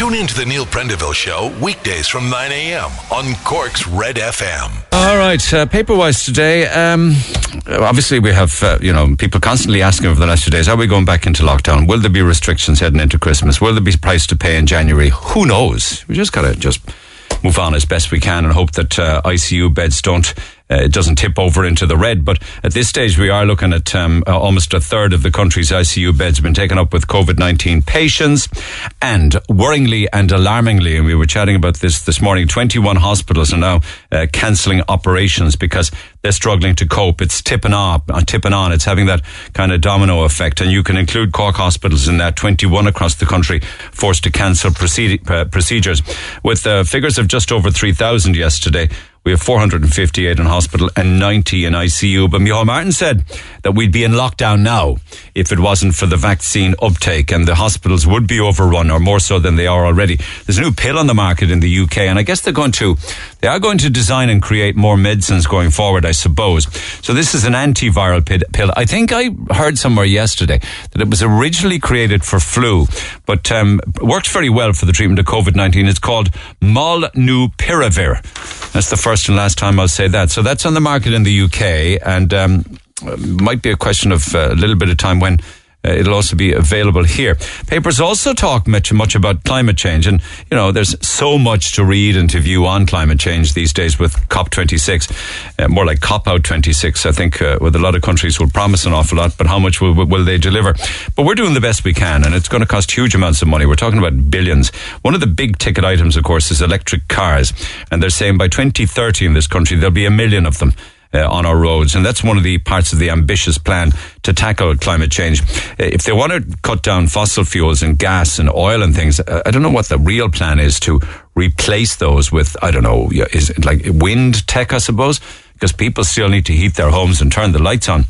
Tune in to the Neil Prendeville Show weekdays from 9 a.m. on Cork's Red FM. All right, uh, paper-wise today. Um, obviously, we have uh, you know people constantly asking over the last few days: Are we going back into lockdown? Will there be restrictions heading into Christmas? Will there be price to pay in January? Who knows? We just gotta just move on as best we can and hope that uh, ICU beds don't it doesn't tip over into the red. But at this stage, we are looking at um, uh, almost a third of the country's ICU beds been taken up with COVID 19 patients. And worryingly and alarmingly, and we were chatting about this this morning, 21 hospitals are now uh, cancelling operations because they're struggling to cope. It's tipping on, uh, tipping on. It's having that kind of domino effect. And you can include Cork hospitals in that, 21 across the country forced to cancel uh, procedures. With uh, figures of just over 3,000 yesterday, we have 458 in hospital and 90 in ICU. But Micheál Martin said that we'd be in lockdown now if it wasn't for the vaccine uptake and the hospitals would be overrun or more so than they are already. There's a new pill on the market in the UK and I guess they're going to, they are going to design and create more medicines going forward, I suppose. So this is an antiviral pill. I think I heard somewhere yesterday that it was originally created for flu, but um, works very well for the treatment of COVID-19. It's called Molnupiravir. That's the first and last time I'll say that. So that's on the market in the UK, and um, might be a question of uh, a little bit of time when uh, it'll also be available here. Papers also talk much, much about climate change, and you know, there's so much to read and to view on climate change these days with COP26, uh, more like COP out 26. I think uh, with a lot of countries will promise an awful lot, but how much will, will they deliver? But we're doing the best we can, and it's going to cost huge amounts of money. We're talking about billions. One of the big ticket items, of course, is electric cars, and they're saying by 2030 in this country there'll be a million of them uh, on our roads. And that's one of the parts of the ambitious plan to tackle climate change. Uh, if they want to cut down fossil fuels and gas and oil and things, uh, I don't know what the real plan is to replace those with, I don't know, is it like wind tech, I suppose? Because people still need to heat their homes and turn the lights on.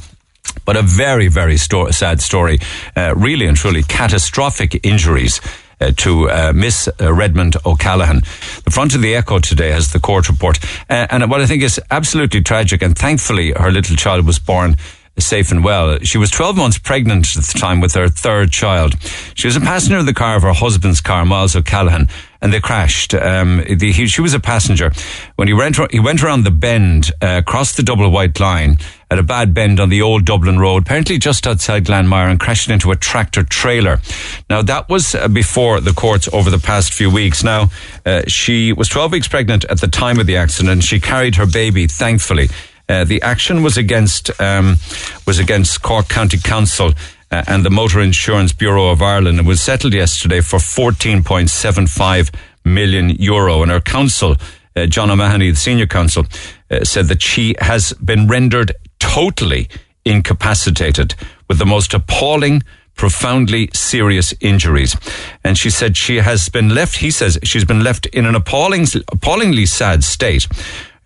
But a very, very sto- sad story. Uh, really and truly catastrophic injuries uh, to uh, Miss uh, Redmond O'Callaghan. The front of the Echo today has the court report. Uh, and what I think is absolutely tragic, and thankfully her little child was born safe and well. She was 12 months pregnant at the time with her third child. She was a passenger in the car of her husband's car, Miles O'Callaghan, and they crashed. Um, the, he, she was a passenger. When he went, he went around the bend, uh, crossed the double white line at a bad bend on the old Dublin Road, apparently just outside Glanmire, and crashed into a tractor trailer. Now, that was uh, before the courts over the past few weeks. Now, uh, she was 12 weeks pregnant at the time of the accident. She carried her baby, thankfully. Uh, the action was against um, was against Cork County Council uh, and the Motor Insurance Bureau of Ireland. It was settled yesterday for 14.75 million euro. And our counsel, uh, John O'Mahony, the senior counsel, uh, said that she has been rendered totally incapacitated with the most appalling profoundly serious injuries. And she said she has been left, he says, she's been left in an appalling, appallingly sad state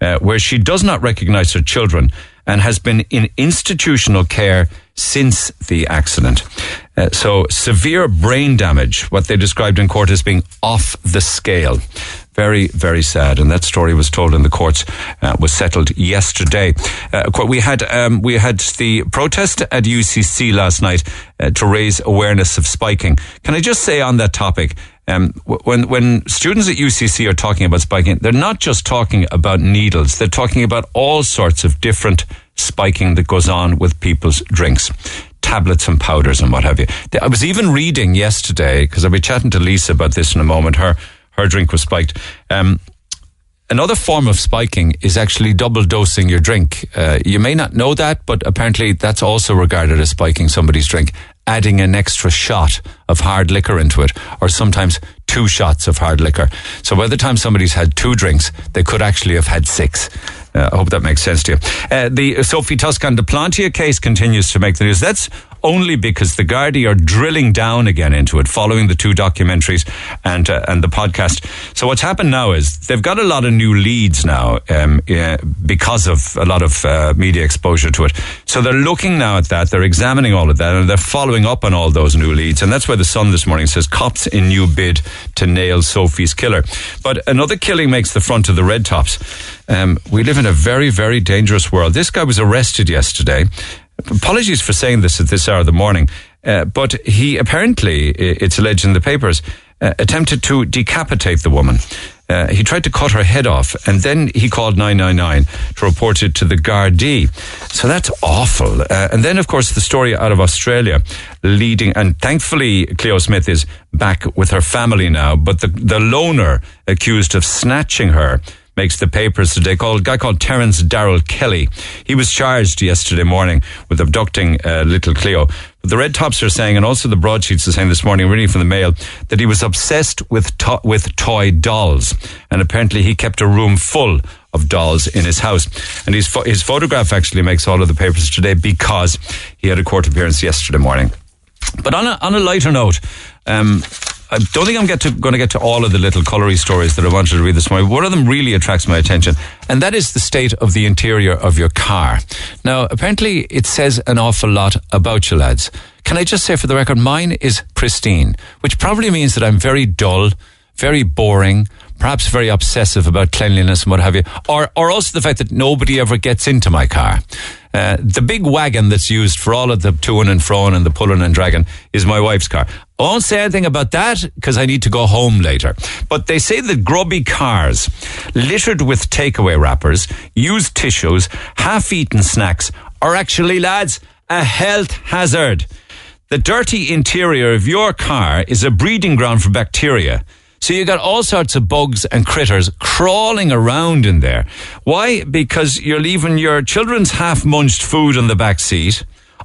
uh, where she does not recognize her children and has been in institutional care since the accident. Uh, so severe brain damage, what they described in court as being off the scale. Very, very sad. And that story was told in the courts, uh, was settled yesterday. Uh, we had, um, we had the protest at UCC last night uh, to raise awareness of spiking. Can I just say on that topic, um, when when students at UCC are talking about spiking, they're not just talking about needles. They're talking about all sorts of different spiking that goes on with people's drinks, tablets and powders and what have you. I was even reading yesterday because I'll be chatting to Lisa about this in a moment. Her her drink was spiked. Um, Another form of spiking is actually double dosing your drink. Uh, you may not know that, but apparently that's also regarded as spiking somebody's drink adding an extra shot of hard liquor into it, or sometimes two shots of hard liquor. So by the time somebody's had two drinks, they could actually have had six. Uh, I hope that makes sense to you. Uh, the Sophie Toscan du Plantier case continues to make the news. That's only because the Gardaí are drilling down again into it, following the two documentaries and uh, and the podcast. So what's happened now is they've got a lot of new leads now um, uh, because of a lot of uh, media exposure to it. So they're looking now at that, they're examining all of that, and they're following up on all those new leads. And that's why the Sun this morning says cops in new bid to nail Sophie's killer. But another killing makes the front of the red tops. Um, we live in a very, very dangerous world. This guy was arrested yesterday Apologies for saying this at this hour of the morning, uh, but he apparently, it's alleged in the papers, uh, attempted to decapitate the woman. Uh, he tried to cut her head off, and then he called 999 to report it to the Gardaí. So that's awful. Uh, and then, of course, the story out of Australia leading, and thankfully, Cleo Smith is back with her family now, but the, the loner accused of snatching her makes the papers today. Called guy called Terence Darrell Kelly. He was charged yesterday morning with abducting uh, little Cleo. But the red tops are saying, and also the broadsheets are saying this morning, reading from the Mail, that he was obsessed with to- with toy dolls, and apparently he kept a room full of dolls in his house. And his his photograph actually makes all of the papers today because he had a court appearance yesterday morning. But on a, on a lighter note, um, I don't think I'm get to, going to get to all of the little colory stories that I wanted to read this morning. One of them really attracts my attention, and that is the state of the interior of your car. Now, apparently, it says an awful lot about you, lads. Can I just say for the record, mine is pristine, which probably means that I'm very dull, very boring, perhaps very obsessive about cleanliness and what have you, or, or also the fact that nobody ever gets into my car. Uh, the big wagon that's used for all of the toing and froing and the pulling and dragging is my wife's car. I won't say anything about that because I need to go home later. But they say that grubby cars, littered with takeaway wrappers, used tissues, half-eaten snacks, are actually, lads, a health hazard. The dirty interior of your car is a breeding ground for bacteria. So you got all sorts of bugs and critters crawling around in there. Why? Because you're leaving your children's half munched food on the back seat,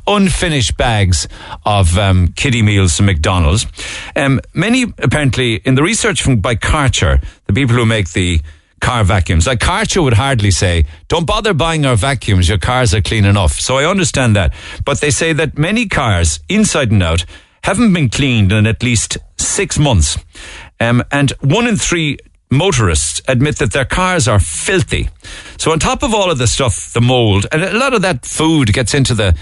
unfinished bags of um, kiddie meals from McDonald's. Um, many, apparently, in the research from by Karcher, the people who make the car vacuums. Like Karcher would hardly say, don't bother buying our vacuums, your cars are clean enough. So I understand that. But they say that many cars, inside and out, haven't been cleaned in at least six months. Um, and one in three motorists admit that their cars are filthy. So on top of all of the stuff, the mold, and a lot of that food gets into the,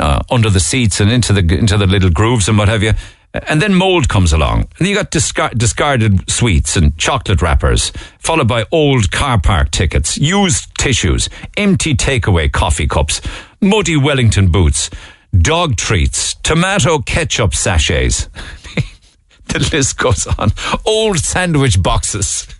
uh, under the seats and into the, into the little grooves and what have you. And then mold comes along. And you got discard- discarded sweets and chocolate wrappers, followed by old car park tickets, used tissues, empty takeaway coffee cups, muddy Wellington boots, dog treats, tomato ketchup sachets. the list goes on. Old sandwich boxes.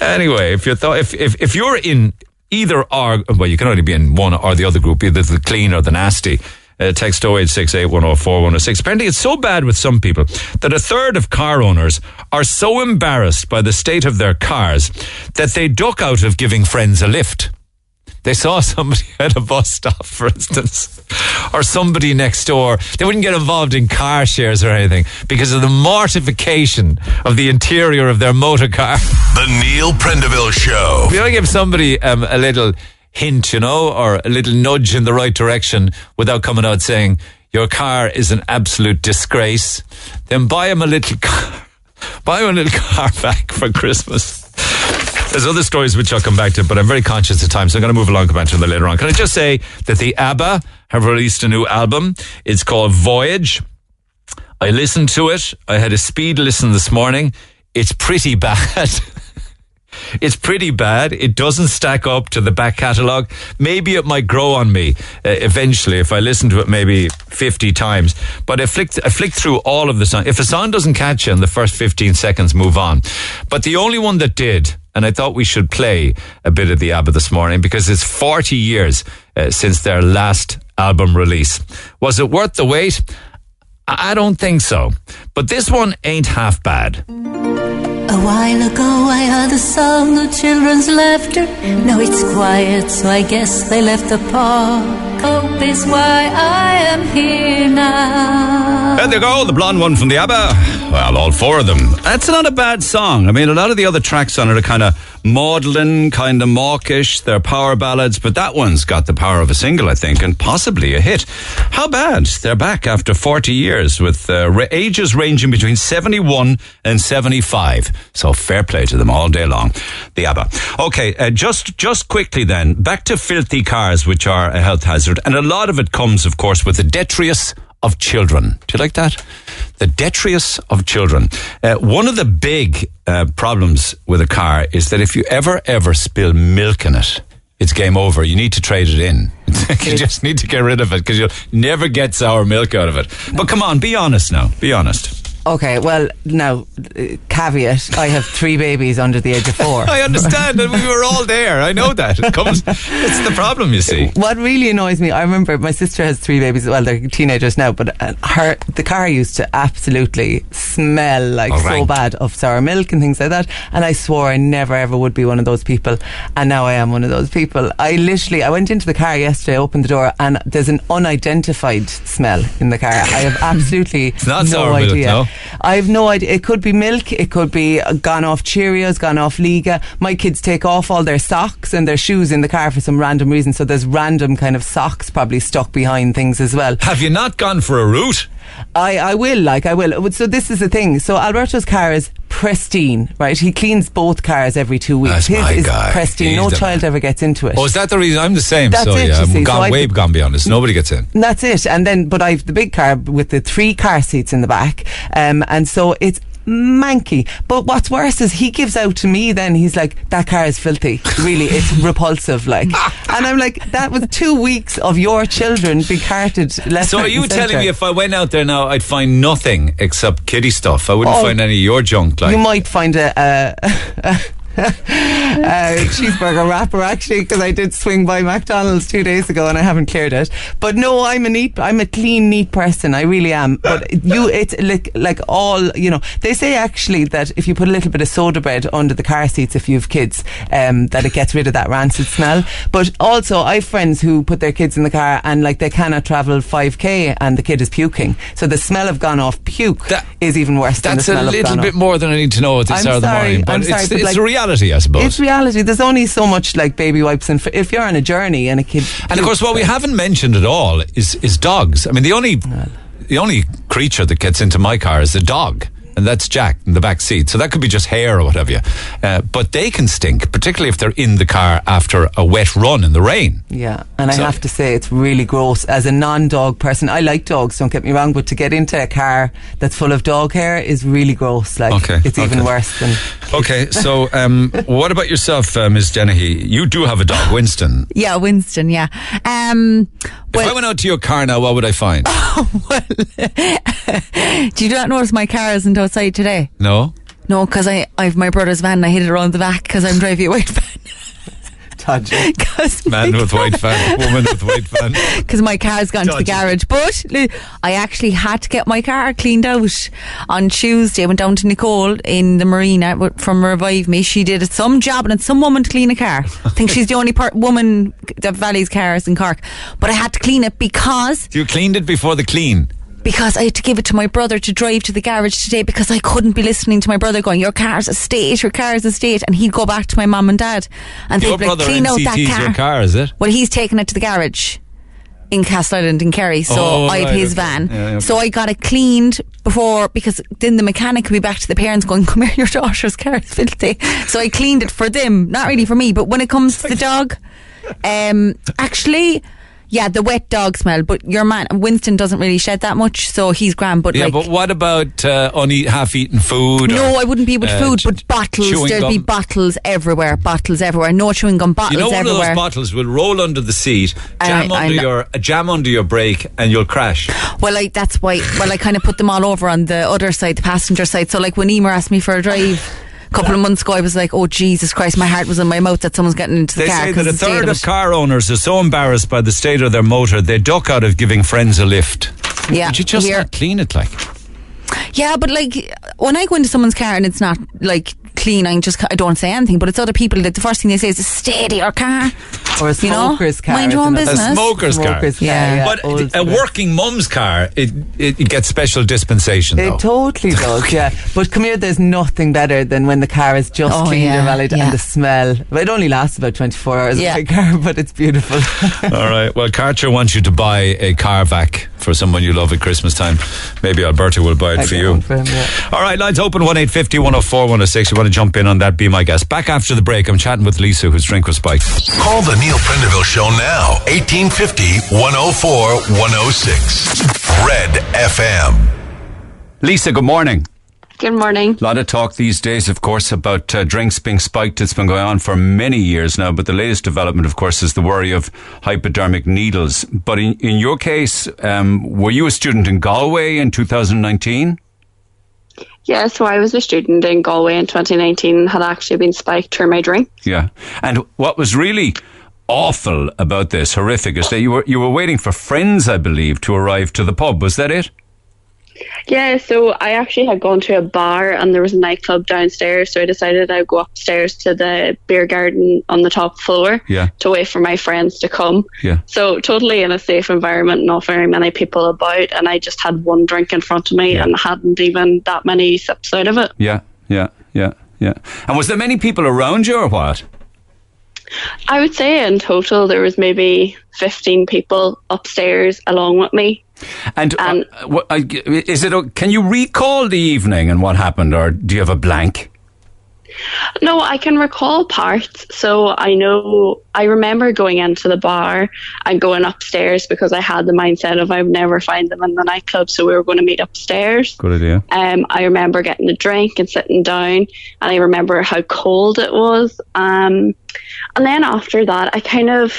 Anyway, if you thought if, if if you're in either or well, you can only be in one or the other group, either the clean or the nasty. Uh, text 0868104106. Apparently, it's so bad with some people that a third of car owners are so embarrassed by the state of their cars that they duck out of giving friends a lift. They saw somebody at a bus stop, for instance, or somebody next door. They wouldn't get involved in car shares or anything because of the mortification of the interior of their motor car. The Neil Prendeville Show. If you want to give somebody um, a little hint, you know, or a little nudge in the right direction without coming out saying, your car is an absolute disgrace, then buy him a little car. Buy him a little car back for Christmas. There's other stories which I'll come back to, but I'm very conscious of time, so I'm going to move along, come back to them later on. Can I just say that the ABBA have released a new album? It's called Voyage. I listened to it. I had a speed listen this morning. It's pretty bad. it's pretty bad. It doesn't stack up to the back catalogue. Maybe it might grow on me uh, eventually if I listen to it maybe 50 times. But I flicked, I flicked through all of the songs. If a song doesn't catch you in the first 15 seconds, move on. But the only one that did, and I thought we should play a bit of the ABBA this morning because it's 40 years uh, since their last album release. Was it worth the wait? I don't think so. But this one ain't half bad. A while ago I heard the sound of children's laughter. Now it's quiet, so I guess they left the park. Hope is why I am here now. There they go, the blonde one from the ABBA. Well, all four of them. That's not a bad song. I mean, a lot of the other tracks on it are kind of maudlin, kind of mawkish. They're power ballads, but that one's got the power of a single, I think, and possibly a hit. How bad? They're back after 40 years with uh, ages ranging between 71 and 75. So fair play to them all day long. The ABBA. Okay, uh, just, just quickly then, back to filthy cars, which are a health hazard. And a lot of it comes, of course, with the detritus of children. Do you like that? The detritus of children. Uh, one of the big uh, problems with a car is that if you ever, ever spill milk in it, it's game over. You need to trade it in. you just need to get rid of it because you'll never get sour milk out of it. But come on, be honest now. Be honest. Okay, well, now, uh, caveat I have three babies under the age of four. I understand, and we were all there. I know that. It comes. It's the problem, you see. What really annoys me, I remember my sister has three babies. Well, they're teenagers now, but uh, her the car used to absolutely smell like Oh, so bad of sour milk and things like that. And I swore I never ever would be one of those people, and now I am one of those people. I literally, I went into the car yesterday, opened the door, and there's an unidentified smell in the car. I have absolutely not no sour milk, idea. no? I have no idea. It could be milk. It could be gone off Cheerios, gone off Liga. My kids take off all their socks and their shoes in the car for some random reason. So there's random kind of socks probably stuck behind things as well. Have you not gone for a route? I, I will, like, I will. So this is the thing. So Alberto's car is pristine, right? He cleans both cars every two weeks. That's His my is guy. pristine. He's no the child ever gets into it. Oh, is that the reason? I'm the same. That's so it, yeah, you see. I'm gone, So I way could- gone beyond this. Nobody gets in. And That's it. And then, but I've the big car with the three car seats in the back. Um, and so it's manky. But what's worse is he gives out to me then. He's like, that car is filthy. Really, it's repulsive. Like, and I'm like, that was two weeks of your children being carted left, So are you telling centre. me if I went out there now, I'd find nothing except kiddie stuff? I wouldn't Oh, find any of your junk. Like you might find a, a, a cheeseburger wrapper actually because I did swing by McDonald's two days ago and I haven't cleared it. But no, I'm a neat, I'm a clean, neat person. I really am. But you, it's like like all you know. They say actually that if you put a little bit of soda bread under the car seats if you have kids, um, that it gets rid of that rancid smell. But also, I have friends who put their kids in the car and like they cannot travel 5k and the kid is puking. So the smell of gone off puke That- is even worse than the That's a little bit off. more than I need to know at this I'm hour of the morning. But I'm it's, sorry, but it's like- a reality, I suppose. It's reality. There's only so much like baby wipes, and if you're on a journey and a kid, And of course, what we haven't mentioned at all is is dogs. I mean, the only the only creature that gets into my car is a dog. And that's Jack in the back seat. So that could be just hair or what have you. Uh, but they can stink, particularly if they're in the car after a wet run in the rain. yeah, and I have to say it's really gross. As a non-dog person, I like dogs. Don't get me wrong, but to get into a car that's full of dog hair is really gross. Like Okay, it's even okay. worse than. Okay, so um, what about yourself, uh, Ms. Dennehy? You do have a dog, Winston. Yeah, Winston. Yeah. Um, if I went out to your car now, what would I find? do you not notice my car isn't outside today? No? No, because I I have my brother's van. and I hid it around the back because I'm driving a white van. Dodgy. Because Man with white fan, woman with white fan. because my car's gone to Dodgy. the garage. But li- I actually had to get my car cleaned out on Tuesday. I went down to Nicole in the marina w- from Revive Me. She did some job and it's some woman to clean a car. I think she's the only per- woman that values cars in Cork. But I had to clean it because You cleaned it before the clean. Because I had to give it to my brother to drive to the garage today because I couldn't be listening to my brother going, Your car's a state, your car's a state. And he'd go back to my mum and dad and Your they'd like, Clean out that car. your car, is it? Well, he's taken it to the garage in Castleisland in Kerry. So Oh, I have right, his okay. van. Yeah, okay. So I got it cleaned before because then the mechanic could be back to the parents going, Come here, your daughter's car is filthy. So I cleaned it for them. Not really for me, but when it comes to the dog, um, actually. Yeah, the wet dog smell, but your man Winston doesn't really shed that much, so he's grand. But Yeah, like, but what about uh, uneat, half-eaten food? no, or, I wouldn't be with uh, food, but bottles. There'd be bottles everywhere, bottles everywhere. No chewing gum, bottles everywhere. You know, one everywhere. of those bottles will roll under the seat, jam I- under your jam under your brake, and you'll crash. Well, I, that's why. Well, I kind of put them all over on the other side, the passenger side. So, like when Emer asked me for a drive couple of months ago, I was like, "Oh Jesus Christ!" My heart was in my mouth that someone's getting into the They car. say 'cause that a third of of car owners are so embarrassed by the state of their motor, they duck out of giving friends a lift. Yeah, Would you just here- not clean it like? Yeah, but like when I go into someone's car and it's not like clean, I just I don't say anything. But it's other people that the first thing they say is, "Stay to your car." Or a You know, car. mind your own business. A smoker's, Smoker's car. Yeah. yeah, But a working mum's car, it, it, it gets special dispensation. though. It totally does, yeah. But come here, there's nothing better than when the car is just Oh, cleaned yeah, or valid yeah. and the smell. Well, it only lasts about 24 hours Yeah. in car, but it's beautiful. All right. Well, Karcher wants you to buy a car vac for someone you love at Christmas time. Maybe Alberta will buy it I for you. for him, yeah. All right, lines open 1850 104 106. You want to jump in on that? Be my guest. Back after the break, I'm chatting with Lisa, whose drink was spiked. Call the Neil Prendeville Show now. 1850 104 106. Red FM. Lisa, good morning. Good morning. A lot of talk these days, of course, about uh, drinks being spiked. It's been going on for many years now, but the latest development, of course, is the worry of hypodermic needles. But in, in your case, um, were you a student in Galway in 2019? Yeah, so I was a student in Galway in 2019 and had actually been spiked through my drink. Yeah. And what was really awful about this, horrific, is that you were you were waiting for friends, I believe, to arrive to the pub. Was that it? Yeah, so I actually had gone to a bar and there was a nightclub downstairs, so I decided I'd go upstairs to the beer garden on the top floor Yeah. to wait for my friends to come. Yeah. So totally in a safe environment, not very many people about, and I just had one drink in front of me Yeah. and hadn't even that many sips out of it. Yeah. Yeah. Yeah. Yeah. And was there many people around you or what? I would say in total there was maybe 15 people upstairs along with me. And uh, Um, what, I- is it? Can you recall the evening and what happened, or do you have a blank? No, I can recall parts. So I know, I remember going into the bar and going upstairs because I had the mindset of I would never find them in the nightclub. So we were going to meet upstairs. Good idea. Um, I remember getting a drink and sitting down, and I remember how cold it was. Um, and then after that, I kind of,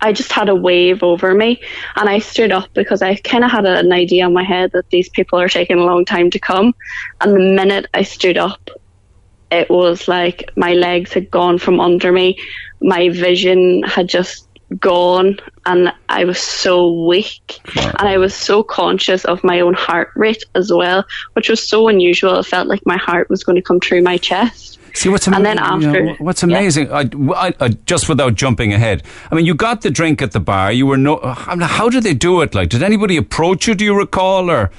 I just had a wave over me, and I stood up because I kind of had an idea in my head that these people are taking a long time to come. And the minute I stood up, it was like my legs had gone from under me, my vision had just gone, and I was so weak, and I was so conscious of my own heart rate as well, which was so unusual. It felt like my heart was going to come through my chest. See what's And amazing. then after- what's yeah. amazing? I, I, I, just without jumping ahead. I mean, you got the drink at the bar. You were no. Uh, I mean, how did they do it? Like, did anybody approach you? Do you recall, or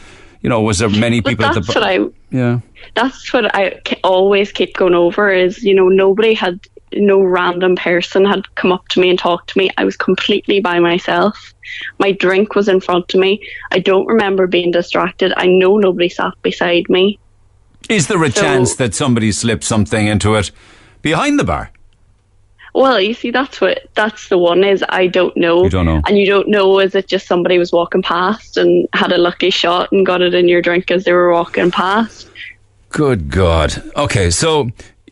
you know, was there many But people at the bar? what I yeah. that's what I always keep going over is you know nobody had no random person had come up to me and talked to me I was completely by myself my drink was in front of me I don't remember being distracted I know nobody sat beside me Is there a So- chance that somebody slipped something into it behind the bar? well you see that's what that's the one is I don't know You don't know. and you don't know is it just somebody was walking past and had a lucky shot and got it in your drink as they were walking past Good God. Okay, so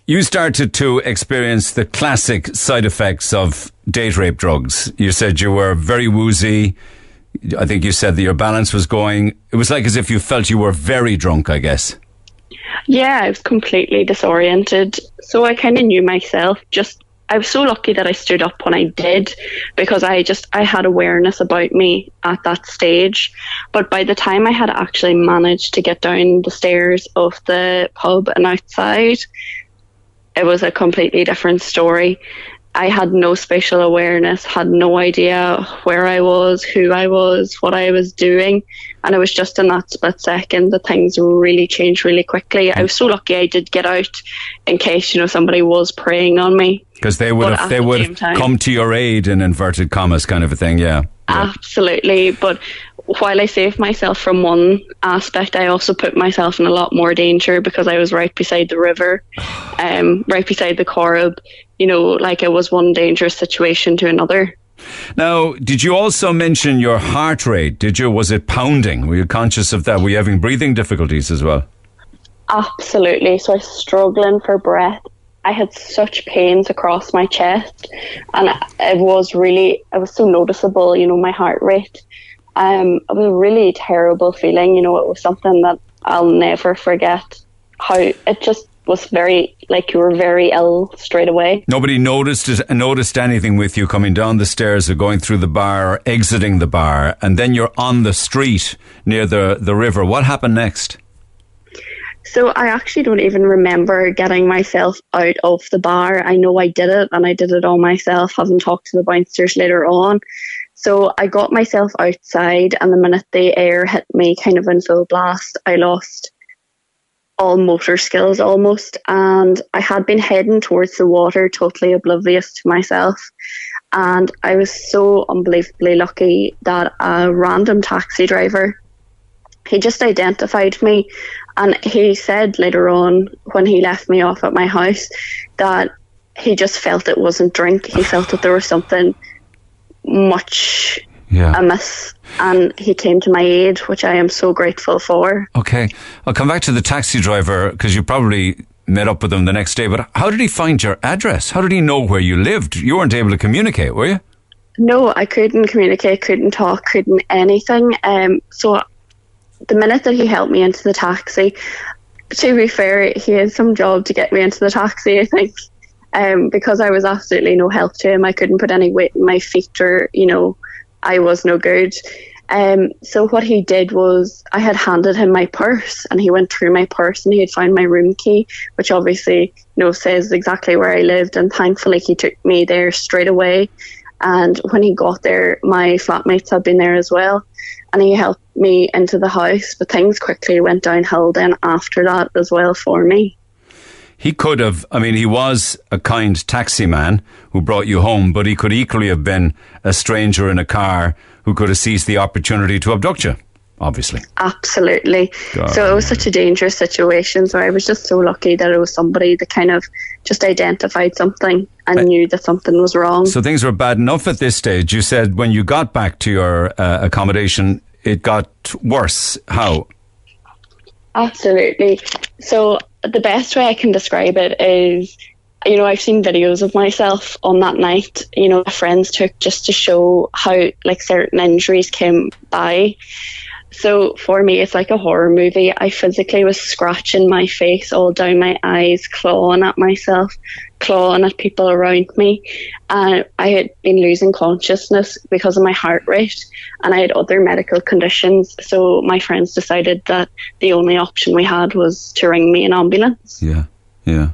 you started to experience the classic side effects of date rape drugs. You said you were very woozy. I think you said that your balance was going. It was like as if you felt you were very drunk, I guess. Yeah, I was completely disoriented. So I kind of knew myself. Just I was so lucky that I stood up when I did because I just I had awareness about me at that stage. But by the time I had actually managed to get down the stairs of the pub and outside, it was a completely different story. I had no spatial awareness, had no idea where I was, who I was, what I was doing. And it was just in that split second that things really changed really quickly. I was so lucky I did get out in case, you know, somebody was preying on me. Because they would But have they the would have time- come to your aid in inverted commas kind of a thing, yeah. yeah. Absolutely. But while I saved myself from one aspect, I also put myself in a lot more danger because I was right beside the river, um, right beside the Corrib. You know, like it was one dangerous situation to another. Now, did you also mention your heart rate? Did you was it pounding? Were you conscious of that? Were you having breathing difficulties as well? Absolutely. So I was struggling for breath. I had such pains across my chest, and it was really, it was so noticeable. You know, my heart rate. Um, it was a really terrible feeling. You know, it was something that I'll never forget. How it just was very like you were very ill straight away. Nobody noticed it, noticed anything with you coming down the stairs or going through the bar or exiting the bar, and then you're on the street near the, the river. What happened next? So I actually don't even remember getting myself out of the bar. I know I did it and I did it all myself, having talked to the bouncers later on. So I got myself outside and the minute the air hit me kind of in full blast, I lost all motor skills almost and I had been heading towards the water totally oblivious to myself. And I was so unbelievably lucky that a random taxi driver he just identified me and he said later on when he left me off at my house that he just felt it wasn't drink he felt that there was something much Yeah. a amiss and he came to my aid which i am so grateful for Okay. I'll come back to the taxi driver because you probably met up with him the next day. But how did he find your address? How did he know where you lived? You weren't able to communicate, were you? no i couldn't communicate couldn't talk couldn't anything um so the minute that he helped me into the taxi to be fair, he had some job to get me into the taxi, I think. Um, because I was absolutely no help to him. I couldn't put any weight in my feet or, you know, I was no good. Um, so what he did was I had handed him my purse and he went through my purse and he had found my room key, which obviously, you know, says exactly where I lived. And thankfully he took me there straight away. And when he got there, my flatmates had been there as well. And he helped me into the house, but things quickly went downhill then after that as well for me. He could have, I mean, he was a kind taxi man who brought you home, but he could equally have been a stranger in a car who could have seized the opportunity to abduct you, obviously. Absolutely. God. So it was such a dangerous situation. So I was just so lucky that it was somebody that kind of just identified something and knew that something was wrong. So things were bad enough at this stage. You said when you got back to your uh, accommodation, it got worse. How? Absolutely. So the best way I can describe it is, you know, I've seen videos of myself on that night, you know, my friends took just to show how like certain injuries came by. So for me, it's like a horror movie. I physically was scratching my face all down my eyes, clawing at myself, clawing at people around me. And I had been losing consciousness because of my heart rate and I had other medical conditions. So my friends decided that the only option we had was to ring me an ambulance. Yeah, yeah.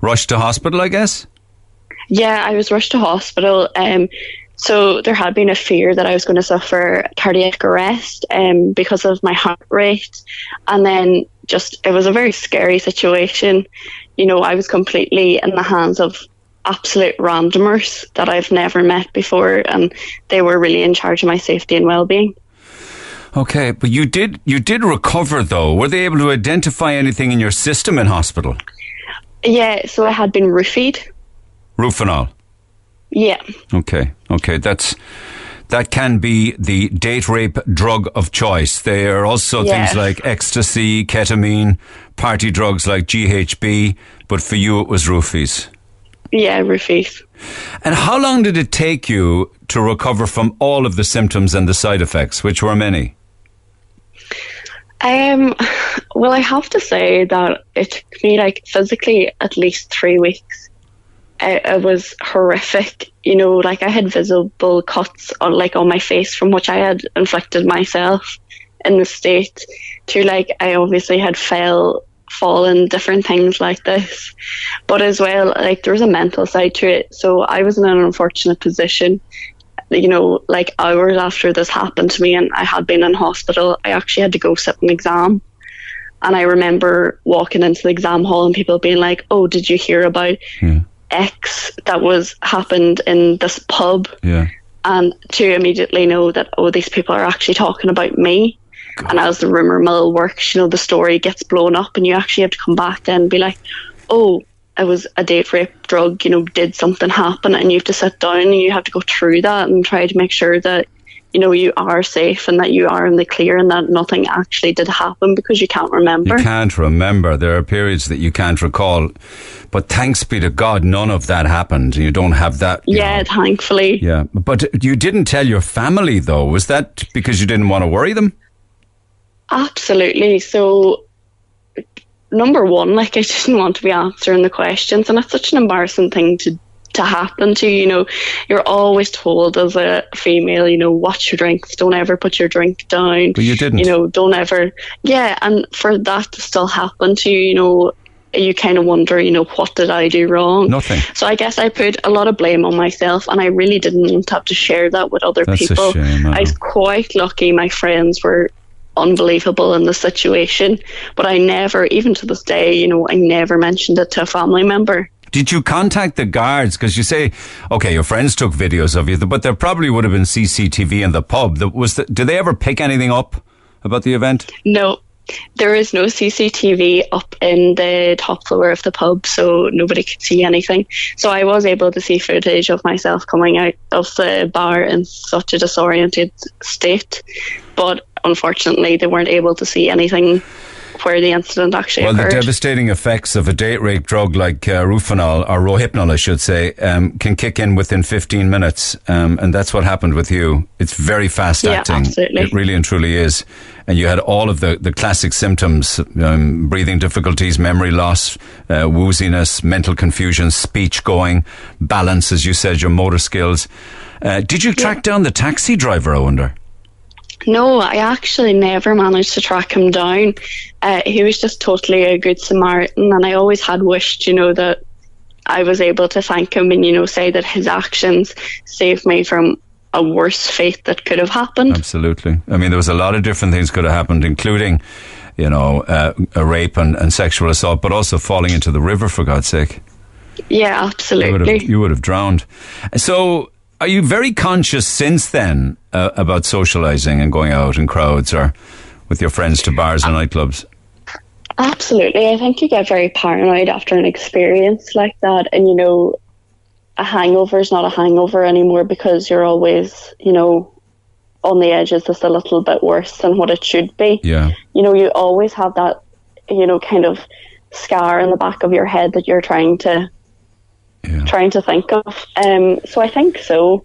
Rushed to hospital, I guess? Yeah, I was rushed to hospital. Um, so there had been a fear that I was going to suffer cardiac arrest um, because of my heart rate. And then just, it was a very scary situation. You know, I was completely in the hands of absolute randomers that I've never met before. And they were really in charge of my safety and well-being. Okay, but you did you did recover though. Were they able to identify anything in your system in hospital? Yeah, so I had been roofied. Rufinol. Yeah. Okay, okay, that's that can be the date rape drug of choice. There are also Yeah. things like ecstasy, ketamine, party drugs like GHB, but for you it was roofies. Yeah, roofies. And how long did it take you to recover from all of the symptoms and the side effects, which were many? Um, well, I have to say that it took me like physically at least three weeks. It, was horrific. You know, like I had visible cuts on like on my face from which I had inflicted myself in the state. To like I obviously had fell, fallen, different things like this. But as well, like there was a mental side to it. So I was in an unfortunate position you know, like hours after this happened to me and I had been in hospital, I actually had to go sit an exam. And I remember walking into the exam hall and people being like, Oh, did you hear about X that was happened in this pub? Yeah. And to immediately know that, oh, these people are actually talking about me. And as the rumor mill works, you know, the story gets blown up and you actually have to come back then and be like, oh, it was a date rape drug, you know, did something happen? And you have to sit down and you have to go through that and try to make sure that, you know, you are safe and that you are in the clear and that nothing actually did happen because you can't remember. You can't remember. There are periods that you can't recall. But thanks be to God, none of that happened. You don't have that. yeah, know. thankfully. Yeah. But you didn't tell your family, though. Was that because you didn't want to worry them? Absolutely. So, number one, like I didn't want to be answering the questions, and it's such an embarrassing thing to to happen to you. You know, you're always told as a female, you know, watch your drinks, don't ever put your drink down. But you didn't. You know, don't ever. Yeah, and for that to still happen to you, you know. You kind of wonder, you know, what did I do wrong? Nothing. So I guess I put a lot of blame on myself, and I really didn't want to have to share that with other That's a people. shame, I I was quite lucky. My friends were unbelievable in the situation, but I never, even to this day, you know, I never mentioned it to a family member. Did you contact the guards? Because you say, okay, your friends took videos of you, but there probably would have been CCTV in the pub. Was. The, did they ever pick anything up about the event? No, there is no CCTV up in the top floor of the pub, so nobody could see anything. So I was able to see footage of myself coming out of the bar in such a disoriented state, but unfortunately, they weren't able to see anything where the incident actually Well, the devastating effects of a date rape drug like uh, Rufinol, or Rohypnol, I should say, um, can kick in within 15 minutes. Um, and that's what happened with you. It's very fast Yeah, acting. absolutely. It really and truly is. And you had all of the, the classic symptoms um, breathing difficulties, memory loss, uh, wooziness, mental confusion, speech going, balance, as you said, your motor skills. Uh, did you track down the taxi driver, I wonder? No, I actually never managed to track him down. Uh, he was just totally a good Samaritan, and I always had wished, you know, that I was able to thank him and, you know, say that his actions saved me from a worse fate that could have happened. Absolutely. I mean, there was a lot of different things could have happened, including, you know, uh, a rape and, and sexual assault, but also falling into the river, for God's sake. Yeah, You would absolutely. have, you would have drowned. So, are you very conscious since then uh, about socializing and going out in crowds or with your friends to bars and nightclubs? Absolutely. I think you get very paranoid after an experience like that. And, you know, a hangover is not a hangover anymore because you're always, you know, on the edge. Is this a little bit worse than what it should be? Yeah. You know, you always have that, you know, kind of scar in the back of your head that you're trying to Yeah. trying to think of. Um, so I think so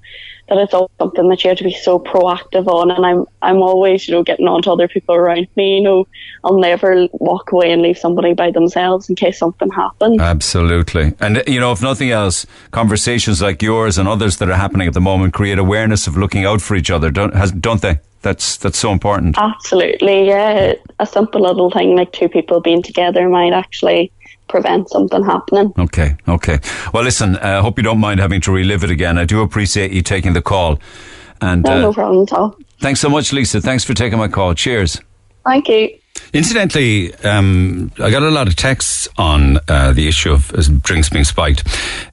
that it's all something that you have to be so proactive on. And I'm I'm always you know getting on to other people around me. You know, I'll never walk away and leave somebody by themselves in case something happens. Absolutely. And, you know, if nothing else, conversations like yours and others that are happening at the moment create awareness of looking out for each other, don't, has, don't they? That's, that's so important. Absolutely, yeah. A simple little thing like two people being together might actually prevent something happening. Okay, okay. Well, listen, I uh, hope you don't mind having to relive it again. I do appreciate you taking the call. And No, uh, no problem at all. thanks so much, Lisa. Thanks for taking my call. Cheers. Thank you. Incidentally, um, I got a lot of texts on uh, the issue of uh, drinks being spiked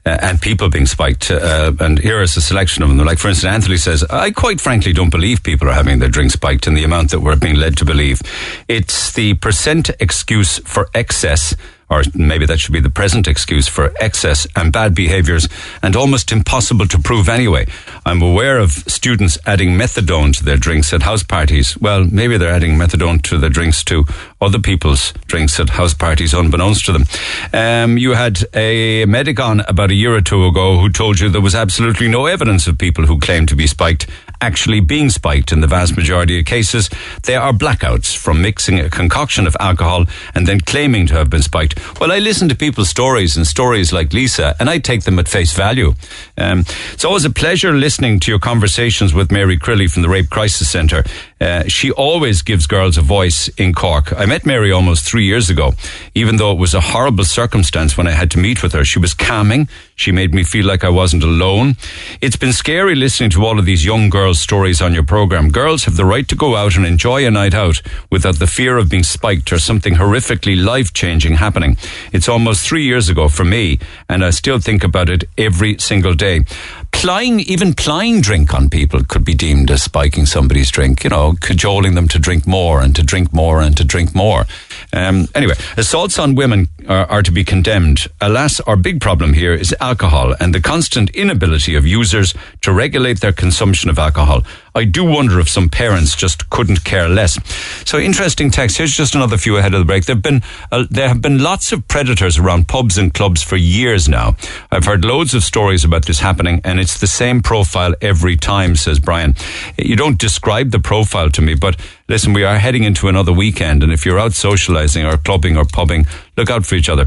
uh, and people being spiked. Uh, and here is a selection of them. Like, for instance, Anthony says, I quite frankly don't believe people are having their drinks spiked in the amount that we're being led to believe. It's the percent excuse for excess or maybe that should be the present excuse for excess and bad behaviours and almost impossible to prove anyway. I'm aware of students adding methadone to their drinks at house parties. Well, maybe they're adding methadone to their drinks to other people's drinks at house parties unbeknownst to them. Um, you had a medic on about a year or two ago who told you there was absolutely no evidence of people who claimed to be spiked actually being spiked in the vast majority of cases. They are blackouts from mixing a concoction of alcohol and then claiming to have been spiked. Well, I listen to people's stories and stories like Lisa, and I take them at face value. Um, it's always a pleasure listening to your conversations with Mary Crilly from the Rape Crisis Centre. Uh, she always gives girls a voice in Cork. I met Mary almost three years ago. Even though it was a horrible circumstance when I had to meet with her, she was calming. She made me feel like I wasn't alone. It's been scary listening to all of these young girls' stories on your program. Girls have the right to go out and enjoy a night out without the fear of being spiked or something horrifically life changing happening. It's almost three years ago for me, and I still think about it every single day. Plying, even plying drink on people could be deemed as spiking somebody's drink, you know, cajoling them to drink more and to drink more and to drink more. Um, anyway, assaults on women are, are to be condemned. Alas, our big problem here is alcohol and the constant inability of users to regulate their consumption of alcohol. I do wonder if some parents just couldn't care less. So interesting text. Here's just another few ahead of the break. There've been uh, there have been lots of predators around pubs and clubs for years now. I've heard loads of stories about this happening, and it's the same profile every time. Says Brian. You don't describe the profile to me, but listen, we are heading into another weekend, and if you're out socializing or clubbing or pubbing, look out for each other.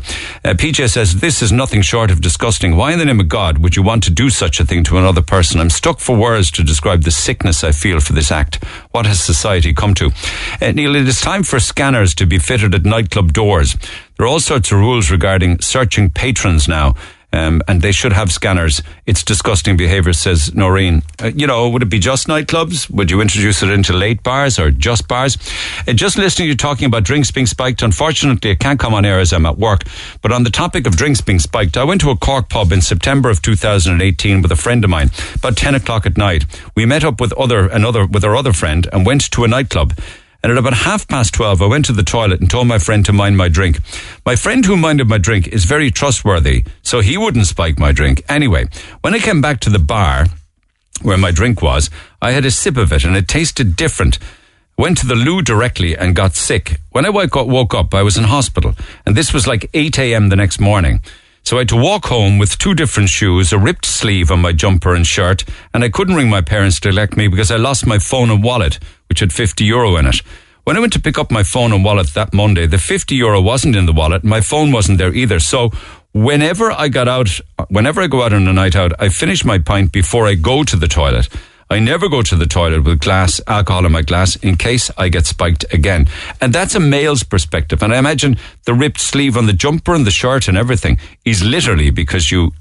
Uh, PJ says this is nothing short of disgusting. Why in the name of God would you want to do such a thing to another person? I'm stuck for words to describe the sickness I feel for this act. What has society come to? Uh, Neil, it is time for scanners to be fitted at nightclub doors. There are all sorts of rules regarding searching patrons now. Um, and they should have scanners. It's disgusting behaviour, says Noreen. Uh, you know, would it be just nightclubs? Would you introduce it into late bars or just bars? Uh, just listening to you talking about drinks being spiked, unfortunately, I can't come on air as I'm at work. But on the topic of drinks being spiked, I went to a Cork pub in September of 2018 with a friend of mine, about 10 o'clock at night. We met up with other, another, with our other friend and went to a nightclub. And at about half past 12, I went to the toilet and told my friend to mind my drink. My friend who minded my drink is very trustworthy, so he wouldn't spike my drink. Anyway, when I came back to the bar where my drink was, I had a sip of it and it tasted different. Went to the loo directly and got sick. When I woke up, I was in hospital, and this was like 8 a.m. the next morning. So I had to walk home with two different shoes, a ripped sleeve on my jumper and shirt, and I couldn't ring my parents to elect me because I lost my phone and wallet, which had 50 euro in it. When I went to pick up my phone and wallet that Monday, the 50 euro wasn't in the wallet. My phone wasn't there either. So whenever I got out, whenever I go out on a night out, I finish my pint before I go to the toilet. I never go to the toilet with glass, alcohol in my glass in case I get spiked again. And that's a male's perspective. And I imagine the ripped sleeve on the jumper and the shirt and everything is literally because you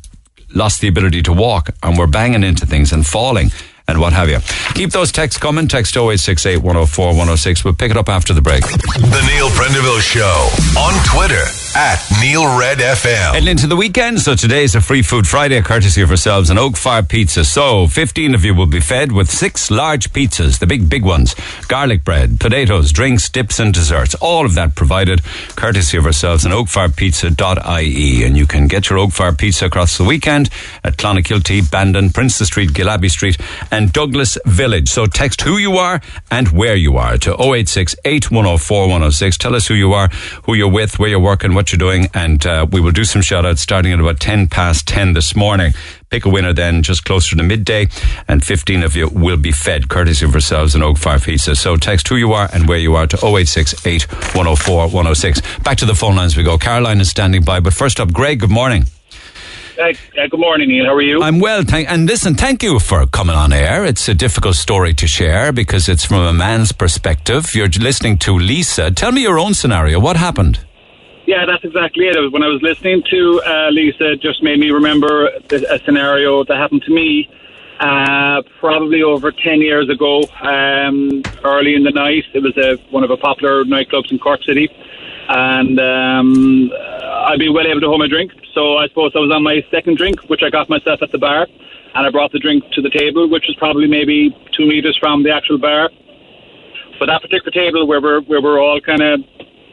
lost the ability to walk and were banging into things and falling and what have you. Keep those texts coming. Text 0868 104 106. We'll pick it up after the break. The Neil Prendeville Show on Twitter at Neil Red FM. Heading into the weekend, so today is a free food Friday, courtesy of ourselves and Oak Fire Pizza. So, 15 of you will be fed with six large pizzas, the big, big ones. Garlic bread, potatoes, drinks, dips, and desserts. All of that provided courtesy of ourselves and oakfirepizza.ie. And you can get your Oak Fire Pizza across the weekend at Clonakilty, Bandon, Princess Street, Gillabbey Street, and Douglas Village. So, text who you are and where you are to 086 8104 106. Tell us who you are, who you're with, where you're working, what you're doing, and uh, we will do some shout outs starting at about 10 past 10 this morning. Pick a winner then just closer to midday, and 15 of you will be fed courtesy of ourselves and Oak Fire Pizza. So text who you are and where you are to 0868 104 106. Back to the phone lines we go. Caroline is standing by, but first up, Greg, good morning. Uh, uh, good morning, Ian. How are you? I'm well, thank, and listen, thank you for coming on air. It's a difficult story to share because it's from a man's perspective. You're listening to Lisa. Tell me your own scenario. What happened? Yeah, that's exactly it. it was when I was listening to uh, Lisa, it just made me remember a scenario that happened to me uh, probably over 10 years ago, um, early in the night. It was a, one of the popular nightclubs in Cork City. And um, I'd be well able to hold my drink. So I suppose I was on my second drink, which I got myself at the bar. And I brought the drink to the table, which was probably maybe two metres from the actual bar. But that particular table where we're, where we're all kind of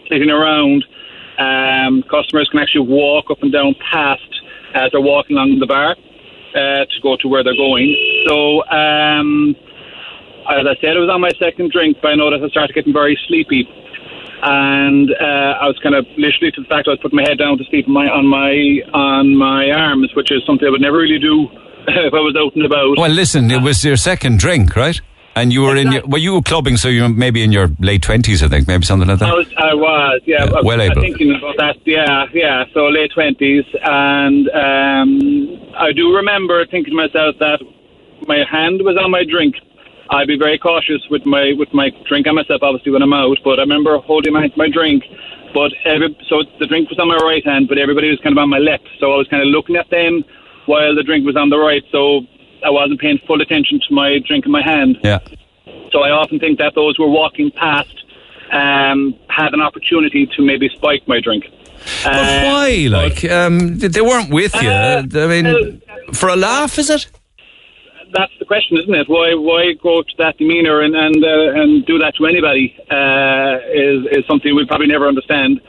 sitting around, um, customers can actually walk up and down past as they're walking along the bar uh, to go to where they're going. So, um, as I said, it was on my second drink, but I noticed I started getting very sleepy. And uh, I was kind of literally to the fact I was putting my head down to sleep on my on my on my arms, which is something I would never really do if I was out and about. Well, listen, it was your second drink, right? And you were in your, well, you were clubbing, so you were maybe in your late 20s, I think, maybe something like that. I was, I was yeah. Yeah, I was- well able. thinking about that, yeah, yeah. So late 20s. And um, I do remember thinking to myself that my hand was on my drink. I'd be very cautious with my with my drink on myself, obviously, when I'm out. But I remember holding my, my drink. But every, so the drink was on my right hand, but everybody was kind of on my left. So I was kind of looking at them while the drink was on the right. So I wasn't paying full attention to my drink in my hand. Yeah. So I often think that those who are walking past um, had an opportunity to maybe spike my drink. But Uh, why? Like, um, they weren't with you. Uh, I mean, for a laugh, is it? that's the question, isn't it? Why why go to that demeanour and and uh, and do that to anybody uh, is is something we'll probably never understand.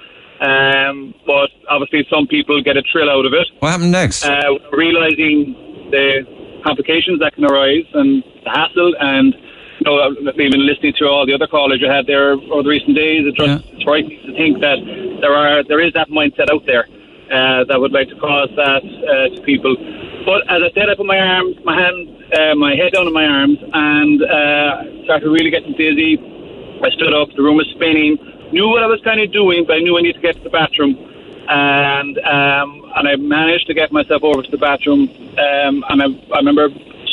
Um, but obviously, some people get a thrill out of it, What happened next? uh, realizing the complications that can arise and the hassle and. You know, even listening to all the other callers you had there over the recent days, it's just Yeah. it's frightening to think that there are there is that mindset out there uh, that would like to cause that uh, to people. But as I said, I put my arms, my hand, uh, my head down on my arms, and uh, started really getting dizzy. I stood up. The room was spinning. Knew what I was kind of doing, but I knew I needed to get to the bathroom. And um, and I managed to get myself over to the bathroom. Um, and I, I remember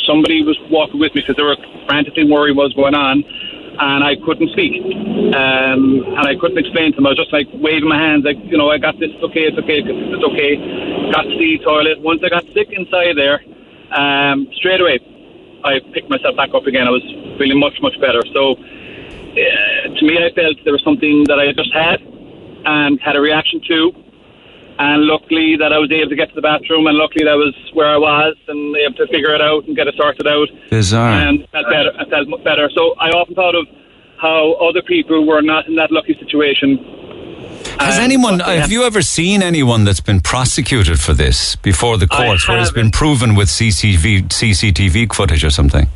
somebody was walking with me because they were frantically worried what was going on and I couldn't speak. Um, and I couldn't explain to them. I was just like waving my hands, like, you know, I got this, it's okay, it's okay, it's okay. Got to the toilet. Once I got sick inside there, um, straight away, I picked myself back up again. I was feeling much, much better. So, uh, to me, I felt there was something that I just had and had a reaction to. And luckily that I was able to get to the bathroom, and luckily that was where I was, and able to figure it out and get it sorted out Bizarre. and felt better. I felt much better. So I often thought of how other people were not in that lucky situation. Has And anyone, have you ever seen anyone that's been prosecuted for this before the courts where it's been proven with CCTV, CCTV footage or something?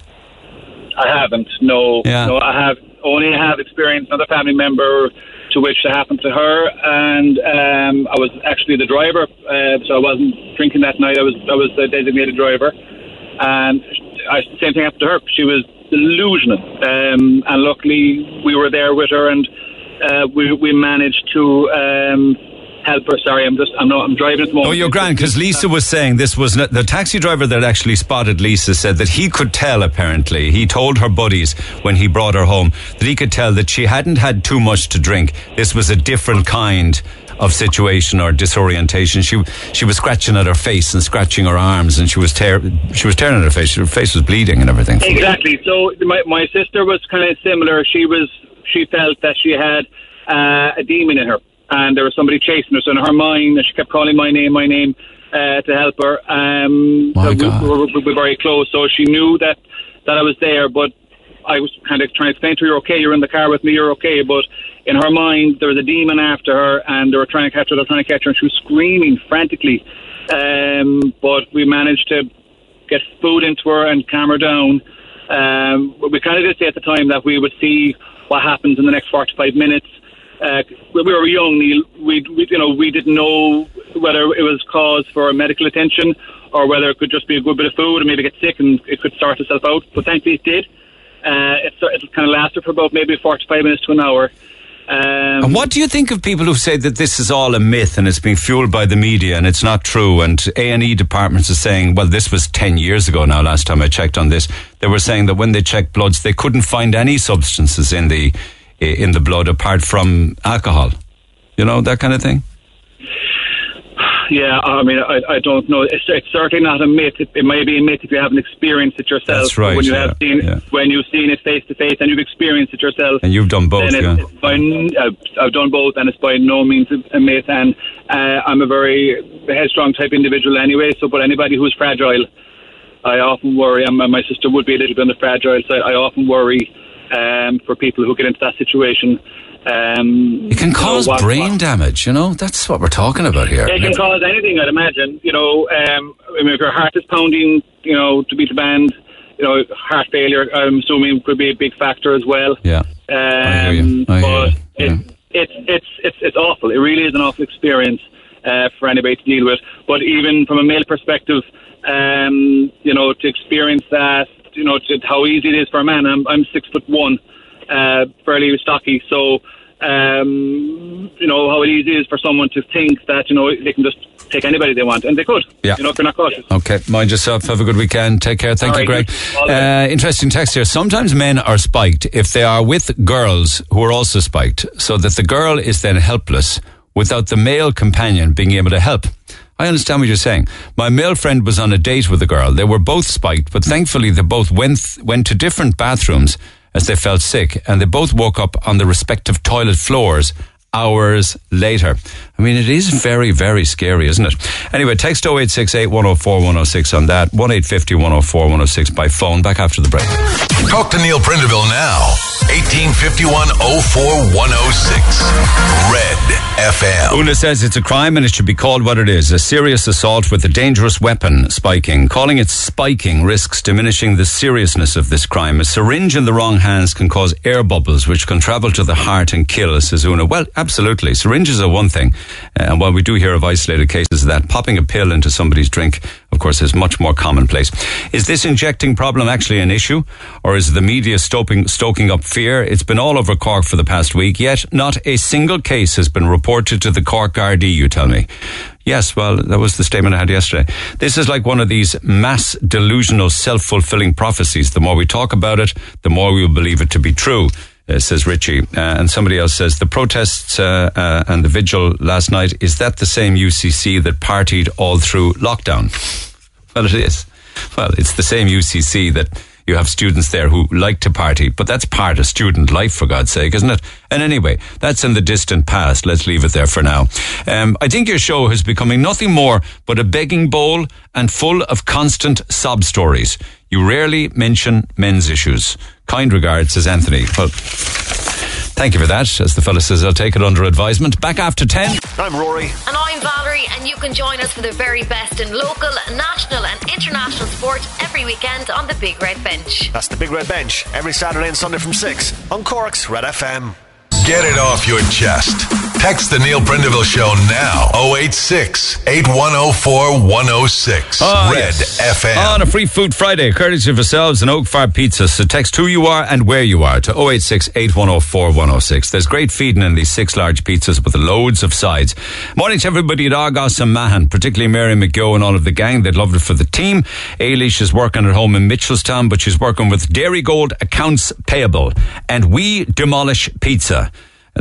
I haven't. No, Yeah. no, I have only have experienced another family member to which happened to her, and um, I was actually the driver, uh, so I wasn't drinking that night. I was I was the designated driver, and I, same thing happened to her. She was delusional, um, and luckily we were there with her, and uh, we we managed to. Um, Help her. Sorry, I'm just. I'm not. I'm driving at the moment. Oh, you're grand because Lisa was saying this was not, the taxi driver that actually spotted Lisa said that he could tell. Apparently, he told her buddies when he brought her home that he could tell that she hadn't had too much to drink. This was a different kind of situation or disorientation. She she was scratching at her face and scratching her arms, and she was tear she was tearing at her face. Her face was bleeding and everything. Exactly. So my my sister was kind of similar. She was she felt that she had uh, a demon in her, and there was somebody chasing her. So in her mind, she kept calling my name, my name, uh, to help her. Um, so we- were, we were very close, so she knew that that I was there, but. I was kind of trying to explain to her, you're okay, you're in the car with me, you're okay. But in her mind, there was a demon after her, and they were trying to catch her, they were trying to catch her, and she was screaming frantically. Um, but we managed to get food into her and calm her down. Um, we kind of did say at the time that we would see what happens in the next 45 minutes. Uh, we we were young, Neil. We, we, you know, we didn't know whether it was cause for medical attention or whether it could just be a good bit of food and maybe get sick and it could sort itself out. But thankfully it did. Uh, it, it kind of lasted for about maybe 45 minutes to an hour. Um, And what do you think of people who say that this is all a myth and it's being fueled by the media and it's not true? And A and E departments are saying, well, this was ten years ago now. Last time I checked on this, they were saying that when they checked bloods, they couldn't find any substances in the in the blood apart from alcohol. You know that kind of thing. Yeah, I mean, I, I don't know. It's, it's certainly not a myth. It, it may be a myth if you haven't experienced it yourself. That's right, When you yeah, have seen yeah. when you've seen it face to face and you've experienced it yourself, And you've done both, yeah. by, n- I've, I've done both, and it's by no means a, a myth. And uh, I'm a very headstrong type individual anyway. So, but anybody who's fragile, I often worry. And my my sister would be a little bit on the fragile side. I often worry um, for people who get into that situation. Um, It can you know, cause what- brain what- damage. You know that's what we're talking about here. it can cause anything, I'd imagine. You know, um, I mean, if your heart is pounding, you know, to beat the band, you know, heart failure, I'm assuming could be a big factor as well. Yeah. I hear you. Um, I hear but you. it, it's it's it's it's awful. It really is an awful experience uh, for anybody to deal with. But even from a male perspective, um, you know, to experience that, you know, to, how easy it is for a man. I'm I'm six foot one, uh, fairly stocky, so. Um, you know how easy it is for someone to think that you know they can just take anybody they want, and they could. Yeah. You know, if they're not cautious. Okay, mind yourself. Have a good weekend. Take care. Thank All you, right, Greg. Uh, interesting text here. Sometimes men are spiked if they are with girls who are also spiked, so that the girl is then helpless without the male companion being able to help. I understand what you're saying. My male friend was on a date with a girl. They were both spiked, but thankfully they both went went to different bathrooms as they felt sick, and they both woke up on the respective toilet floors hours later. I mean, it is very, very scary, isn't it? Anyway, text 0868 104 106 on that, 1 850 104 106 by phone. Back after the break. Talk to Neil Prendeville now. 1851 04 106. Red FM. Una says it's a crime and it should be called what it is a serious assault with a dangerous weapon, spiking. Calling it spiking risks diminishing the seriousness of this crime. A syringe in the wrong hands can cause air bubbles which can travel to the heart and kill, says Una. Well, absolutely. Syringes are one thing. Uh, and while we do hear of isolated cases of that, popping a pill into somebody's drink, of course, is much more commonplace. Is this injecting problem actually an issue? Or is the media stoking, stoking up fear? It's been all over Cork for the past week, yet not a single case has been reported to the Cork RD, you tell me. Yes, well, that was the statement I had yesterday. This is like one of these mass delusional self-fulfilling prophecies. The more we talk about it, the more we will believe it to be true. Uh, says Richie. Uh, and somebody else says the protests uh, uh, and the vigil last night, is that the same UCC that partied all through lockdown? Well, it is. Well, it's the same UCC that you have students there who like to party, but that's part of student life, for God's sake, isn't it? And anyway, that's in the distant past. Let's leave it there for now. Um, I think your show is becoming nothing more but a begging bowl and full of constant sob stories. You rarely mention men's issues. Kind regards, says Anthony. Well, Thank you for that. As the fella says, I'll take it under advisement. Back after 10. I'm Rory. And I'm Valerie, and you can join us for the very best in local, national, and international sport every weekend on the Big Red Bench. That's the Big Red Bench every Saturday and Sunday from 6 on Cork's Red FM. Get it off your chest. Text the Neil Prendeville Show now. 086 8104 106. Ah, Red yes. FM. On a free food Friday, courtesy of yourselves and Oak Fire Pizza. So text who you are and where you are to 086 8104 106. There's great feeding in these six large pizzas with loads of sides. Morning to everybody at Argos and Mahon, particularly Mary McGill and all of the gang. They'd love it for the team. Ailish is working at home in Mitchelstown, but she's working with Dairygold Accounts Payable. And we demolish pizza.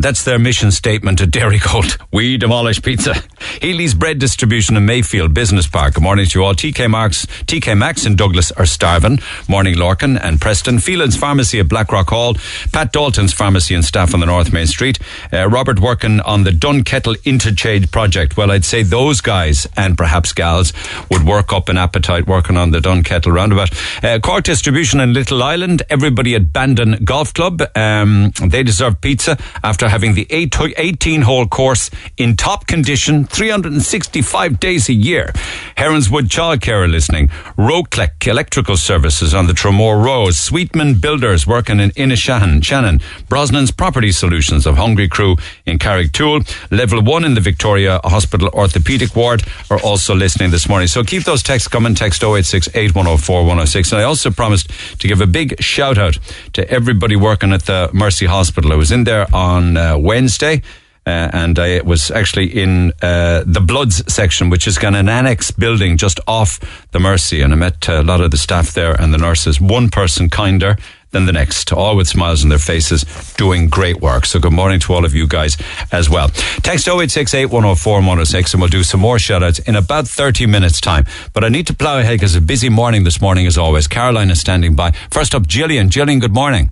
That's their mission statement at Dairygold. We demolish pizza. Healy's Bread Distribution in Mayfield Business Park. Good morning to you all. TK Marks, TK Maxx and Douglas are starving. Morning Lorcan and Preston. Phelan's Pharmacy at Blackrock Hall. Pat Dalton's Pharmacy and staff on the North Main Street. Uh, Robert working on the Dunkettle Interchange project. Well, I'd say those guys and perhaps gals would work up an appetite working on the Dunkettle roundabout. Uh, Cork Distribution in Little Island. Everybody at Bandon Golf Club. Um, they deserve pizza after having the 18 hole course in top condition 365 days a year. Heronswood Childcare are listening. Roclec Electrical Services on the Tramore Road. Sweetman Builders working in Inishannon. Shannon. Brosnan's Property Solutions of Hungry Crew in Carrigtwohill. Level 1 in the Victoria Hospital Orthopedic Ward are also listening this morning. So keep those texts coming. Text 086 8104 106. And I also promised to give a big shout out to everybody working at the Mercy Hospital. I was in there on uh, Wednesday. Uh, and I was actually in uh, the Bloods section, which is kind of an annex building just off the Mercy. And I met a lot of the staff there and the nurses. One person kinder than the next, all with smiles on their faces, doing great work. So good morning to all of you guys as well. Text 0868 104 106 and we'll do some more shout outs in about 30 minutes time. But I need to plow ahead because a busy morning this morning as always. Caroline is standing by. First up, Gillian. Gillian, good morning.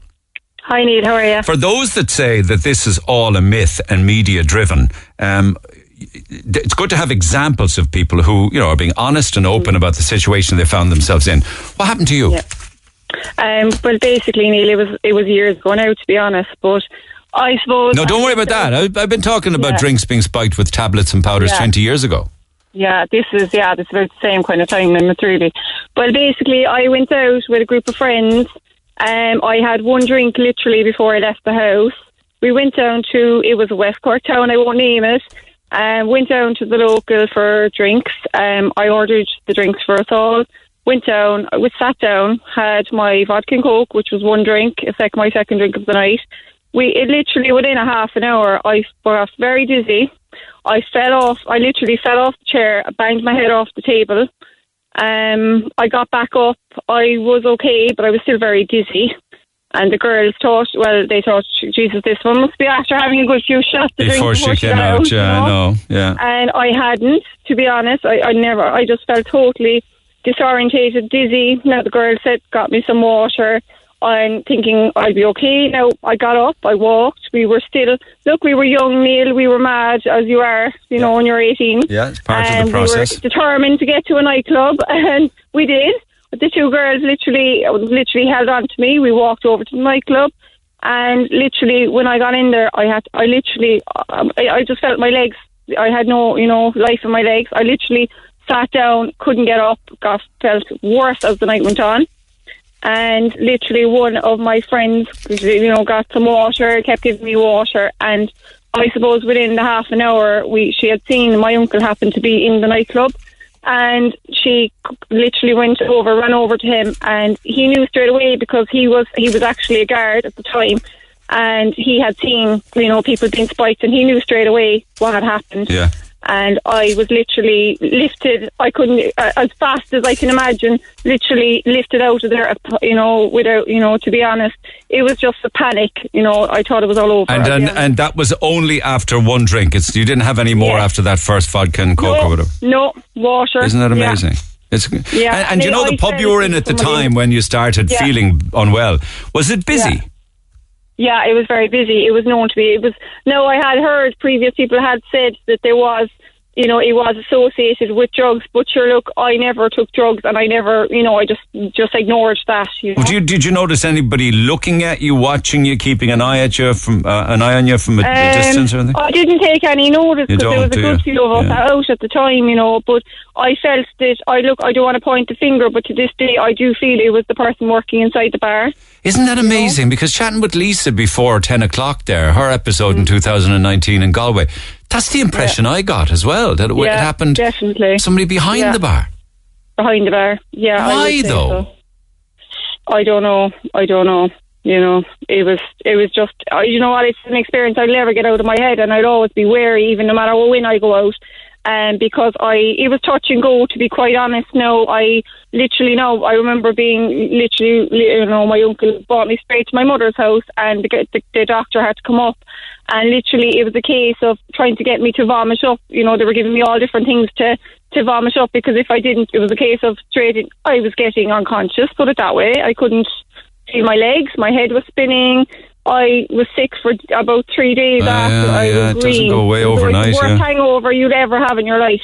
Hi, Neil. How are you? For those that say that this is all a myth and media driven, um, it's good to have examples of people who, you know, are being honest and open about the situation they found themselves in. What happened to you? Yeah. Um, well, basically, Neil, it was it was years ago now, to be honest. But I suppose. No, don't worry about that. I, I've been talking about Yeah. drinks being spiked with tablets and powders Yeah. 20 years ago. Yeah, this is yeah, this is about the same kind of time in really. Well, basically, I went out with a group of friends. Um, I had one drink literally before I left the house. We went down to it was a West Cork town. I won't name it. Um, went down to the local for drinks. Um, I ordered the drinks for us all. Went down. We sat down. Had my vodka and coke, which was one drink. It's like my second drink of the night. We it literally within a half an hour. I got very dizzy. I fell off. I literally fell off the chair, banged my head off the table. Um, I got back up. I was okay, but I was still very dizzy. And the girls thought, well, they thought, Jesus, this one must be after having a good few shots Before she came out, you yeah, I know? know, yeah. And I hadn't, to be honest. I, I never. I just felt totally disorientated, dizzy. Now the girl said, got me some water. I'm thinking I'll be okay. Now I got up, I walked. We were still look. We were young, Neil. We were mad as you are. You know, when you're 18. Yeah, it's part of the process. We were determined to get to a nightclub, and we did. But the two girls literally, literally held on to me. We walked over to the nightclub, and literally, when I got in there, I had, I literally, um, I, I just felt my legs. I had no, you know, life in my legs. I literally sat down, couldn't get up, got felt worse as the night went on. And literally, one of my friends, you know, got some water, kept giving me water, and I suppose within the half an hour, we she had seen my uncle happen to be in the nightclub, and she literally went over, ran over to him, and he knew straight away because he was he was actually a guard at the time, and he had seen you know people being spiked, and he knew straight away what had happened. Yeah. And I was literally lifted. I couldn't, uh, as fast as I can imagine, literally lifted out of there. You know, without, you know, to be honest, it was just a panic. You know, I thought it was all over. And and, and that was only after one drink. It's you didn't have any more Yeah. after that first vodka and coke or no, whatever. no water. Isn't that Yeah. amazing? It's Yeah, and, and and you know I the pub you were in at the time when you started Yeah. feeling unwell. Was it busy? Yeah. It was very busy. It was known to be. It was no. I had heard previous people had said that there was you know, it was associated with drugs. But sure, look, I never took drugs, and I never, you know, I just just ignored that. You know? Did you, did you notice anybody looking at you, watching you, keeping an eye at you from uh, an eye on you from a, Um, distance or anything? I didn't take any notice because there was a good few of us Yeah. out at the time, you know. But I felt that I look. I don't want to point the finger, but to this day, I do feel it was the person working inside the bar. Isn't that amazing? Because chatting with Lisa before 10 o'clock there, her episode Mm. in 2019 in Galway, that's the impression I got as well, that it, it happened definitely somebody behind Yeah. the bar. behind the bar. Yeah. I Why, say though? so. I don't know. I don't know. You know, it was it was just you know what? It's an experience I'll never get out of my head, and I'd always be wary, even no matter what when I go out. And because I, it was touch and go. To be quite honest, no, I literally no. I remember being literally, you know, my uncle brought me straight to my mother's house, and the, the, the doctor had to come up, and literally it was a case of trying to get me to vomit up. You know, they were giving me all different things to to vomit up because if I didn't, it was a case of straight. In, I was getting unconscious. Put it that way. I couldn't feel my legs. My head was spinning. I was sick for about three days Ah, after yeah, I yeah, was it doesn't green. go away It was overnight, The worst yeah. hangover you'd ever have in your life.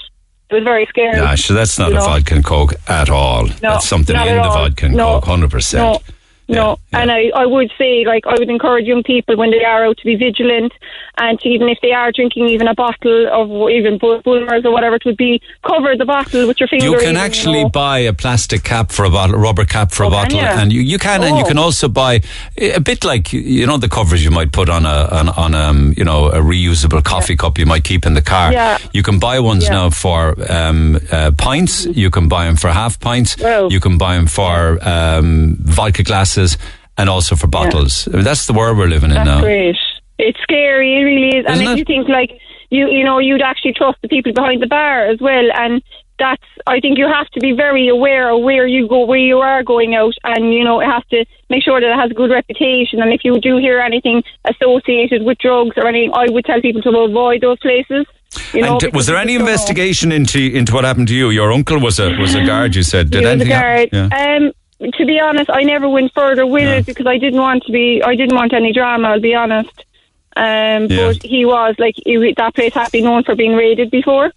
It was very scary. Yeah, so that's not you a know. vodka and coke at all. that's something in the all. vodka and No, coke, 100%. No, no. And I, I would say, like, I would encourage young people when they are out to be vigilant and to even if they are drinking even a bottle of even Bulmers or whatever, it would be cover the bottle with your finger. You can even, actually know. buy a plastic cap for a bottle, a rubber cap for a Oh, can bottle, you? and you, you can, and you Oh. can also buy a bit like you know the covers you might put on a on, on um you know a reusable coffee cup you might keep in the car. Yeah. You can buy ones Yeah. now for um, uh, pints. You can buy them for half pints. Wow. You can buy them for um, vodka glasses and also for bottles. I mean, that's the world we're living in now. great. It's scary, it really is. and Isn't if it? you think like you, you know, you'd actually trust the people behind the bar as well, and that's. I think you have to be very aware of where you go, where you are going out, and you know, it has to make sure that it has a good reputation. And if you do hear anything associated with drugs or anything, I would tell people to avoid those places. You know, and was there any know. investigation into into what happened to you? Your uncle was a was a guard. You said. Did he was a anything guard. Yeah. Um, to be honest, I never went further with it because I didn't want to be. I didn't want any drama. I'll be honest. Um, Yeah. but he was like he, that place had been known for being raided before,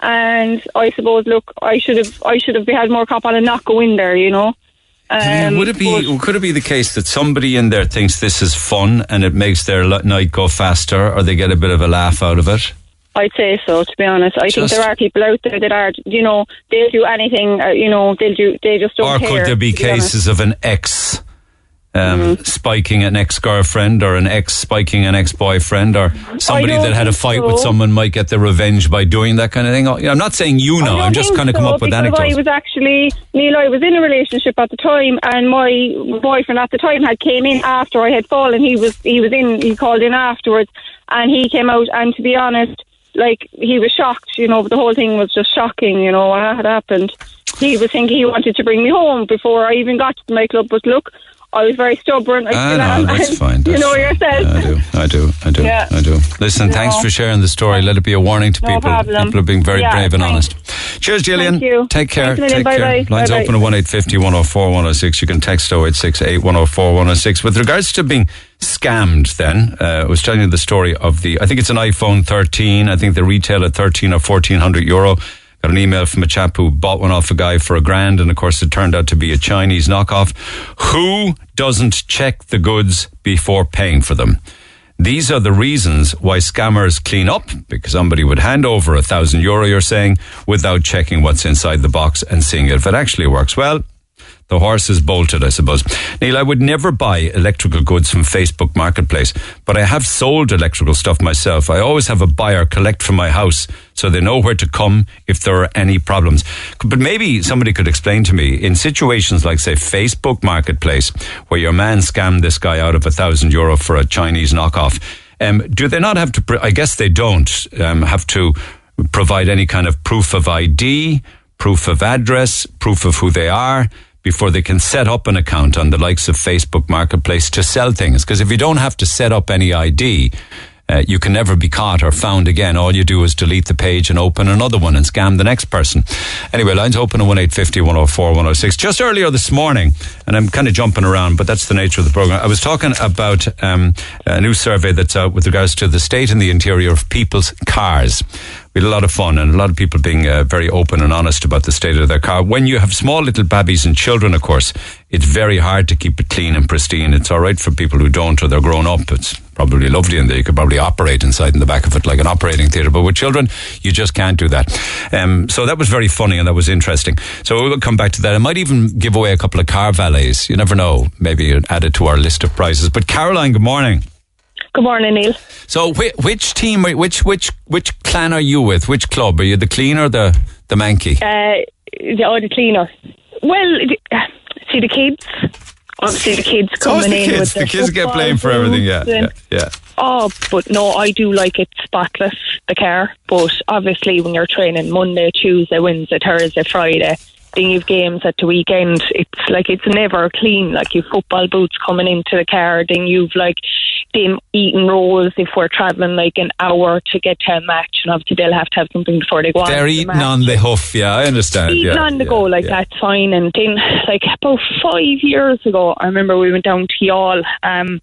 and I suppose look, I should have I should have had more cop on and not go in there. You know. Um, would it be? Could it be the case that somebody in there thinks this is fun and it makes their night go faster, or they get a bit of a laugh out of it? I'd say so. To be honest, I think Just- there are people out there that are, you know, they'll do anything. Uh, you know, they'll do. They just don't or care. could there be cases of an ex um, Mm-hmm. spiking an ex girlfriend, or an ex spiking an ex boyfriend, or somebody that had a fight with someone might get their revenge by doing that kind of thing? I'm not saying you know. I'm just kind of come up with anecdotes. I was actually Neil. I was in a relationship at the time, and my boyfriend at the time had came in after I had fallen. He was he was in. He called in afterwards, and he came out. And to be honest, like he was shocked. You know, the whole thing was just shocking. You know what had happened. He was thinking he wanted to bring me home before I even got to the nightclub. But look, I was very stubborn. I Ah, no, that's fine. you that's know fine. yourself. I do. I do. I do. Yeah. I do. Listen, thanks for sharing the story. Let it be a warning to No people. problem. People are being very Yeah, brave and thanks. honest. Cheers, Gillian. Thank you. Take care. Thanks a million. Take care. Bye-bye. Lines Bye-bye. open at 1 850 104 106. You can text 0868 104 106. With regards to being scammed, then, uh, I was telling you the story of the, I think it's an iPhone 13. I think they retail at 13 or 1400 euro. Got an email from a chap who bought one off a guy for a grand, and of course, it turned out to be a Chinese knockoff. Who doesn't check the goods before paying for them? These are the reasons why scammers clean up because somebody would hand over a thousand euro, you're saying, without checking what's inside the box and seeing if it actually works. Well, the horse is bolted, I suppose. Neil, I would never buy electrical goods from Facebook Marketplace, but I have sold electrical stuff myself. I always have a buyer collect from my house so they know where to come if there are any problems. But maybe somebody could explain to me in situations like, say, Facebook Marketplace, where your man scammed this guy out of a thousand euro for a Chinese knockoff. Um, do they not have to? I guess they don't um, have to provide any kind of proof of ID, proof of address, proof of who they are before they can set up an account on the likes of Facebook Marketplace to sell things. Because if you don't have to set up any ID, uh, you can never be caught or found again. All you do is delete the page and open another one and scam the next person. Anyway, lines open at 1850 104 106. Just earlier this morning, and I'm kind of jumping around, but that's the nature of the program. I was talking about um, a new survey that's out with regards to the state and the interior of people's cars. We had a lot of fun and a lot of people being uh, very open and honest about the state of their car. When you have small little babbies and children, of course, it's very hard to keep it clean and pristine. It's all right for people who don't or they're grown up. It's probably lovely and you could probably operate inside in the back of it like an operating theatre. But with children, you just can't do that. Um, so that was very funny and that was interesting. So we will come back to that. I might even give away a couple of car valets. You never know. Maybe add it to our list of prizes. But Caroline, good morning. Good morning, Neil. So which, which team, which which which clan are you with? Which club? Are you the clean or the the manky? Uh, the, oh, the cleaner. Well, see the kids. Obviously, the kids coming the in kids. with The kids get blamed for everything. Yeah, yeah, yeah. Oh, but no, I do like it spotless, the car. But obviously, when you're training Monday, Tuesday, Wednesday, Thursday, Friday, then you've games at the weekend. It's like it's never clean. Like you've football boots coming into the car, then you've like them eating rolls if we're travelling like an hour to get to a match, and obviously they'll have to have something before they go on. They're to the eating match on the hoof. Yeah, I understand. eating yeah, on the yeah, go like yeah. that's fine. And then like about five years ago, I remember we went down to Youghal, um,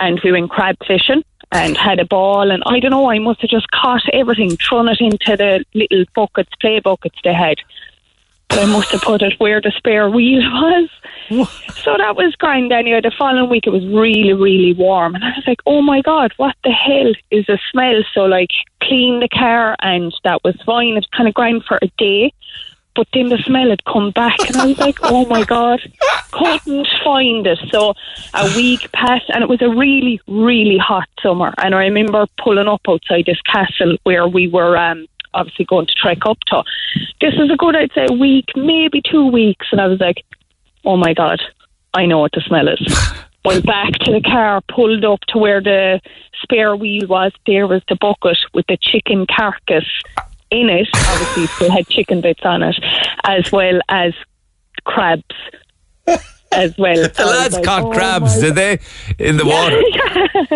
and we went crab fishing and had a ball. And I don't know, I must have just caught everything, thrown it into the little buckets, play buckets they had. I must have put it where the spare wheel was. So that was grand anyway. The following week it was really, really warm. And I was like, oh my God, what the hell is the smell? So like clean the car and that was fine. It was kind of grand for a day. But then the smell had come back and I was like, oh my God, couldn't find it. So a week passed and it was a really, really hot summer. And I remember pulling up outside this castle where we were um, obviously going to trek up to. This was a good, I'd say, a week, maybe two weeks. And I was like, oh my God, I know what the smell is. Went back to the car, pulled up to where the spare wheel was. There was the bucket with the chicken carcass in it. Obviously, still had chicken bits on it, as well as crabs. As well, The lads caught oh crabs, did they? In the water.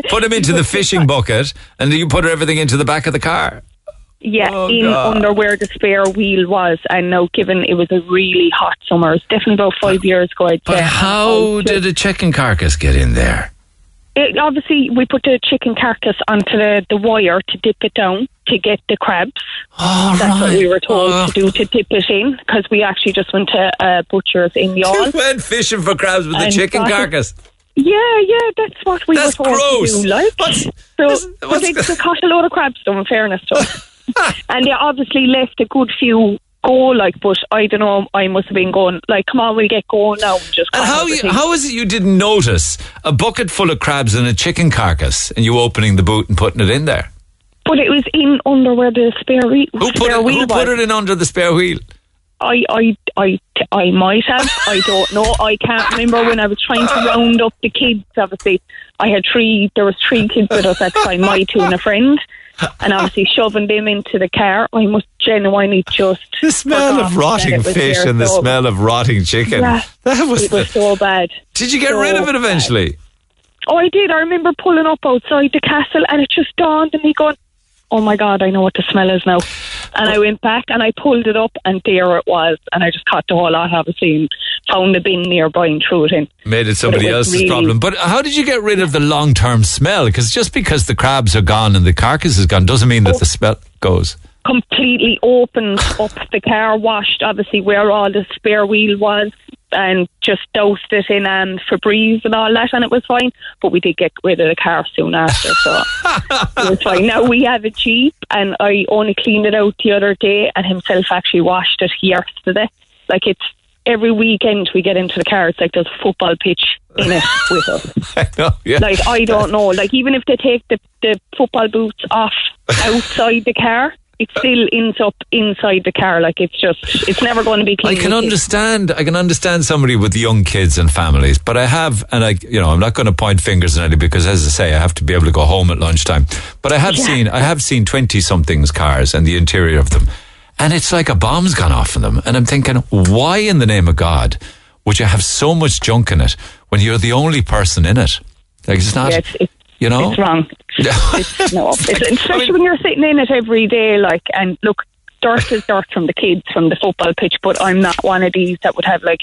Put them into the fishing bucket, and you put everything into the back of the car. Yeah, Oh, in God. under where the spare wheel was, and now given it was a really hot summer, it's definitely about five years ago. I'd But say. how did a chicken carcass get in there? It, obviously, we put the chicken carcass onto the, the wire to dip it down to get the crabs. Oh, That's what we were told Oh. to do to dip it in because we actually just went to uh, butchers in the Youghal. went fishing for crabs with the chicken got it. carcass. Yeah, yeah, that's what we That's were told gross. to do. Like, What's- so what's- but they, they caught a load of crabs, though. In fairness, to us. and they obviously left a good few go. Like, but I don't know. I must have been going like, come on, we'll get going now. and Just And how you, how is it you didn't notice a bucket full of crabs and a chicken carcass, and you opening the boot and putting it in there? But it was in under where the spare wheel. Who put spare it? wheel Who put it in under the spare wheel? I, I, I, I might have. I don't know. I can't remember when I was trying to round up the kids. Obviously, I had three. There was three kids with us at the time. My two and a friend, and obviously shoving them into the car. I must genuinely just The smell of rotting fish and the So, smell of rotting chicken. Yeah, that was. it was so bad. did you get so rid of it bad. eventually? Oh, I did. I remember pulling up outside the castle, and it just dawned on me, going, "Oh my god, I know what the smell is now." And I went back and I pulled it up, and there it was. And I just caught the whole lot, obviously, and found the bin nearby and threw it in. Made it somebody was else's really- problem. But how did you get rid of the long term smell? Because just because the crabs are gone and the carcass is gone doesn't mean that the smell goes. completely opened up the car, washed obviously where all the spare wheel was, and just doused it in um, Febreze and all that, and it was fine. But we did get rid of the car soon after, so it was fine. Now we have a Jeep, and I only cleaned it out the other day, and himself actually washed it yesterday. Like it's every weekend we get into the car, it's like there's a football pitch in it with us. I know, yeah. Like I don't know. Like even if they take the, the football boots off outside the car, it still ends up inside the car. Like it's just it's never going to be clean. I can understand. I can understand somebody with young kids and families, but I have, and I, you know, I'm not going to point fingers at anybody because, as I say, I have to be able to go home at lunchtime. But I have Yeah. seen, I have seen twenty somethings cars and the interior of them, and it's like a bomb's gone off in them. And I'm thinking, why in the name of God would you have so much junk in it when you're the only person in it? Like it's not, Yeah, it's, it's, you know. it's wrong. It's, no, it's, especially when you're sitting in it every day. Like and look, dirt is dirt from the kids from the football pitch. But I'm not one of these that would have like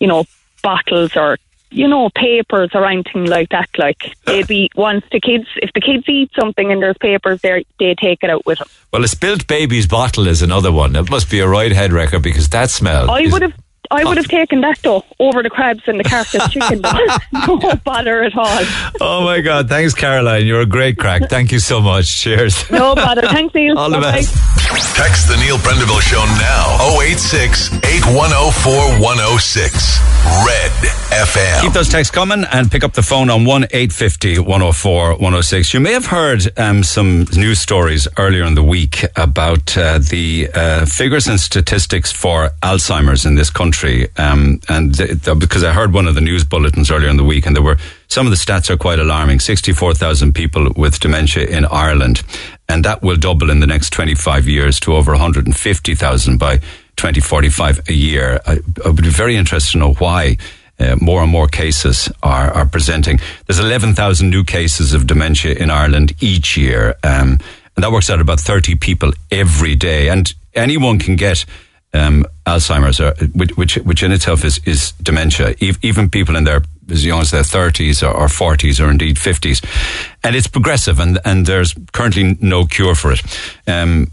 you know bottles or you know, papers or anything like that. Like they'd be once the kids, if the kids eat something and there's papers there, they take it out with them. Well, a spilt baby's bottle is another one. It must be a right head record because that smell. I would have. I would have taken that though over the crabs and the carcass chicken. no bother at all. Oh my God! Thanks, Caroline. You're a great crack. Thank you so much. Cheers. No bother. Thanks, Neil. All the Bye-bye. best. Text the Neil Prendeville Show now. 086 8104 Red FM. Keep those texts coming and pick up the phone on 1 850 104 106. You may have heard um, some news stories earlier in the week about uh, the uh, figures and statistics for Alzheimer's in this country. Um, and th- th- because I heard one of the news bulletins earlier in the week, and there were some of the stats are quite alarming 64,000 people with dementia in Ireland. And that will double in the next 25 years to over 150,000 by 2045 a year. I, I would be very interested to know why uh, more and more cases are, are presenting. There's 11,000 new cases of dementia in Ireland each year. Um, and that works out about 30 people every day. And anyone can get um, Alzheimer's, or, which, which, in itself is, is dementia. Even people in their as young as their 30s or, or 40s or indeed 50s. And it's progressive, and, and there's currently no cure for it. Um,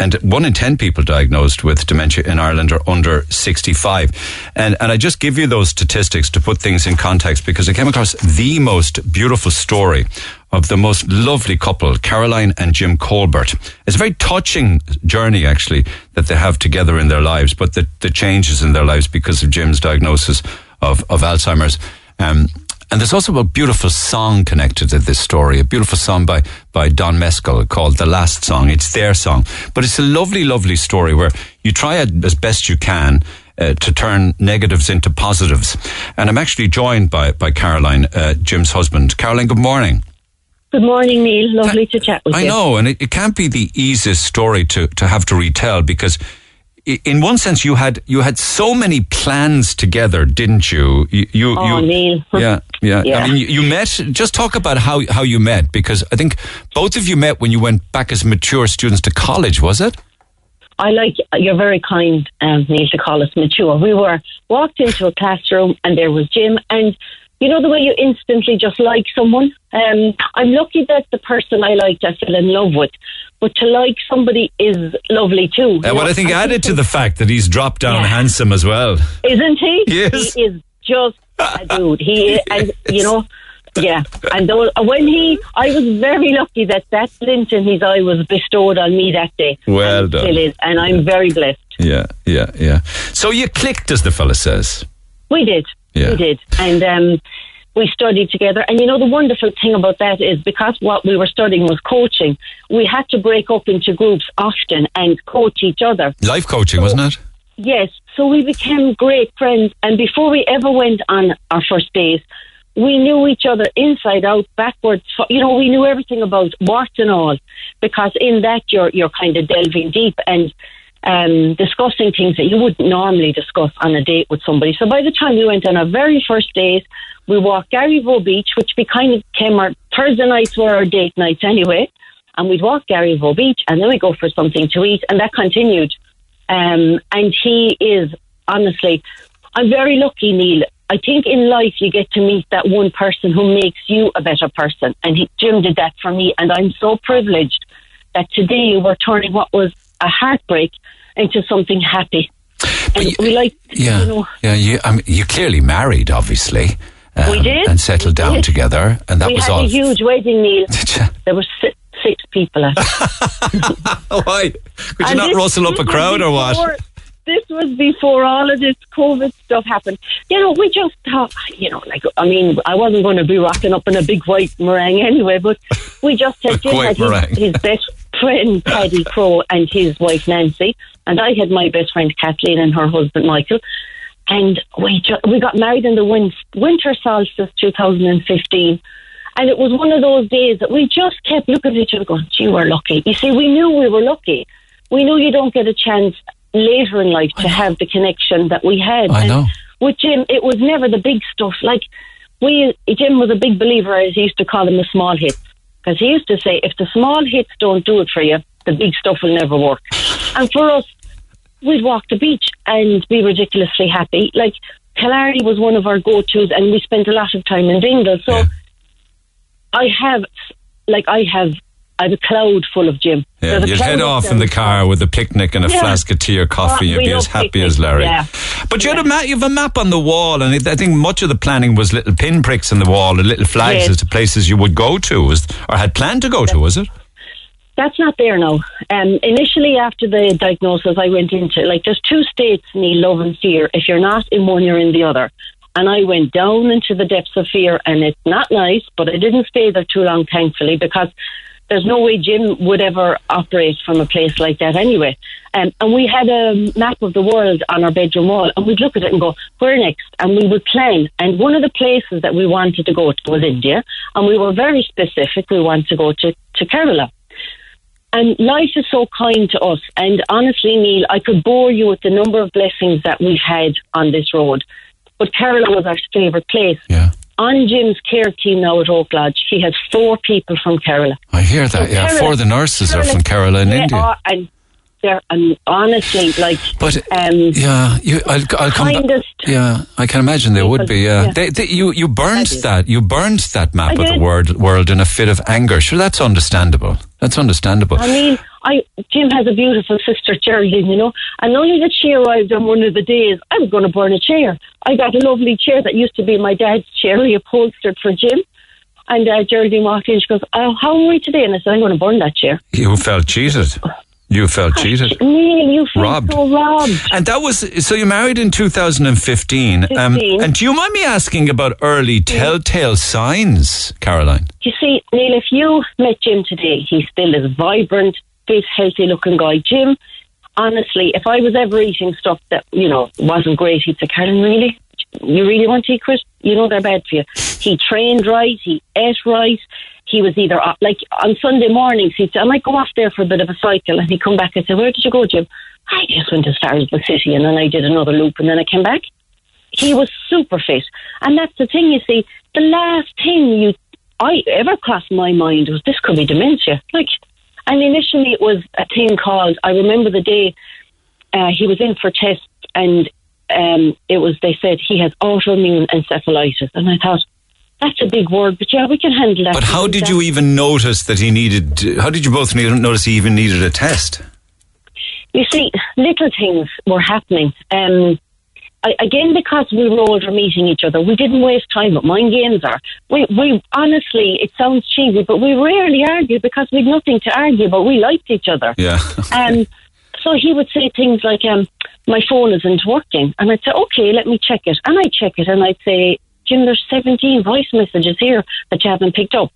and one in 10 people diagnosed with dementia in Ireland are under 65. And, and I just give you those statistics to put things in context because I came across the most beautiful story of the most lovely couple, Caroline and Jim Colbert. It's a very touching journey, actually, that they have together in their lives, but the, the changes in their lives because of Jim's diagnosis of, of Alzheimer's. Um, and there's also a beautiful song connected to this story, a beautiful song by, by Don Mescall called The Last Song. It's their song. But it's a lovely, lovely story where you try as best you can uh, to turn negatives into positives. And I'm actually joined by, by Caroline, uh, Jim's husband. Caroline, good morning. Good morning, Neil. Lovely to chat with I you. I know, and it, it can't be the easiest story to, to have to retell because in one sense you had you had so many plans together, didn't you? You, you, Oh, you Neil. Yeah, yeah. Yeah. I mean, you, you met. Just talk about how how you met because I think both of you met when you went back as mature students to college. Was it? I like you're very kind, um, Neil, to call us mature. We were walked into a classroom and there was Jim, and you know the way you instantly just like someone. Um, I'm lucky that the person I liked I fell in love with, but to like somebody is lovely too. Uh, You well, know, I think added to the fact that he's dropped down handsome as well. isn't he? Yes. He is just a dude. He and you know, yeah. And though, when he, I was very lucky that that glint in his eye was bestowed on me that day. Well and done. Still is, and I'm very blessed. Yeah, yeah, yeah. So you clicked, as the fella says. We did. Yeah. We did. And um, we studied together. And you know, the wonderful thing about that is because what we were studying was coaching, we had to break up into groups often and coach each other. Life coaching, wasn't it? Yes. So we became great friends. And before we ever went on our first days, we knew each other inside out, backwards. You know, we knew everything about what and all, because in that you're you're kind of delving deep and um, discussing things that you wouldn't normally discuss on a date with somebody. So by the time we went on our very first date, we walked Garryvoe Beach, which we kind of came our Thursday nights were our date nights anyway, and we'd walk Garryvoe Beach, and then we go for something to eat, and that continued. Um, and he is honestly, I'm very lucky, Neil. I think in life you get to meet that one person who makes you a better person, and he, Jim did that for me. And I'm so privileged that today we're turning what was a heartbreak into something happy. And we like, Yeah, you know, yeah. You, I mean, you clearly married, obviously. um, We did. and settled down together, and that we was all. a huge wedding, Neil. There were six, people at. Why? Could you And not this- rustle up a crowd or what? This was before all of this COVID stuff happened. You know, we just thought, you know, like, I mean, I wasn't going to be rocking up in a big white meringue anyway, but we just had Jim had his, his best friend, Paddy Crow, and his wife, Nancy, and I had my best friend, Kathleen, and her husband, Michael. And we ju- we got married in the win- winter solstice 2015. And it was one of those days that we just kept looking at each other going, gee, we're lucky. You see, we knew we were lucky. We knew you don't get a chance later in life to have the connection that we had. I And know. With Jim, it was never the big stuff. Like, we, Jim was a big believer, as he used to call them, the small hits. Because he used to say, if the small hits don't do it for you, the big stuff will never work. And for us, we'd walk the beach and be ridiculously happy. Like Killarney was one of our go-tos, and we spent a lot of time in Dingle. So I have, like, I have, I have a cloud full of Jim. Yeah, you'd head off in the car with a picnic and a Yeah. flask of tea or coffee. Oh, You'd be as happy picnics, as Larry. yeah. But you had a map. You have a map on the wall, and I think much of the planning was little pinpricks in the wall and little flags Yes. as to places you would go to, was, or had planned to go to. Was it? That's not there now. Um, initially, after the diagnosis, I went into like there's two states, Neil, love and fear. If you're not in one, you're in the other. And I went down into the depths of fear, and it's not nice, but I didn't stay there too long, thankfully, because there's no way Jim would ever operate from a place like that anyway. Um, and we had a map of the world on our bedroom wall, and we'd look at it and go, where next? And we would plan. And one of the places that we wanted to go to was India, and we were very specific. We wanted to go to, to Kerala. And life is so kind to us. And honestly, Neil, I could bore you with the number of blessings that we've had on this road. But Kerala was our favourite place. Yeah. On Jim's care team now at Oak Lodge, he has four people from Kerala. I hear that. yeah, Kerala- four of the nurses are from Kerala in they India. Are, and they're and honestly like. But um, yeah, you, I'll, I'll come back. Yeah, I can imagine they would be. Yeah, yeah. They, they, you you burned that. You burned that map I of the world world in a fit of anger. Sure, that's understandable. That's understandable. I mean, I Jim has a beautiful sister, Geraldine, you know, and only that she arrived on one of the days, I was going to burn a chair. I got a lovely chair that used to be my dad's chair, he upholstered for Jim. And uh, Geraldine walked in, she goes, oh, how are we today? And I said, I'm going to burn that chair. You felt cheated. You felt cheated. Neil, you feel Robbed. so robbed. And that was so you married in 2015. Um, and do you mind me asking about early telltale signs, Caroline? You see, Neil, if you met Jim today, he still is vibrant, fit, healthy looking guy. Jim, honestly, if I was ever eating stuff that, you know, wasn't great, he'd say, Karen, really? You really want to eat Chris? You know they're bad for you. He trained right, he ate right. He was either, uh, like, on Sunday mornings, he'd say, I might go off there for a bit of a cycle. And he'd come back and say, Where did you go, Jim? I just went as far as the city and then I did another loop and then I came back. He was super fit. And that's the thing, you see, the last thing you I ever crossed my mind was this could be dementia. Like, and initially it was a thing called. I remember the day uh, he was in for tests, and um, it was. They said he has autoimmune encephalitis, and I thought that's a big word, but yeah, we can handle that. But how did you even notice that he needed? How did you both notice he even needed a test? You see, little things were happening. Um, I, again, because we were older meeting each other, we didn't waste time. at mind games are. We, we honestly, it sounds cheesy, but we rarely argue because we'd nothing to argue but We liked each other. Yeah. Um, so he would say things like, um, "My phone isn't working," and I'd say, "Okay, let me check it." And I'd check it, and I'd say, "Jim, there's 17 voice messages here that you haven't picked up."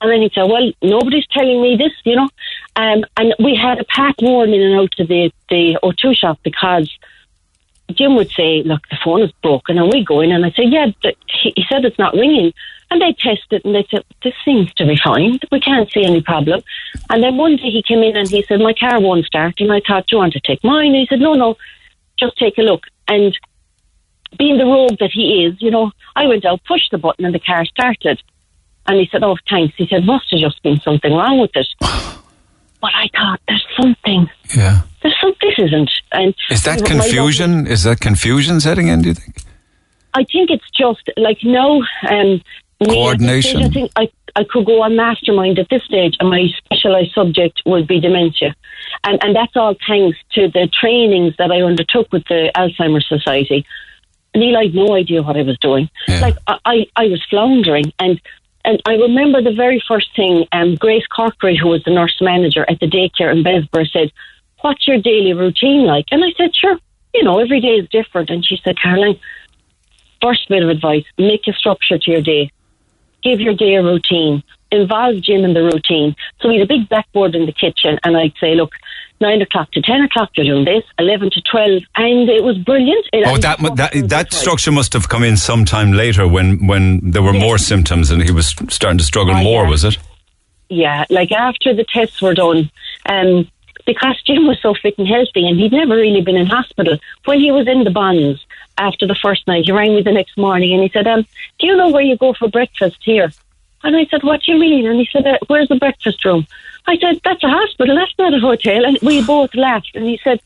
And then he'd say, "Well, nobody's telling me this, you know." Um, and we had a pack worn in and out to the the O2 shop because Jim would say, "Look, the phone is broken," and we go in and I say, "Yeah," he, he said it's not ringing, and they test it and they said, "This seems to be fine. We can't see any problem." And then one day he came in and he said, "My car won't start," and I thought, "Do you want to take mine?" And he said, "No, no, just take a look." And being the rogue that he is, you know, I went out, pushed the button, and the car started. And he said, "Oh, thanks." He said, "Must have just been something wrong with it." But I thought, "There's something. Yeah. There's some. This isn't." And Is that confusion? Is that confusion setting in? Do you think? I think it's just like no um, Coordination. At this stage, I think I, I could go on mastermind at this stage, and my specialised subject would be dementia, and and that's all thanks to the trainings that I undertook with the Alzheimer's Society. Neil, I had no idea what I was doing. Like I, I, I was floundering, and and I remember the very first thing. Um, Grace Corkery, who was the nurse manager at the daycare in Bessborough, said, "What's your daily routine like?" And I said, "Sure, you know, every day is different." And she said, "Caroline." First bit of advice make a structure to your day. Give your day a routine. Involve Jim in the routine. So we had a big blackboard in the kitchen, and I'd say, look, nine o'clock to ten o'clock, you're doing this, 11 to 12, and it was brilliant. It, Oh, that that that structure must have come in sometime later when when there were more symptoms and he was starting to struggle Oh, more. yeah. Was it? yeah, like after the tests were done, um, because Jim was so fit and healthy and he'd never really been in hospital, when he was in the Bons after the first night, he rang me the next morning and he said, um, Do you know where you go for breakfast here? And I said, What do you mean? And he said, uh, Where's the breakfast room? I said, That's a hospital, that's not a hotel. And we both laughed and he said,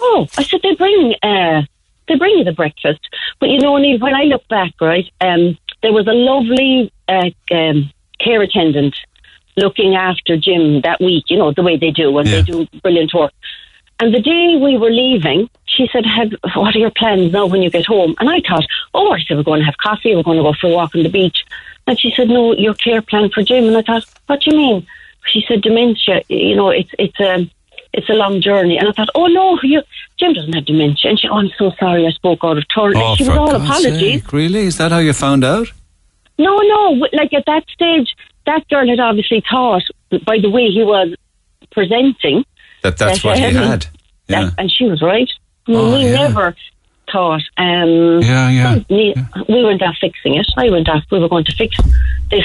Oh, I said, They bring uh, they bring you the breakfast. But you know, Neil, when I look back, right, um, there was a lovely uh, um, care attendant looking after Jim that week. You know the way they do, and Yeah. they do brilliant work. And the day we were leaving, she said, "Have what are your plans now when you get home?" And I thought, "Oh, I said we're going to have coffee. We're going to go for a walk on the beach." And she said, "No, your care plan for Jim." And I thought, "What do you mean?" She said, "Dementia. You know, it's it's a it's a long journey." And I thought, "Oh no, you Jim doesn't have dementia." And she, "Oh, I'm so sorry. I spoke out of turn." Oh, she was all God's apologies. sake, really? Is that how you found out? No, no. Like at that stage, that girl had obviously thought by the way he was presenting That that's That, what he um, had. Yeah. that, and she was right. Oh, we yeah. never thought. Um, Yeah, yeah, We, we went off fixing it. I went off. We were going to fix this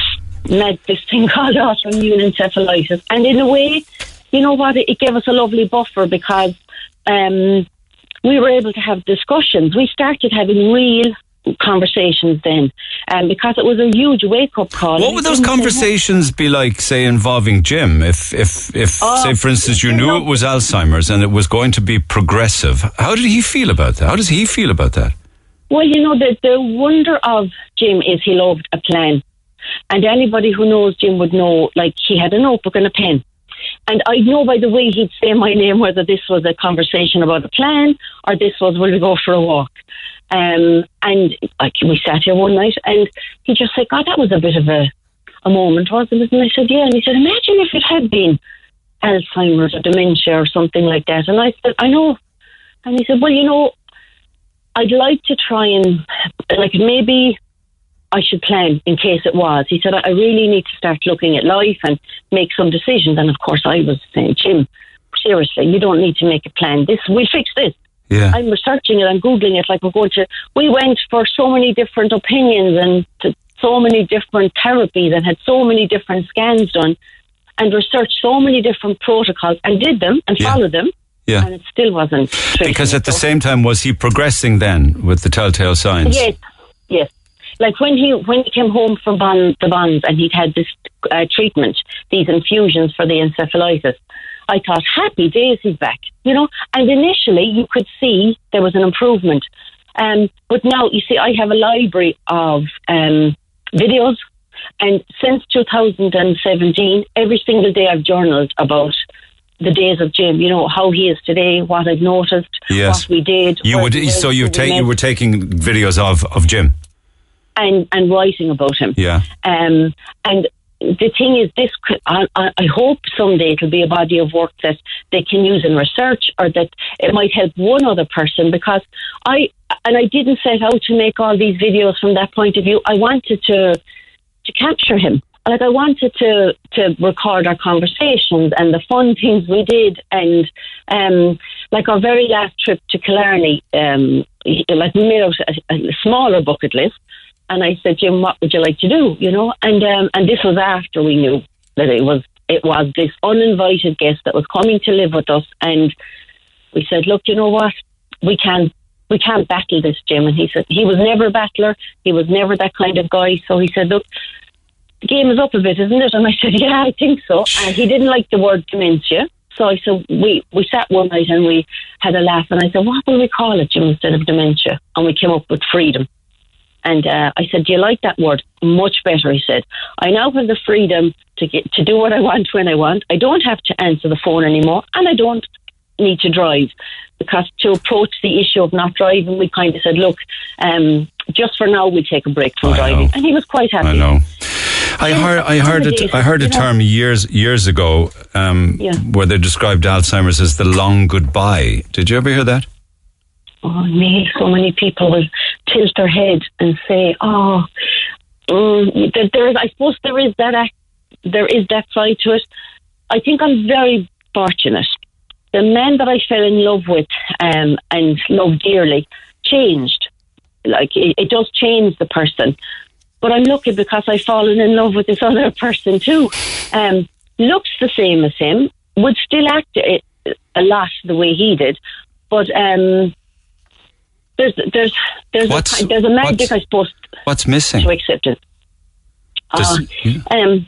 med, this thing called autoimmune encephalitis, and in a way, you know what? It, it gave us a lovely buffer because um, we were able to have discussions. We started having real conversations then, um, because it was a huge wake up call. What would those conversations be like, say, involving Jim? If, if, if, Oh, say, for instance, you knew it was Alzheimer's and it was going to be progressive, how did he feel about that? How does he feel about that? Well, you know, the, the wonder of Jim is he loved a plan. And anybody who knows Jim would know, like, he had a notebook and a pen. And I know by the way he'd say my name whether this was a conversation about a plan or this was, will we go for a walk? Um, and like we sat here one night and he just said, God, that was a bit of a, a moment, wasn't it? And I said, yeah. And he said, imagine if it had been Alzheimer's or dementia or something like that. And I said, I know. And he said, well, you know, I'd like to try and, like, maybe I should plan in case it was. He said, I really need to start looking at life and make some decisions. And of course, I was saying, Jim, seriously, you don't need to make a plan. This, we'll fix this. Yeah. I'm researching it, I'm Googling it, like we're going to, we went for so many different opinions and to so many different therapies and had so many different scans done and researched so many different protocols and did them and Yeah. followed them. Yeah. And it still wasn't. Because at the same time, was he progressing then with the telltale signs? Yes, yes. Like when he when he came home from bon, the Bons and he'd had this uh, treatment, these infusions for the encephalitis, I thought, happy days, he's back. You know, and initially you could see there was an improvement. Um, but now you see, I have a library of um, videos, and since 2017, every single day I've journaled about the days of Jim. You know how he is today, what I've noticed, Yes. what we did. You would, so you take, you were taking videos of, of Jim. And and writing about him. Yeah. Um, and the thing is, this I, I hope someday it'll be a body of work that they can use in research, or that it might help one other person. Because I and I didn't set out to make all these videos from that point of view. I wanted to to capture him. Like I wanted to to record our conversations and the fun things we did, and um, like our very last trip to Killarney, um, like we made out a, a smaller bucket list. And I said, Jim, what would you like to do? You know, and um, and this was after we knew that it was it was this uninvited guest that was coming to live with us, and we said, look, you know what, we can we can't battle this, Jim. And he said he was never a battler. He was never that kind of guy. So he said, look, the game is up a bit, isn't it? And I said, yeah, I think so. And he didn't like the word dementia. So I said, we, we sat one night and we had a laugh. And I said, what will we call it, Jim, instead of dementia? And we came up with freedom. And uh, I said, do you like that word? Much better, he said. I now have the freedom to get to do what I want when I want. I don't have to answer the phone anymore, and I don't need to drive because to approach the issue of not driving, we kind of said, look, um, just for now, we take a break from I driving, know. and he was quite happy. I know. I heard, I heard it. I heard a term years years ago um, Yeah. where they described Alzheimer's as the long goodbye. Did you ever hear that? Oh, me, so many people will tilt their head and say, "Oh, mm, there, is." I suppose there is that. Act, there is that side to it. I think I'm very fortunate. The man that I fell in love with um, and loved dearly changed. Like it, it does change the person, but I'm lucky because I've fallen in love with this other person too. Um, looks the same as him, would still act a, a lot the way he did, but um, there's there's there's What's- a, there's a magic I suppose What's missing? to acceptance. Does- Uh, um,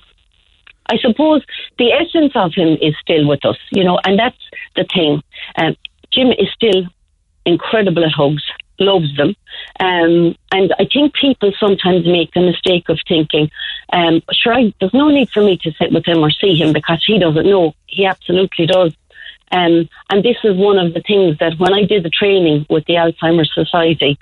I suppose the essence of him is still with us, you know, and that's the thing. Um, Jim is still incredible at hugs. loves them. Um, and I think people sometimes make the mistake of thinking, um, sure, I, there's no need for me to sit with him or see him because he doesn't know. He absolutely does. Um, and this is one of the things that when I did the training with the Alzheimer's Society,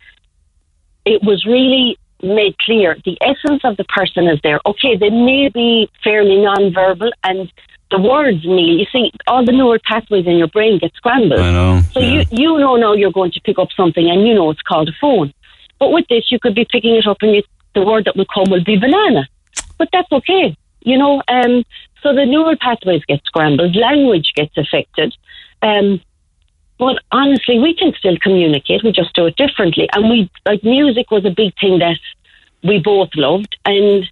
it was really made clear the essence of the person is there. Okay, they may be fairly non-verbal and the words, Neil, you see, all the neural pathways in your brain get scrambled. I know. So you, you know now you're going to pick up something and you know it's called a phone. But with this, you could be picking it up and you, the word that will come will be banana. But that's okay. You know, um, so the neural pathways get scrambled, language gets affected. Um, but honestly, we can still communicate. We just do it differently. And we, like, music was a big thing that we both loved. And,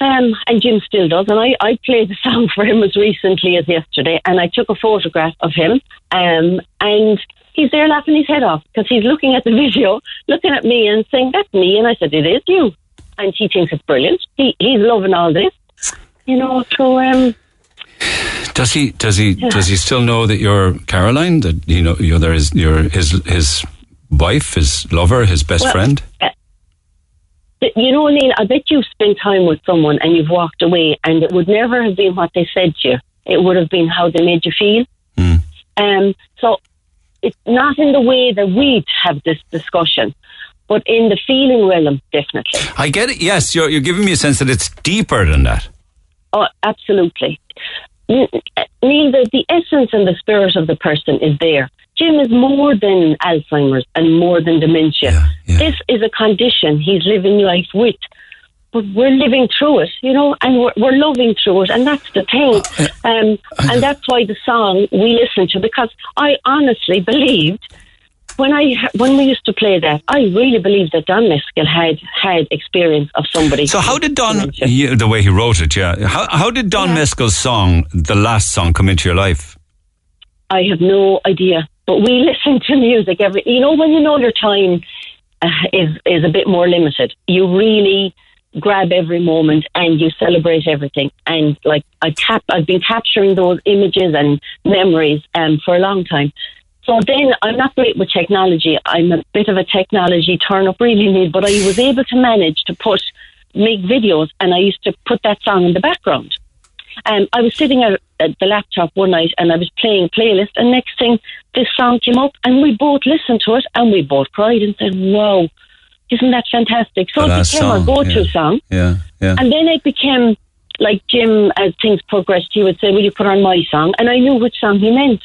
um, and Jim still does. And I, I played the song for him as recently as yesterday. And I took a photograph of him. Um, and he's there laughing his head off because he's looking at the video, looking at me and saying, that's me. And I said, it is you. And he thinks it's brilliant. He, he's loving all this. You know, so, um, Does he? Does he? Does he still know that you're Caroline? That you know you're there is you're his his wife, his lover, his best Well, friend. uh, You know, Neil, I bet you've spent time with someone and you've walked away, and it would never have been what they said to you. It would have been how they made you feel. Um, so it's not in the way that we'd have this discussion, but in the feeling realm, definitely. I get it. Yes, you're you're giving me a sense that it's deeper than that. Oh, absolutely. N- Neil, the, the essence and the spirit of the person is there. Jim is more than Alzheimer's and more than dementia. This is a condition he's living life with. But we're living through it, you know, and we're, we're loving through it, and that's the thing. Um, and that's why the song we listen to, because I honestly believed when I when we used to play that, I really believe that Don Mescall had had experience of somebody. So how did Don, yeah, the way he wrote it, yeah, how how did Don Mescall's song, the last song, come into your life? I have no idea. But we listen to music every. You know, when you know your time uh, is is a bit more limited, you really grab every moment and you celebrate everything. And like I cap, I've been capturing those images and memories um, for a long time. So then I'm not great with technology. I'm a bit of a technology turn up really need, but I was able to manage to put make videos and I used to put that song in the background. Um, I was sitting at, at the laptop one night and I was playing a playlist, and next thing this song came up, and we both listened to it and we both cried and said, "Wow, isn't that fantastic?" So The it became our go-to yeah. song, Yeah, yeah. and then it became like Jim. As things progressed, he would say, "Will you put on my song?" And I knew which song he meant,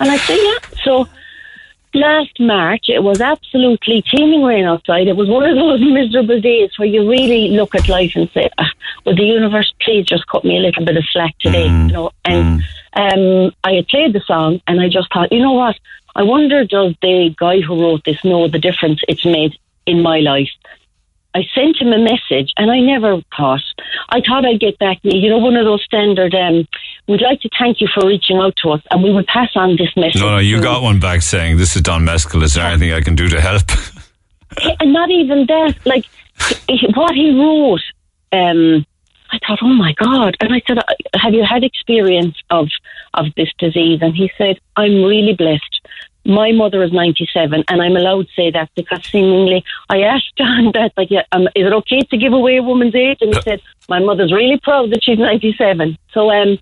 and I said, "Yeah." So last March, it was absolutely teeming rain outside. It was one of those miserable days where you really look at life and say, ah, "Will the universe please just cut me a little bit of slack today?" You know, and um, I had played the song, and I just thought, you know what? I wonder does the guy who wrote this know the difference it's made in my life? I sent him a message, and I never thought. I thought I'd get back. You know, one of those standard. Um, we'd like to thank you for reaching out to us, and we would pass on this message. No, no, you got one back saying, "This is Don Mescall. Is there anything I can do to help?" and not even that. Like what he wrote, um, I thought, oh my god! And I said, "Uh, have you had experience of of this disease? And he said, I'm really blessed. My mother is 97, and I'm allowed to say that because seemingly I asked John that, like, yeah, um, is it okay to give away a woman's age? And he said, my mother's really proud that she's 97. So, um,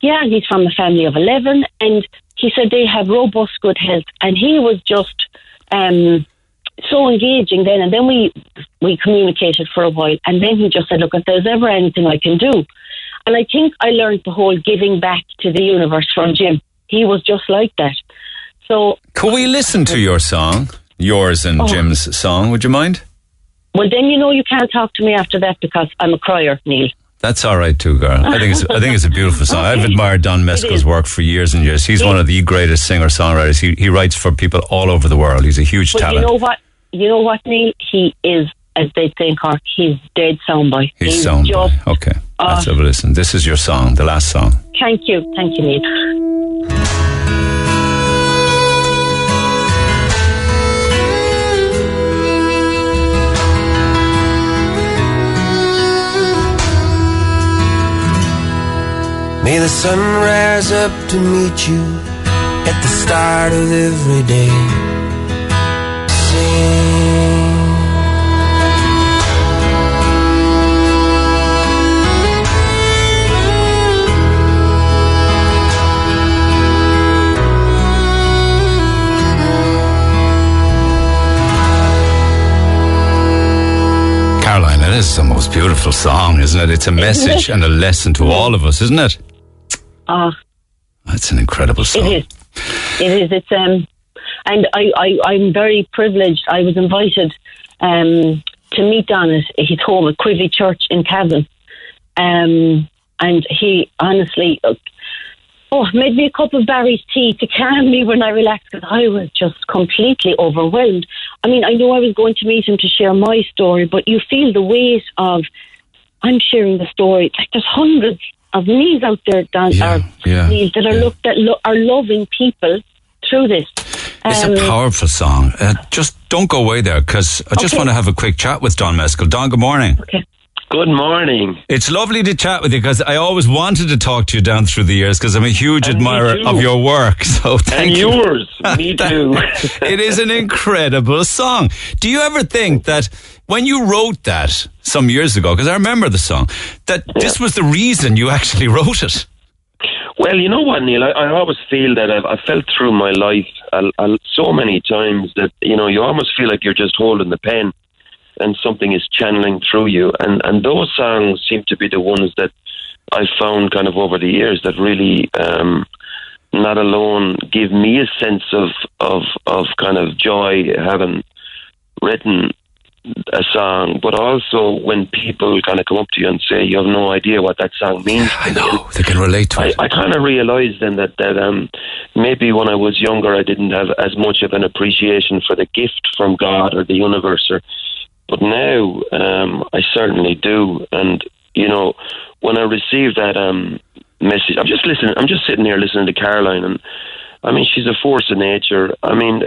yeah, he's from a family of 11, and he said they have robust good health, and he was just um, so engaging then. And then we we communicated for a while, and then he just said, "Look, if there's ever anything I can do," and I think I learned the whole giving back to the universe from Jim. He was just like that. So, Could we listen to your song, yours and Oh. Jim's song? Would you mind? well, then you know you can't talk to me after that because I'm a crier, Neil. That's all right too, girl. I think it's I think it's a beautiful song. I've admired Don Mescall's work for years and years. He's one of the greatest singer songwriters. He he writes for people all over the world. He's a huge But talent. you know what? You know what, Neil? He is, as they say in Cork, he's dead soundboy. He's sound. just. Okay, Uh, let's have a listen. This is your song, the last song. Thank you, thank you, Neil. May the sun rise up to meet you at the start of every day. Caroline, that is the most beautiful song, isn't it? It's a message and a lesson to all of us, isn't it? Ah, That's an incredible song. It is. It is. It's um, and I, I, I'm very privileged. I was invited um to meet Don at his home at Quivvy Church in Cavan, um, and he honestly. uh, Oh, made me a cup of Barry's tea to calm me when I relaxed because I was just completely overwhelmed. I mean, I know I was going to meet him to share my story, but you feel the weight of I'm sharing the story. Like there's hundreds of knees out there, or yeah, that are look that lo- are loving people through this. It's Um, a powerful song. Uh, just don't go away there because I just Okay. want to have a quick chat with Don Mescall. Don, good morning. Okay. Good morning. It's lovely to chat with you because I always wanted to talk to you down through the years because I'm a huge And admirer of your work. So thank And you. yours. Me too. it is an incredible song. Do you ever think that when you wrote that some years ago, because I remember the song, that this was the reason you actually wrote it? Well, you know what, Neil? I, I always feel that I've, I felt through my life uh, uh, so many times that you know you almost feel like you're just holding the pen, and something is channeling through you. And and those songs seem to be the ones that I found kind of over the years that really. Um, not alone give me a sense of, of of kind of joy having written a song, but also when people kind of come up to you and say you have no idea what that song means. I know they can relate to I, it. I kind of realised then that that um, maybe when I was younger I didn't have as much of an appreciation for the gift from God or the universe, or, but now um, I certainly do. And you know, when I received that um, message, I'm just listening. I'm just sitting here listening to Caroline and. I mean, she's a force of nature. I mean,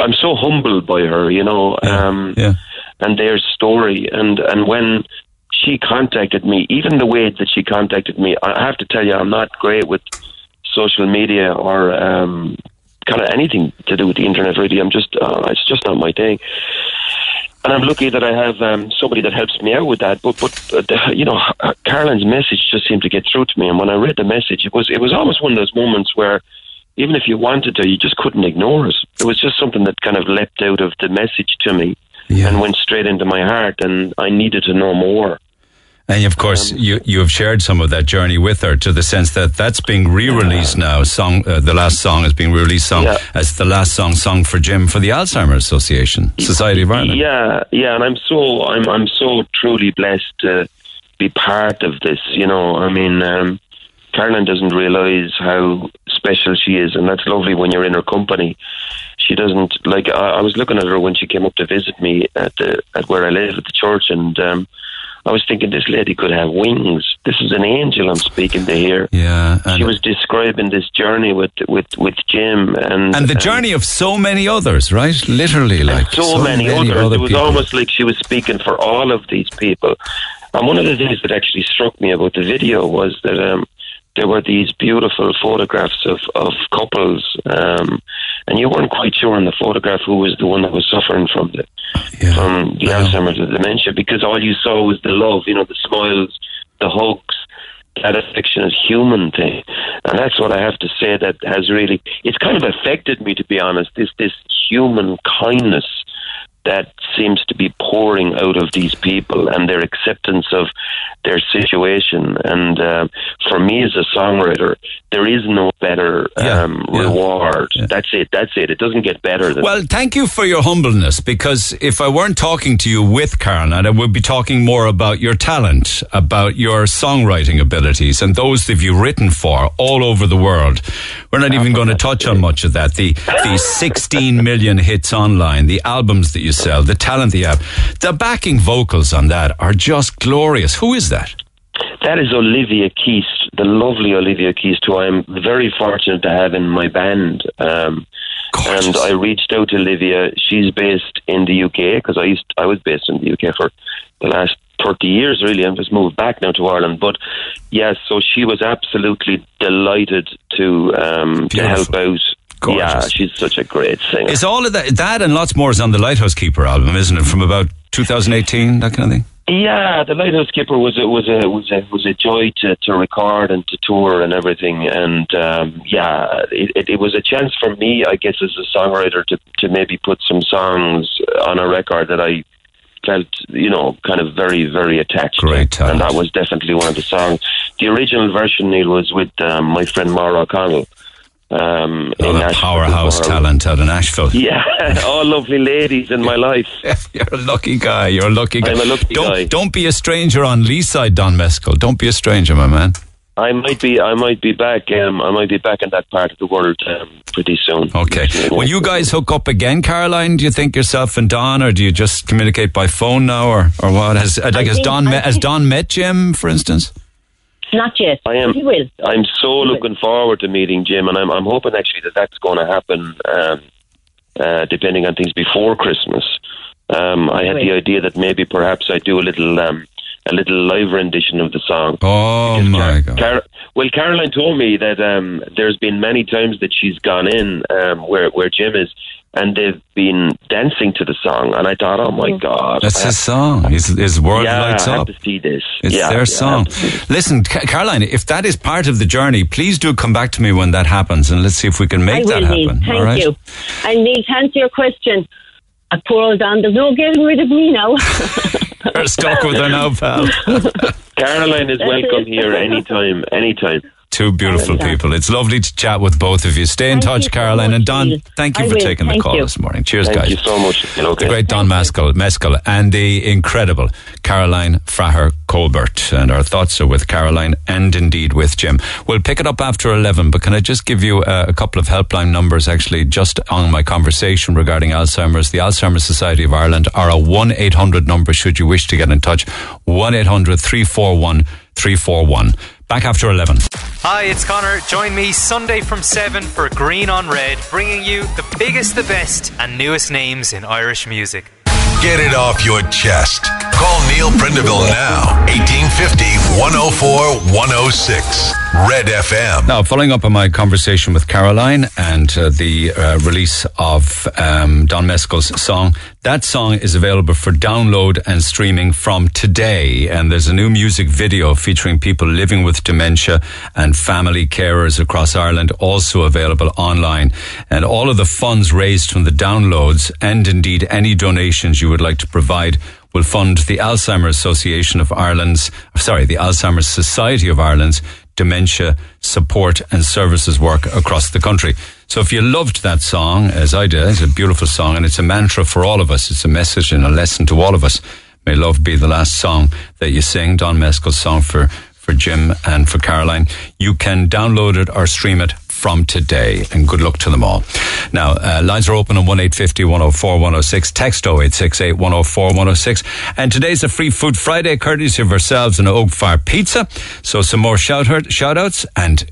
I'm so humbled by her, you know, um, yeah. and their story. And, and when she contacted me, even the way that she contacted me, I have to tell you, I'm not great with social media or um, kind of anything to do with the internet. Really, I'm just, uh, it's just not my thing. And I'm lucky that I have um, somebody that helps me out with that. But, but uh, the, you know, Caroline's message just seemed to get through to me. And when I read the message, it was, it was almost one of those moments where even if you wanted to, you just couldn't ignore it. It was just something that kind of leapt out of the message to me and went straight into my heart, and I needed to know more. And of course, you you have shared some of that journey with her to the sense that that's being re-released now. Song, uh, the last song is being released song Yeah. as the last song sung for Jim for the Alzheimer's Association Society of Ireland. Yeah, yeah, and I'm so I'm I'm so truly blessed to be part of this. You know, I mean, um, Caroline doesn't realise how special she is, and that's lovely when you're in her company. She doesn't like. I, I was looking at her when she came up to visit me at the at where I live at the church, and um, I was thinking this lady could have wings. This is an angel I'm speaking to here. Yeah, She was describing this journey with with with Jim, and and the and- journey of so many others, right? Literally, like so, many, others. other it was people. almost like she was speaking for all of these people. And one of the things that actually struck me about the video was that um, there were these beautiful photographs of, of couples, um, and you weren't quite sure in the photograph who was the one that was suffering from the from the Alzheimer's or dementia because all you saw was the love, you know, the smiles, the hugs, that affectionate human thing. And that's what I have to say that has really it's kind of affected me to be honest, this this human kindness that seems to be pouring out of these people and their acceptance of their situation. And uh, for me as a songwriter, there is no better um, reward. That's it. That's it. It doesn't get better than Well, thank you for your humbleness because if I weren't talking to you with Caroline, I would be talking more about your talent, about your songwriting abilities, and those that you've written for all over the world. We're not even going to touch on much of that. The, the 16 million hits online, the albums that you sell, the talent you have, the backing vocals on that are just glorious. Who is that? That is Olivia Keast, the lovely Olivia Keast, who I'm very fortunate to have in my band. Um, and I reached out to Olivia. She's based in the UK because I used I was based in the UK for the last thirty years, really. I've just moved back now to Ireland. But yes, so she was absolutely delighted to um, to help out. Yeah, she's such a great singer. Is all of that, that and lots more is on the Lighthouse Keeper album, isn't it? From about 2018, that kind of thing? Yeah, the Lighthouse Keeper was a was a was a was a joy to, to record and to tour and everything, and um, yeah, it, it, it was a chance for me, I guess, as a songwriter to to maybe put some songs on a record that I felt, you know, kind of very, very attached. Great to. And that was definitely one of the songs. The original version, Neil, was with um, my friend Maura O'Connell. Um, in Another powerhouse talent out in Nashville. Yeah, all lovely ladies in my life. You're a lucky guy. You're a lucky guy. I'm a lucky don't, guy. Don't be a stranger on Lee side, Don Mescall. Don't be a stranger, my man. I might be, I might be back. Um, I might be back in that part of the world um, pretty soon. Okay. Will you guys hook up again, Caroline? Do you think yourself and Don, or do you just communicate by phone now, or, or what? Has uh, like has think- Don I met, has Don met Jim, for instance? Not yet. I am. He will. I'm so looking forward to meeting Jim, and I'm, I'm hoping actually that that's going to happen. Um, uh, depending on things before Christmas, um, I had the idea that maybe perhaps I do a little, um, a little live rendition of the song. Oh my God! Car- well, Caroline told me that um, there's been many times that she's gone in um, where where Jim is, and they've been dancing to the song, and I thought, oh my God, That's I his song. His, his world yeah, lights I have up. to see this. It's yeah, their yeah, song. have to see this. Listen, Caroline, if that is part of the journey, please do come back to me when that happens, and let's see if we can make I that will, Neil. happen. Thank all right? you. And Neil, to answer your question, I poor old Don, there's no getting rid of me now. You're stuck with her now, pal. Caroline is welcome here anytime, anytime. Two beautiful people. It's lovely to chat with both of you. Stay in Thank touch, you so Caroline. much, and Don, Neil. thank you I for will. taking the call you. this morning. Cheers, Thank guys. you so much. Okay. The great Don Mescall, Mescall and the incredible Caroline Fraher Colbert. And our thoughts are with Caroline and indeed with Jim. We'll pick it up after 11, but can I just give you uh, a couple of helpline numbers actually just on my conversation regarding Alzheimer's? The Alzheimer's Society of Ireland are a 1 800 number should you wish to get in touch. 1 800 341 341. Back after 11. Hi, it's Connor. Join me Sunday from 7 for Green on Red, bringing you the biggest, the best, and newest names in Irish music. Get it off your chest. Call Neil Prendeville now. 1850 104 106. Red FM. Now, following up on my conversation with Caroline and uh, the uh, release of um, Don Mescall's song, that song is available for download and streaming from today. And there's a new music video featuring people living with dementia and family carers across Ireland, also available online. And all of the funds raised from the downloads and indeed any donations you would like to provide will fund the Alzheimer's Association of Ireland's, sorry, the Alzheimer's Society of Ireland's dementia support and services work across the country. So if you loved that song, as I did, it's a beautiful song and it's a mantra for all of us. It's a message and a lesson to all of us. May love be the last song that you sing, Don Mescall's song for, for Jim and for Caroline. You can download it or stream it from today and good luck to them all. Now, uh, lines are open on 1850 104 106. Text 0868 104 106. And today's a free food Friday courtesy of ourselves and Oak Fire Pizza. So some more shout, shout outs and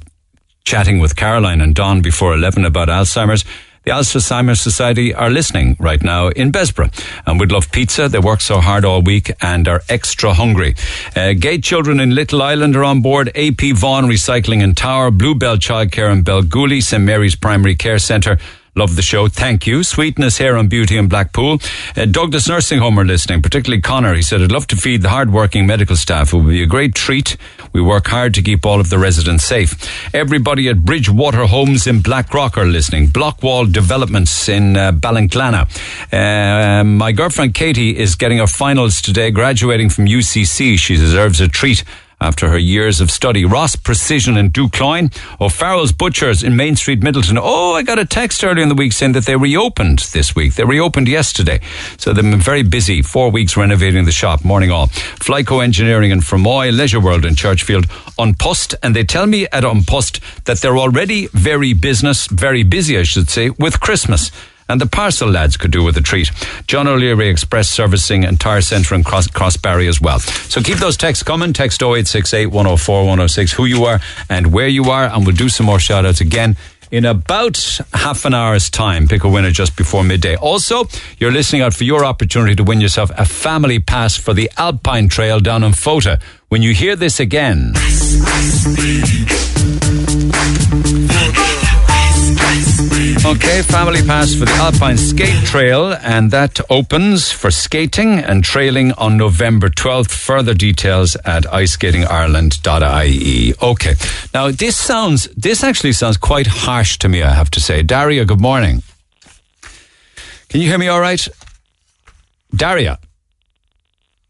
chatting with Caroline and Don before 11 about Alzheimer's. The Alzheimer's Society are listening right now in Bessborough and would love pizza. They work so hard all week and are extra hungry. Uh, Gate children in Little Island are on board. AP Vaughan Recycling and Tower, Bluebell Childcare and Belgooly, St Mary's Primary Care Centre. Love the show. Thank you. Sweetness Hair and Beauty in Blackpool. Uh, Douglas Nursing Home are listening, particularly Connor. He said, I'd love to feed the hard-working medical staff. It would be a great treat. We work hard to keep all of the residents safe. Everybody at Bridgewater Homes in Blackrock are listening. Blockwall Developments in uh. Uh, my girlfriend Katie is getting her finals today, graduating from UCC. She deserves a treat after her years of study. Ross Precision in Ducloyne. O'Farrell's Butchers in Main Street, Midleton. Oh, I got a text earlier in the week saying that they reopened this week. They reopened yesterday. So they've been very busy. Four weeks renovating the shop. Morning all. Flyco Engineering in Fermoy, Leisure World in Churchfield, An Post. And they tell me at An Post that they're already very business, very busy, I should say, with Christmas and the parcel lads could do with a treat. John O'Leary Express Servicing and Tire Centre in Cross, Crossbarry as well. So keep those texts coming. Text 0868 104 106 who you are and where you are, and we'll do some more shout outs again. In about half an hour's time, pick a winner just before midday. Also, you're listening out for your opportunity to win yourself a family pass for the Alpine Trail down in Fota. When you hear this again, Okay, family pass for the Alpine Skate Trail, and that opens for skating and trailing on November 12th. Further details at iceskatingireland.ie. Okay, now this sounds, this actually sounds quite harsh to me, I have to say. Daria, good morning. Can you hear me all right? Daria.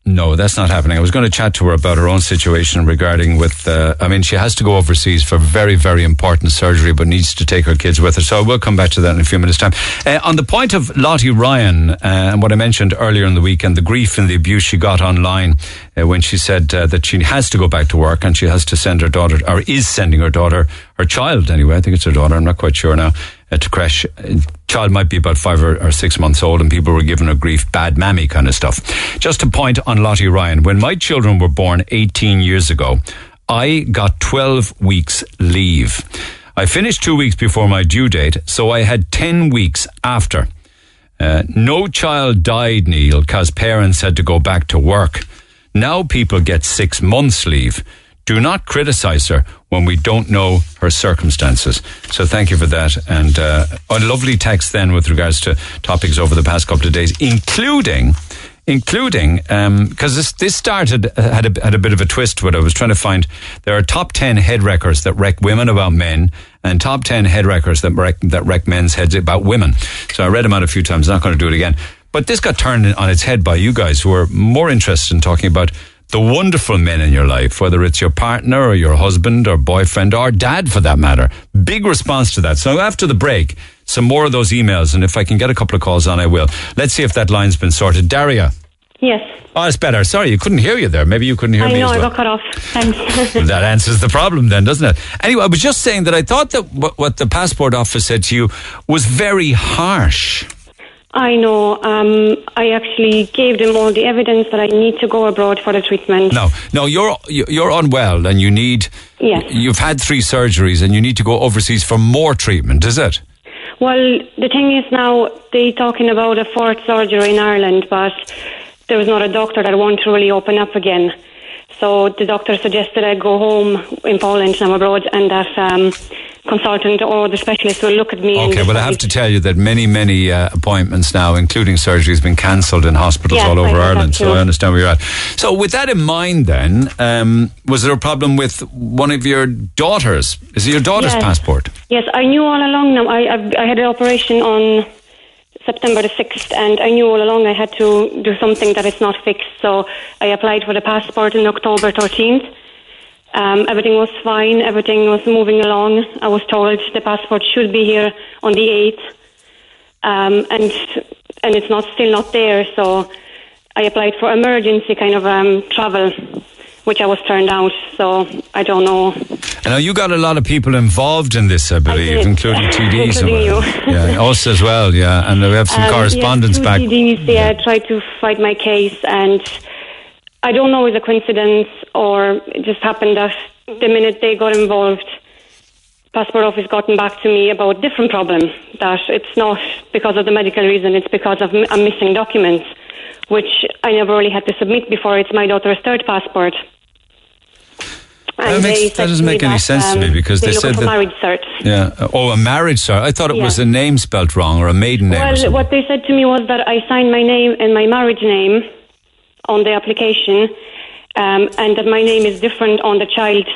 No, that's not happening. I was going to chat to her about her own situation regarding with. Uh, I mean, she has to go overseas for very, very important surgery, but needs to take her kids with her. So I will come back to that in a few minutes' time. Uh, on the point of Lottie Ryan uh, and what I mentioned earlier in the week, and the grief and the abuse she got online uh, when she said uh, that she has to go back to work and she has to send her daughter, or is sending her daughter, her child anyway. I think it's her daughter. I'm not quite sure now. To crash. Child might be about five or, or, six months old, and people were giving her grief, bad mammy kind of stuff. Just a point on Lottie Ryan. When my children were born 18 years ago, I got 12 weeks leave. I finished two weeks before my due date, so I had 10 weeks after. Uh, no child died, Neil, because parents had to go back to work. Now people get six months leave. Do not criticize her when we don't know her circumstances. So thank you for that. And uh, a lovely text then with regards to topics over the past couple of days, including including because um, this this started uh, had a, had a bit of a twist to it. I was trying to find there are top ten head wreckers that wreck women about men, and top ten head wreckers that wreck that wreck men's heads about women. So I read them out a few times. Not going to do it again. But this got turned on its head by you guys who are more interested in talking about the wonderful men in your life, whether it's your partner or your husband or boyfriend or dad for that matter. Big response to that. So after the break, some more of those emails, and if I can get a couple of calls on, I will. Let's see if that line's been sorted. Daria. Yes. Oh, it's better. Sorry, you couldn't hear you there. Maybe you couldn't hear I me know, as well. I got cut off. Thanks. that answers the problem then, doesn't it? Anyway, I was just saying that I thought that what, what the passport office said to you was very harsh. I know. Um, I actually gave them all the evidence that I need to go abroad for the treatment. No, no, you're you're unwell and you need. Yes. You've had three surgeries and you need to go overseas for more treatment. Is it? Well, the thing is now they're talking about a fourth surgery in Ireland, but there was not a doctor that wanted to really open up again. So the doctor suggested I go home in Poland, I'm abroad, and that um, consultant or the specialist will look at me. and Okay, well, I have to tell you that many, many uh, appointments now, including surgery, has been cancelled in hospitals Yes, all over Ireland. So. I understand where you're at. So, with that in mind, then, um, was there a problem with one of your daughters? Is it your daughter's Yes. passport? Yes, I knew all along. Now I I've, I had an operation on September the sixth, and I knew all along I had to do something that is not fixed. So I applied for the passport on October thirteenth. Um, everything was fine. Everything was moving along. I was told the passport should be here on the eighth, um, and and it's not still not there. So I applied for emergency kind of um, travel, which I was turned out. So I don't know. I know you got a lot of people involved in this, I believe, did. including TDs. Including you. yeah, us as well, yeah. And we have some Um, correspondence yes, back. two TDs, yeah, tried to fight my case, and I don't know if it's a coincidence or it just happened that the minute they got involved, passport office gotten back to me about different problem. That it's not because of the medical reason; it's because of m- I'm missing documents, which I never really had to submit before. It's my daughter's third passport. That, makes, that doesn't make any that, sense to me um, because they're they said that. marriage cert. Yeah. Oh, a marriage, sir. I thought it was a name spelt wrong or a maiden name. Well, what they said to me was that I signed my name and my marriage name on the application, um, and that my name is different on the child's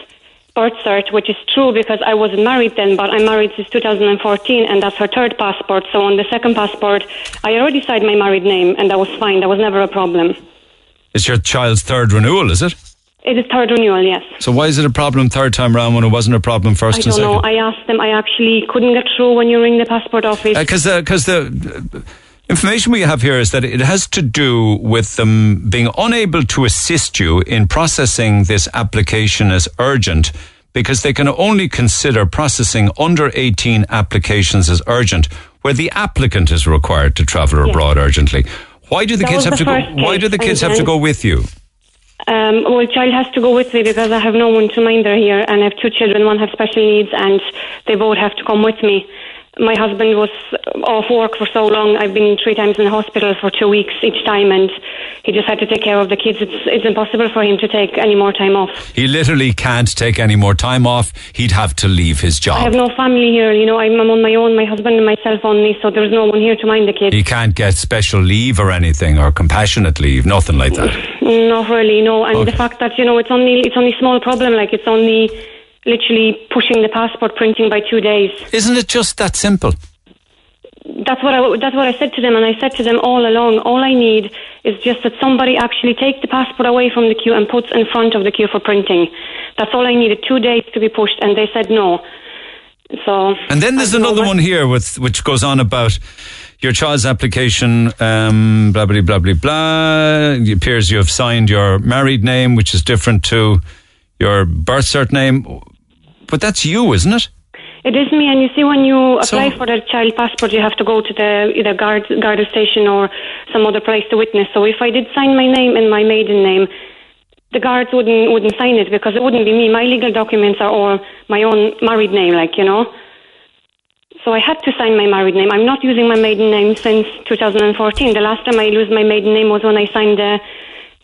birth cert, which is true because I wasn't married then, but I'm married since 2014, and that's her third passport. So on the second passport, I already signed my married name, and that was fine. That was never a problem. It's your child's third renewal, is it? It is third renewal, yes. So why is it a problem third time round when it wasn't a problem first I and don't know. I asked them. I actually couldn't get through when you ring the passport office. Because because the uh, information we have here is that it has to do with them being unable to assist you in processing this application as urgent because they can only consider processing under 18 applications as urgent where the applicant is required to travel Yes. abroad urgently. Why do the That kids have the to go? Why do the kids have to go with you? Um, well, child has to go with me because I have no one to mind her here, and I have two children. One has special needs, and they both have to come with me. My husband was off work for so long. I've been three times in the hospital for two weeks each time, and he just had to take care of the kids. It's, it's impossible for him to take any more time off. He literally can't take any more time off. He'd have to leave his job. I have no family here. You know, I'm, I'm on my own. My husband and myself only, so there's no one here to mind the kids. He can't get special leave or anything or compassionate leave, nothing like that. Not really, no. And the fact that you know it's only it's only small problem, like it's only literally pushing the passport printing by two days. Isn't it just that simple? That's what I that's what I said to them, and I said to them all along. All I need is just that somebody actually takes the passport away from the queue and puts in front of the queue for printing. That's all I needed. Two days to be pushed, and they said no. So. And then there's I don't know another one here with which goes on about your child's application, um, blah blah blah blah blah. It appears you have signed your married name, which is different to your birth cert name. But that's you, isn't it? It is me, and you see, when you apply for the child passport, you have to go to the either guard guard station or some other place to witness. So if I did sign my name and my maiden name, the guards wouldn't wouldn't sign it because it wouldn't be me. My legal documents are all my own married name, like you know. So I had to sign my married name. I'm not using my maiden name since 2014. The last time I used my maiden name was when I signed the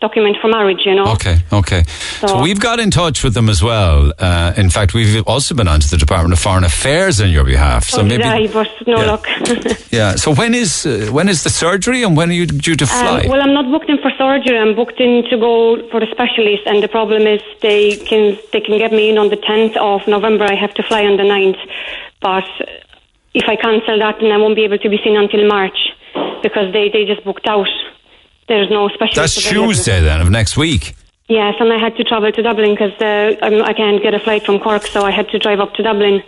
document for marriage. You know. Okay, okay. So, So- we've got in touch with them as well. Uh, in fact, we've also been on to the Department of Foreign Affairs on your behalf. So So maybe, I, but no Yeah. luck. yeah. So when is uh, when is the surgery and when are you due to fly? Um, well, I'm not booked in for surgery. I'm booked in to go for the specialist, and the problem is they can they can get me in on the 10th of November. I have to fly on the 9th, but if I cancel that, then I won't be able to be seen until March because they they just booked out. There's no special. That's. Tuesday then of next week. Yes, and I had to travel to Dublin because uh, I can't get a flight from Cork, so I had to drive up to Dublin.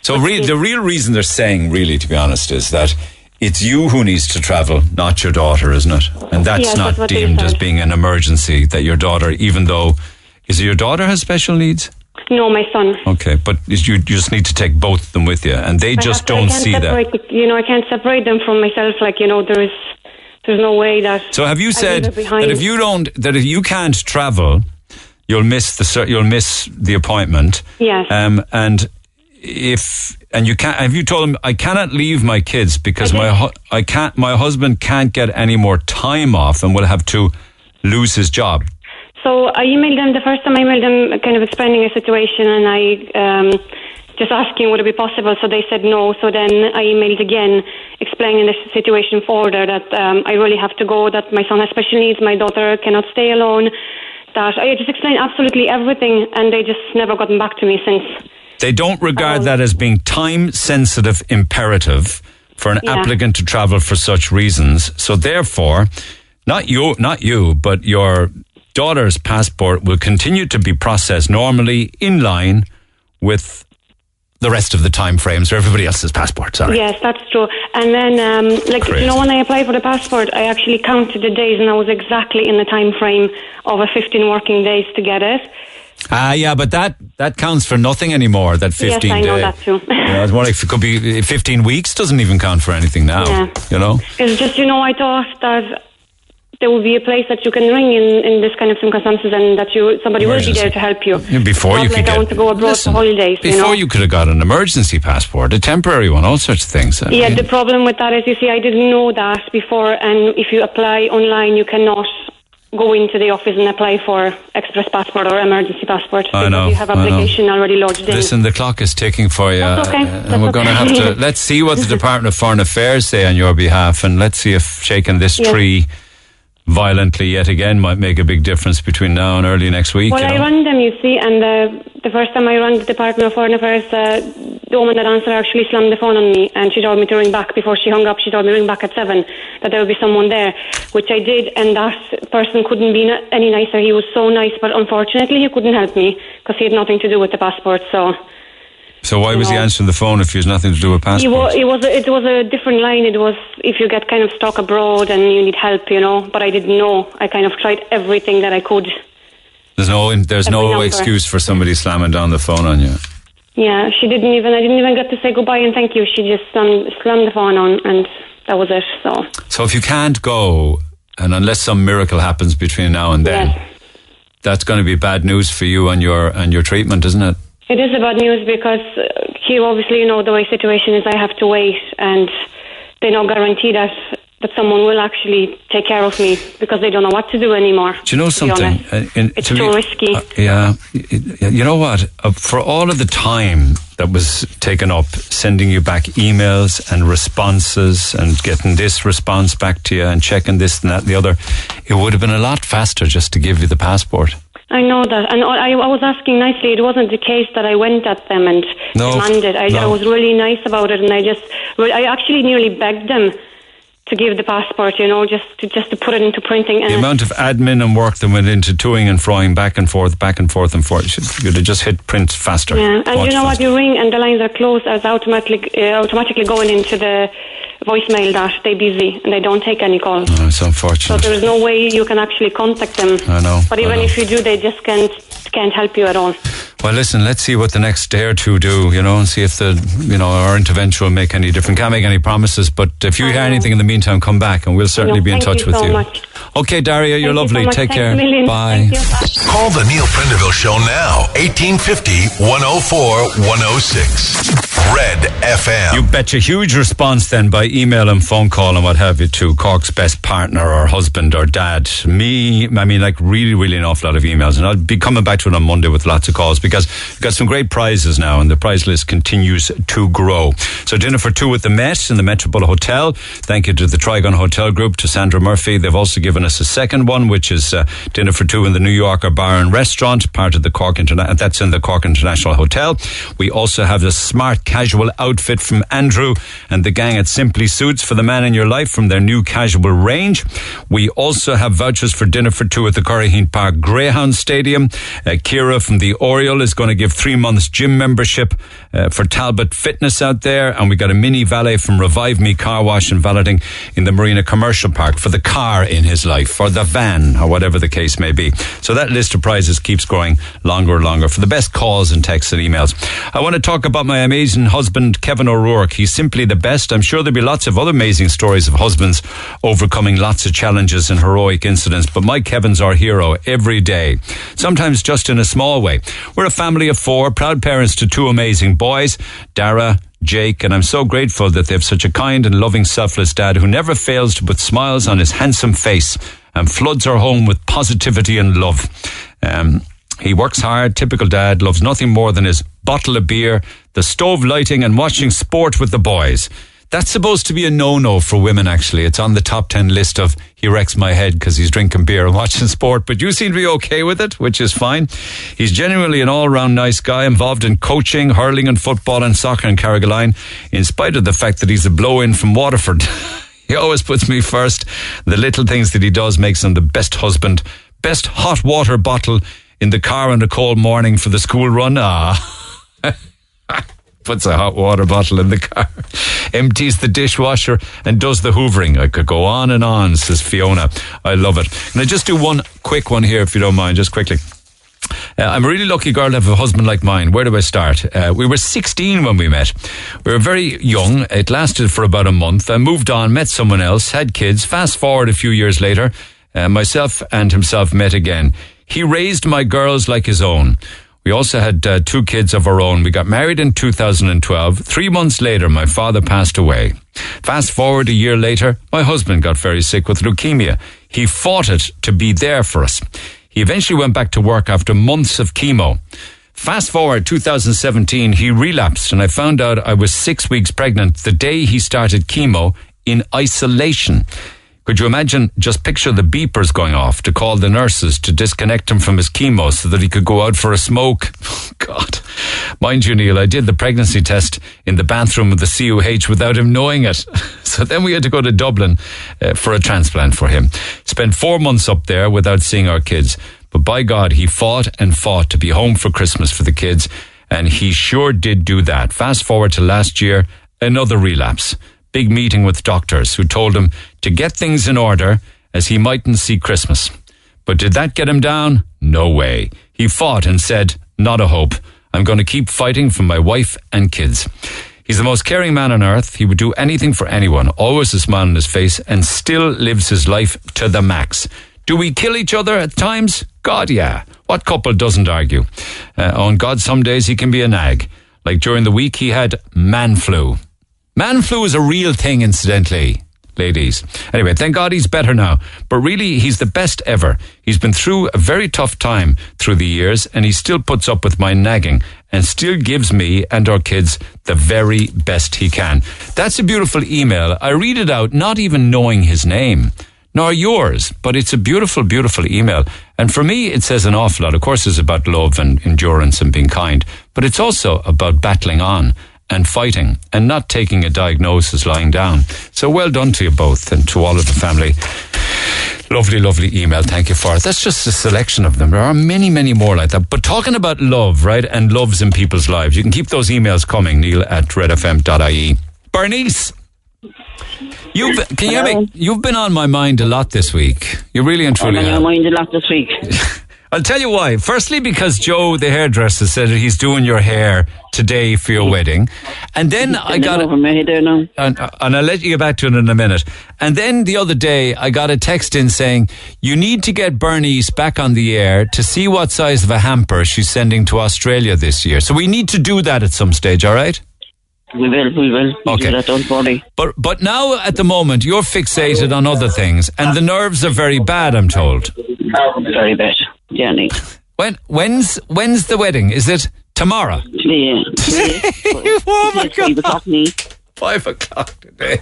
So re- the real reason they're saying, really, to be honest, is that it's you who needs to travel, not your daughter, isn't it? And that's Yes, not that's deemed as being an emergency. That your daughter, even though, is it your daughter has special needs? No, my son. Okay, but you, just need to take both of them with you, and they I just have to- I don't see that. You know, I can't separate them from myself. Like you know, there is there's no way that. So have you said leave it behind. that if you don't, that if you can't travel, you'll miss the you'll miss the appointment? Yes. Um, and if and you can't, have you told him I cannot leave my kids because my hu- I can't my husband can't get any more time off and will have to lose his job. So I emailed him the first time. I emailed him kind of explaining a situation, and I um, just asking would it be possible. So they said no. So then I emailed again, explaining the situation further that um, I really have to go. That my son has special needs. My daughter cannot stay alone. That I just explained absolutely everything, and they just never gotten back to me since. They don't regard that as being time sensitive imperative for an Yeah. applicant to travel for such reasons. So therefore, not you, not you, but your daughter's passport will continue to be processed normally in line with the rest of the time frames for everybody else's passport. Sorry. Yes, that's true. And then, um, like Crazy. you know, when I applied for the passport, I actually counted the days, and I was exactly in the time frame of a 15 working days to get it. Ah, yeah, but that that counts for nothing anymore. That fifteen yes, I know day. that too. Know, it's more like it could be fifteen weeks. Doesn't even count for anything now. Yeah. You know. It's just, you know, I thought that there will be a place that you can ring in, in this kind of circumstances and that you somebody will be there to help you. Before Not you like could I get want to go abroad Listen, for holidays, you Before know. you could have got an emergency passport, a temporary one, all sorts of things. I yeah, mean, the problem with that is, you see, I didn't know that before, and if you apply online, you cannot go into the office and apply for express passport or emergency passport I know, you have application already lodged in. Listen, the clock is ticking for you, That's okay, uh, that's and we're going to have to let's see what the Department of Foreign Affairs say on your behalf, and let's see if shaking this tree violently yet again might make a big difference between now and early next week. Well, you I know? run them, you see, and uh, the first time I run the Department of Foreign Affairs, uh, the woman that answered actually slammed the phone on me, and she told me to ring back before she hung up. She told me to ring back at seven, that there would be someone there, which I did, and that person couldn't be any nicer. He was so nice, but unfortunately, he couldn't help me because he had nothing to do with the passport. So so why was he answering the phone if he has nothing to do with passports? was, it was a, it was a different line. It was if you get kind of stuck abroad and you need help, you know. But I didn't know. I kind of tried everything that I could. There's no there's Every no number. excuse for somebody slamming down the phone on you. Yeah, she didn't even. I didn't even get to say goodbye and thank you. She just um, slammed the phone on, and that was it. So So if you can't go, and unless some miracle happens between now and then, that's going to be bad news for you and your and your treatment, isn't it? It is a bad news because uh, here, obviously, you know the way situation is. I have to wait, and they no guarantee that that someone will actually take care of me because they don't know what to do anymore. Do you know something? Uh, in- It's too risky. uh, yeah, you know what? Uh, for all of the time that was taken up sending you back emails and responses and getting this response back to you and checking this and that and the other, it would have been a lot faster just to give you the passport. I know that, and I, I was asking nicely. It wasn't the case that I went at them and No, demanded. I, no. I was really nice about it, and I just, I actually nearly begged them to give the passport. You know, just to just to put it into printing. And The amount of admin and work that went into toing and froing back and forth, back and forth and forth, you'd have just hit print faster. Yeah, and you know what? You ring and the lines are closed as automatically uh, automatically going into the voicemail that they busy and they don't take any calls. Oh, it's So unfortunate. there is no way you can actually contact them. I know, But even know. if you do, they just can't can't help you at all. Well, listen, let's see what the next day or two do, you know, and see if the, you know, our intervention will make any difference. Can't make any promises, but if you hear anything in the meantime, come back and we'll certainly No, be in touch you with so you. much. Okay, Daria, you're Thank you so lovely. Take care. a million. Bye. Call the Neil Prendeville Show now. 1850 104 106. Red FM. You betcha. Huge response then by email and phone call and what have you to Cork's best partner or husband or dad. Me, I mean, like really, really an awful lot of emails. And I'll be coming back to it on Monday with lots of calls because we've got some great prizes now and the prize list continues to grow. So dinner for two at the Met in the Metropole Hotel. Thank you to the Trigon Hotel Group, to Sandra Murphy. They've also given us a second one, which is uh, dinner for two in the New Yorker Bar and Restaurant, part of the Cork Interna- That's in the Cork International Hotel. We also have the smart casual outfit from Andrew and the gang at Simply Suits for the man in your life from their new casual range. We also have vouchers for dinner for two at the Curraheen Park Greyhound Stadium. Uh, Kira from the Oriel is going to give three months gym membership uh, for Talbot Fitness out there. And we got a mini valet from Revive Me Car Wash and Valeting in the Marina Commercial Park for the car in his life or the van or whatever the case may be. So that list of prizes keeps growing longer and longer for the best calls and texts and emails. I want to talk about my amazing husband, Kevin O'Rourke. He's simply the best. I'm sure there'll be lots of other amazing stories of husbands overcoming lots of challenges and heroic incidents, but Mike Kevin's our hero every day. Sometimes just in a small way. We're a family of four, proud parents to two amazing boys, Dara, Jake, and I'm so grateful that they have such a kind and loving, selfless dad who never fails to put smiles on his handsome face and floods our home with positivity and love. Um, he works hard, typical dad, loves nothing more than his bottle of beer, the stove lighting, and watching sport with the boys. That's supposed to be a no-no for women, actually. It's on the top 10 list of he wrecks my head because he's drinking beer and watching sport, but you seem to be okay with it, which is fine. He's genuinely an all-round nice guy involved in coaching, hurling and football and soccer in Carrigaline, in spite of the fact that he's a blow-in from Waterford. he always puts me first. The little things that he does makes him the best husband, best hot water bottle in the car on a cold morning for the school run. Ah. puts a hot water bottle in the car, empties the dishwasher, and does the hoovering. I could go on and on, says Fiona. I love it. And I just do one quick one here, if you don't mind, just quickly. Uh, I'm a really lucky girl to have a husband like mine. Where do I start? Uh, we were 16 when we met. We were very young. It lasted for about a month. I moved on, met someone else, had kids. Fast forward a few years later, uh, myself and himself met again. He raised my girls like his own. We also had uh, two kids of our own. We got married in 2012. Three months later, my father passed away. Fast forward a year later, my husband got very sick with leukemia. He fought it to be there for us. He eventually went back to work after months of chemo. Fast forward 2017, he relapsed and I found out I was six weeks pregnant the day he started chemo in isolation. Could you imagine? Just picture the beepers going off to call the nurses to disconnect him from his chemo so that he could go out for a smoke. God. Mind you, Neil, I did the pregnancy test in the bathroom of the CUH without him knowing it. So then we had to go to Dublin uh, for a transplant for him. Spent four months up there without seeing our kids. But by God, he fought and fought to be home for Christmas for the kids. And he sure did do that. Fast forward to last year, another relapse big meeting with doctors who told him to get things in order as he mightn't see Christmas. But did that get him down? No way. He fought and said, Not a hope. I'm going to keep fighting for my wife and kids. He's the most caring man on earth. He would do anything for anyone, always a smile on his face, and still lives his life to the max. Do we kill each other at times? God, yeah. What couple doesn't argue? Uh, on God, some days he can be a nag. Like during the week, he had man flu. Man flu is a real thing, incidentally, ladies. Anyway, thank God he's better now. But really, he's the best ever. He's been through a very tough time through the years, and he still puts up with my nagging and still gives me and our kids the very best he can. That's a beautiful email. I read it out not even knowing his name. Nor yours, but it's a beautiful, beautiful email. And for me, it says an awful lot. Of course, it's about love and endurance and being kind, but it's also about battling on and fighting and not taking a diagnosis lying down. So well done to you both and to all of the family. Lovely, lovely email. Thank you for it. That's just a selection of them. There are many, many more like that. But talking about love, right, and loves in people's lives, you can keep those emails coming, neil at redfm.ie. Bernice, you've, can you hear me? You've been on my mind a lot this week. You really and truly I'm on your mind a lot this week. I'll tell you why. Firstly, because Joe, the hairdresser, said he's doing your hair today for your wedding, and then I got over my there now. and, uh, and I'll let you get back to it in a minute. And then the other day, I got a text in saying you need to get Bernice back on the air to see what size of a hamper she's sending to Australia this year. So we need to do that at some stage. All right. We will, we will. We Okay. That, don't worry. But but now at the moment you're fixated on other things, and the nerves are very bad. I'm told. Very bad. Yeah, Nick. When when's when's the wedding? Is it tomorrow? Today. Today. oh my God. Five o'clock, Nick. Five o'clock today.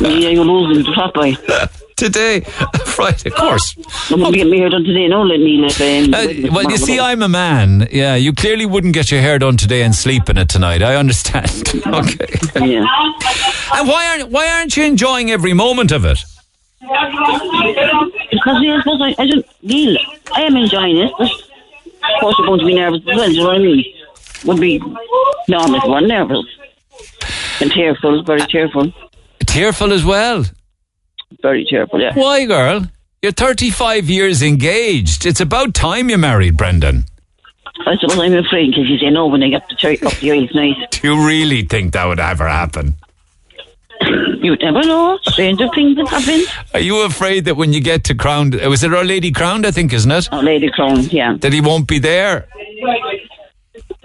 Yeah, you're losing the top by. Today, Friday, of course. I'm going to get my hair done today, no, let me let um, Uh, well, you see, I'm a man. Yeah, you clearly wouldn't get your hair done today and sleep in it tonight. I understand. okay. Yeah. And why aren't why aren't you enjoying every moment of it? Because yeah, I suppose I, I don't, Neil, I am enjoying it, but of course you're going to be nervous as well, do you know what I mean? Would be normal if one nervous. And tearful, very tearful. Tearful as well. Very tearful, yeah. Why, girl? You're 35 years engaged. It's about time you married, Brendan. I suppose I'm afraid because you say no when they get the cherry up the eyes nice. Do you really think that would ever happen? You never know. Stranger things have happened. Are you afraid that when you get to Crown, was it Our Lady Crowned, I think, isn't it? Our Lady Crowned, yeah. That he won't be there?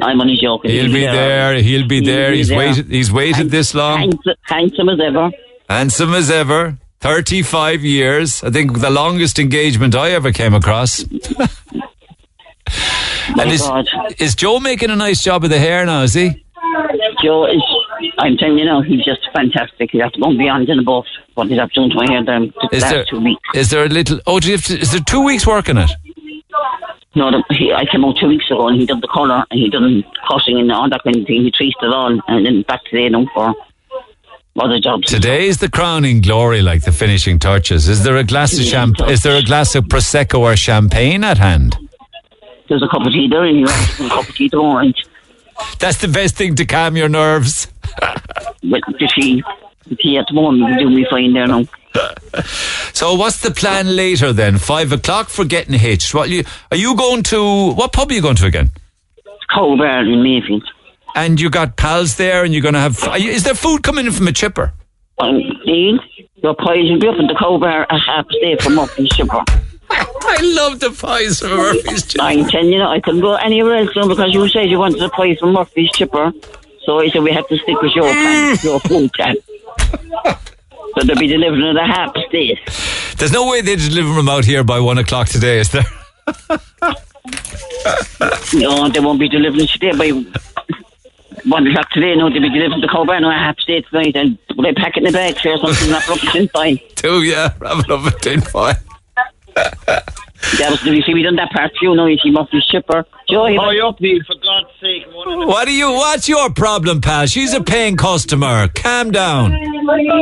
I'm only joking. He'll be there. He'll be there. be He's there. waited. He's waited this long. Handsome, handsome as ever. Handsome as ever. 35 years. I think the longest engagement I ever came across. and is, God. is Joe making a nice job of the hair now, is he? Joe is, I'm telling you now, he's just fantastic. He has to go beyond and above what he's up doing to my hair there. Is Last there, two weeks. is there a little, oh, do you have to, is there two weeks working it? No, the, he, I came out two weeks ago and he did the colour and he done cutting and all that kind of thing. He traced it all and then back today now for other jobs. Today's the crowning glory, like the finishing touches. Is there a glass of champagne? Is there a glass of prosecco or champagne at hand? There's a cup of tea there and a cup of tea orange. That's the best thing to calm your nerves. With the tea. The tea at the moment do me fine there now. So, what's the plan later then? Five o'clock for getting hitched. What you are you going to? What pub are you going to again? Cow Bar in Mayfield. And you got pals there, and you're going to have. You, is there food coming in from a chipper? Um, Dean, your pies will be up at the Cow Bar at half a day from Murphy's Chipper. I love the pies from Murphy's Chipper. I'm telling you, now, I couldn't go anywhere else now because you said you wanted a pie from Murphy's Chipper. So I said we have to stick with your mm. plan, your food plan. So they'll be delivering at a half state. There's no way they deliver them out here by one o'clock today, is there? No, they won't be delivering today by one o'clock today. No, they'll be delivering to Coburn at half state tonight. And will they pack it in a bag or something? Not rubbish in fine. Do yeah, wrap it up in tin foil. That was, you see, we done that part too. No, you see, Murphy's Chipper. Joy, Hurry up, Neil, for God's sake. Er what do you? What's your problem, pal? She's a paying customer. Calm down.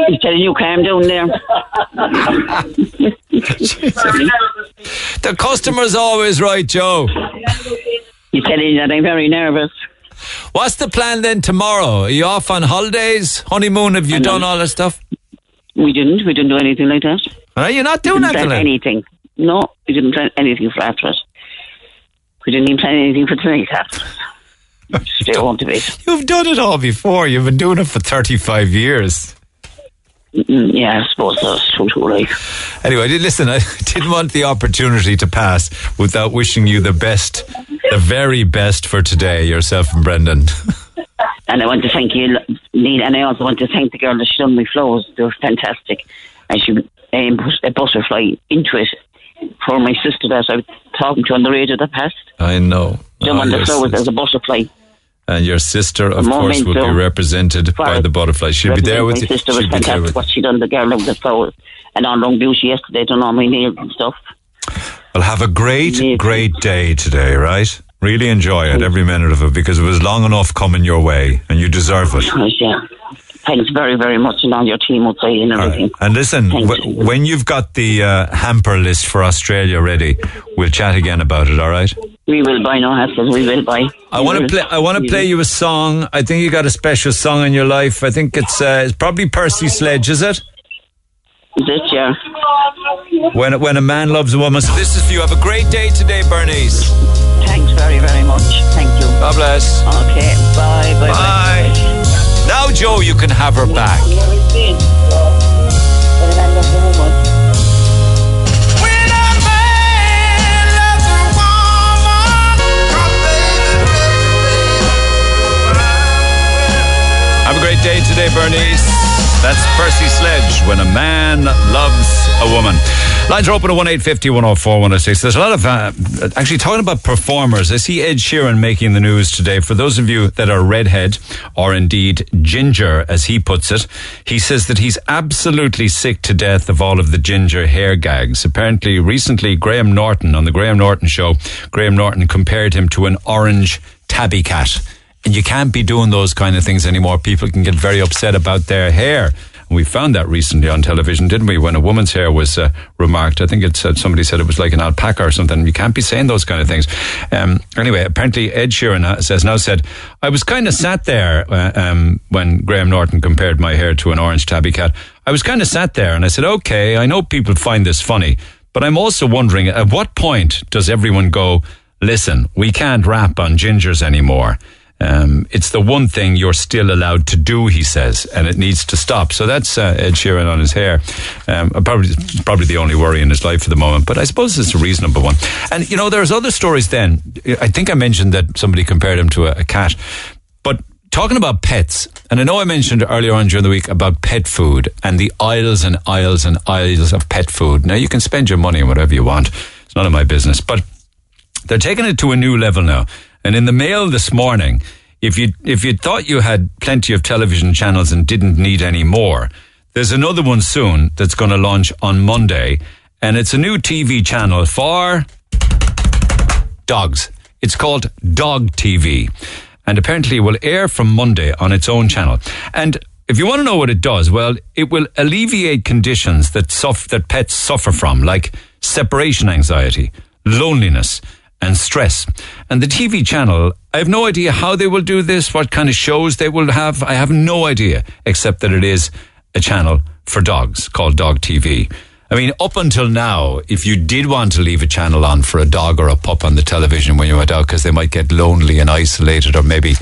He's telling you, calm down there. The customer's always right, Joe. He's telling you that I'm very nervous. What's the plan then tomorrow? Are you off on holidays? Honeymoon? Have you done all that stuff? We didn't. We didn't do anything like that. Are you not doing we didn't anything? Plan like- anything. No, we didn't plan anything for after us. We didn't even plan anything for tonight after us. Stay home to bed. You've done it all before. You've been doing it for 35 years. Mm, Yeah, I suppose that's true, too? Anyway, listen, I didn't want the opportunity to pass without wishing you the best, the very best for today, yourself and Brendan. And I want to thank you, Neil, and I also want to thank the girl that she done my flowers. They were fantastic. And she um, put a butterfly into it for my sister that I was talking to on the radio that passed. I know. The Oh, one that sis- as a butterfly. and your sister, of course, will be represented by the butterfly. She'll be there with my you. sister was fantastic. What she done, the girl with the flowers. And on Long Beauty yesterday, done all my nails and stuff. Well, have a great, great day today, right? Really enjoy it, every minute of it, because it was long enough coming your way, and you deserve it. Yeah. Thanks very, very much, and all your team would say and everything. And listen, w- when you've got the uh, hamper list for Australia ready, we'll chat again about it. All right? We will buy no hassle. We will buy. I want to play. I want to play you a song. I think you got a special song in your life. I think it's uh, it's probably Percy Sledge, is it? Is it, yeah? When when a man loves a woman. So this is for you. Have a great day today, Bernice. Thanks very, very much. Thank you. God bless. Okay, bye, bye, bye. Now, Joe, you can have her back. Have a great day today, Bernice. That's Percy Sledge, when a man loves a woman. Lines are open at 1 850 104 106. There's a lot of, uh, actually, talking about performers. I see Ed Sheeran making the news today. For those of you that are redhead, or indeed ginger, as he puts it, he says that he's absolutely sick to death of all of the ginger hair gags. Apparently, recently, Graham Norton, on the Graham Norton show, Graham Norton compared him to an orange tabby cat. And you can't be doing those kind of things anymore. People can get very upset about their hair. And we found that recently on television, didn't we? When a woman's hair was uh, remarked, I think it said somebody said it was like an alpaca or something. You can't be saying those kind of things. Um, anyway, apparently Ed Sheeran says now said, "I was kind of sat there uh, um, when Graham Norton compared my hair to an orange tabby cat. I was kind of sat there, and I said, okay, I know people find this funny, but I'm also wondering at what point does everyone go?" Listen, we can't rap on gingers anymore. Um, it's the one thing you're still allowed to do, he says, and it needs to stop. So that's uh, Ed Sheeran on his hair. Um, probably, probably the only worry in his life for the moment, but I suppose it's a reasonable one. And you know, there's other stories. Then I think I mentioned that somebody compared him to a, a cat, but talking about pets, and I know I mentioned earlier on during the week about pet food and the aisles and aisles and aisles of pet food. Now you can spend your money on whatever you want. It's none of my business, but they're taking it to a new level now. And in the mail this morning, if you if you thought you had plenty of television channels and didn't need any more, there's another one soon that's going to launch on Monday, and it's a new TV channel for dogs. It's called Dog TV, and apparently it will air from Monday on its own channel. And if you want to know what it does, well, it will alleviate conditions that suff- that pets suffer from, like separation anxiety, loneliness and stress. And the TV channel, I have no idea how they will do this, what kind of shows they will have. I have no idea, except that it is a channel for dogs called Dog TV. I mean, up until now, if you did want to leave a channel on for a dog or a pup on the television when you went out because they might get lonely and isolated or maybe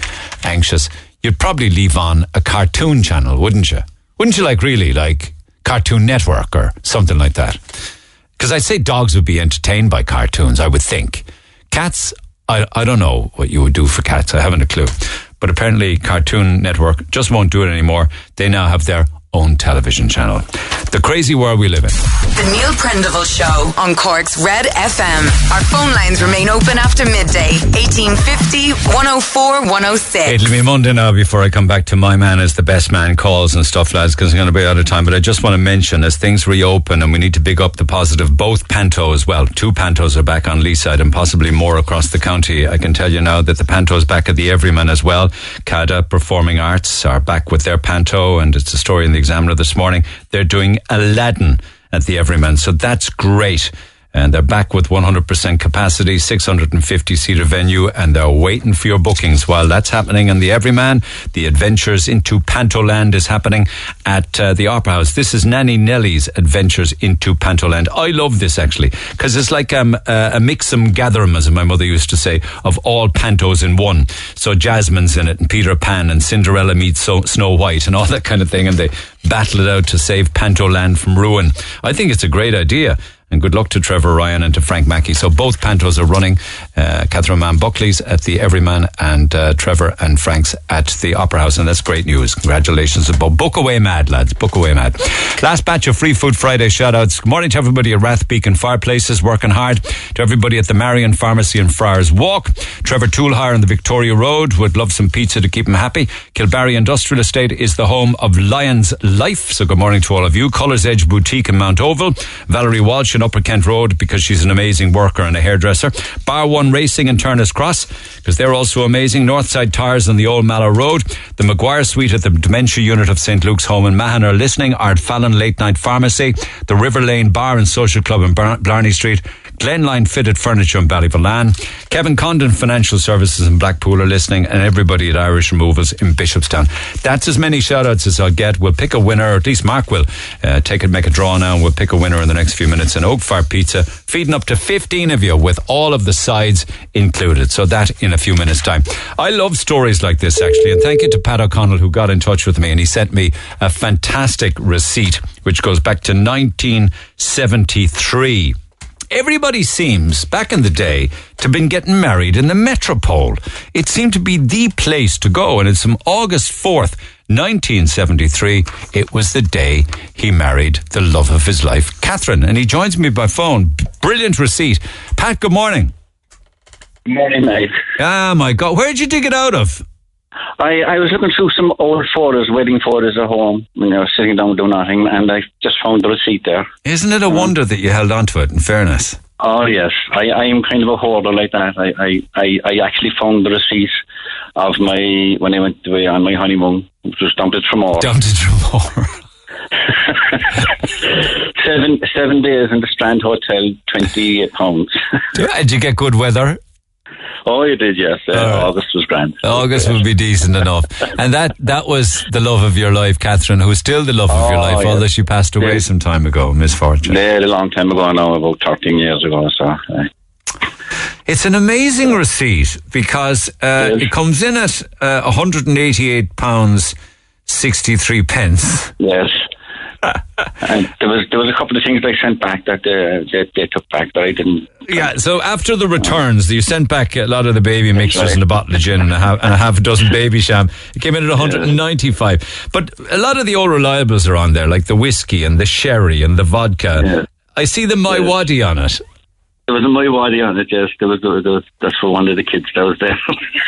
anxious, you'd probably leave on a cartoon channel, wouldn't you? Wouldn't you like really like Cartoon Network or something like that? Because I'd say dogs would be entertained by cartoons, I would think. Cats, I, I don't know what you would do for cats. I haven't a clue. But apparently, Cartoon Network just won't do it anymore. They now have their own television channel. The crazy world we live in. The Neil Prendeville Show on Cork's Red FM. Our phone lines remain open after midday. 1850 104 106. It'll be Monday now before I come back to my man as the best man calls and stuff, lads, because I'm going to be out of time. But I just want to mention as things reopen and we need to big up the positive, both Pantos, well, two Pantos are back on Leeside and possibly more across the county. I can tell you now that the Pantos back at the Everyman as well. CADA Performing Arts are back with their Panto, and it's a story in the Examiner this morning. They're doing Aladdin at the Everyman, so that's great. And they're back with 100% capacity, 650 seater venue, and they're waiting for your bookings. While that's happening in the Everyman, the Adventures into Pantoland is happening at uh, the Opera House. This is Nanny Nelly's Adventures into Pantoland. I love this actually because it's like um, uh, a mixum gatherum, as my mother used to say, of all pantos in one. So Jasmine's in it, and Peter Pan, and Cinderella meets so- Snow White, and all that kind of thing, and they battle it out to save Pantoland from ruin. I think it's a great idea. And good luck to Trevor Ryan and to Frank Mackey. So both Pantos are running. Uh, Catherine Mahon Buckley's at the Everyman and uh, Trevor and Frank's at the Opera House. And that's great news. Congratulations. Book away mad, lads. Book away mad. Last batch of Free Food Friday shout outs. Good morning to everybody at Rathbeacon Fireplaces working hard. To everybody at the Marion Pharmacy and Friars Walk. Trevor Toolhire on the Victoria Road would love some pizza to keep him happy. Kilbarry Industrial Estate is the home of Lions life. So good morning to all of you. Colours Edge Boutique in Mount Oval. Valerie Walsh Upper Kent Road because she's an amazing worker and a hairdresser. Bar One Racing in Turners Cross because they're also amazing. Northside Tires on the Old Mallow Road. The McGuire Suite at the Dementia Unit of St. Luke's Home in Mahon are listening. Art Fallon Late Night Pharmacy. The River Lane Bar and Social Club in Blarney Street. Glenline Fitted Furniture in Ballyvolane. Kevin Condon Financial Services in Blackpool are listening and everybody at Irish Removals in Bishopstown. That's as many shout outs as I'll get. We'll pick a winner, or at least Mark will uh, take it, make a draw now, and we'll pick a winner in the next few minutes. And Oak Fire Pizza, feeding up to 15 of you with all of the sides included. So that in a few minutes' time. I love stories like this, actually. And thank you to Pat O'Connell who got in touch with me and he sent me a fantastic receipt which goes back to 1973 everybody seems back in the day to have been getting married in the metropole. It seemed to be the place to go, and it's from August 4th, 1973. It was the day he married the love of his life, Catherine, and he joins me by phone. Brilliant receipt. Pat, good morning. Good morning, mate. Ah, my God. Where'd you dig it out of? I, I was looking through some old photos, wedding photos at home, you know, sitting down doing nothing, and I just found the receipt there. Isn't it a mm. wonder that you held on to it, in fairness? Oh, yes. I, I am kind of a hoarder like that. I, I, I, actually found the receipt of my, when I went away on my honeymoon, which was down to Tramore. Down to Tramore. seven, seven days in the Strand Hotel, 28 pounds. Did you get good weather? Oh, you did, yes. Uh, August was grand. August would be decent enough. And that, that was the love of your life, Catherine, who's still the love of your Oh, life, yeah. although she passed away Yeah. some time ago, misfortune. Yeah, a long time ago now, about 13 years ago. So, uh, It's an amazing receipt because uh, it comes in at uh, 188 pounds 63 pence. yes. And there was there was a couple of things they sent back that uh, they, they took back that I didn't. Yeah, so after the returns, you sent back a lot of the baby mixtures and a bottle of gin and a half, and a half a dozen Babycham. It came in at 195. But a lot of the old reliables are on there, like the whiskey and the sherry and the vodka. I see the MiWadi on it. There was a MiWadi on it. Yes, there was, there was, there was that's for one of the kids that was there.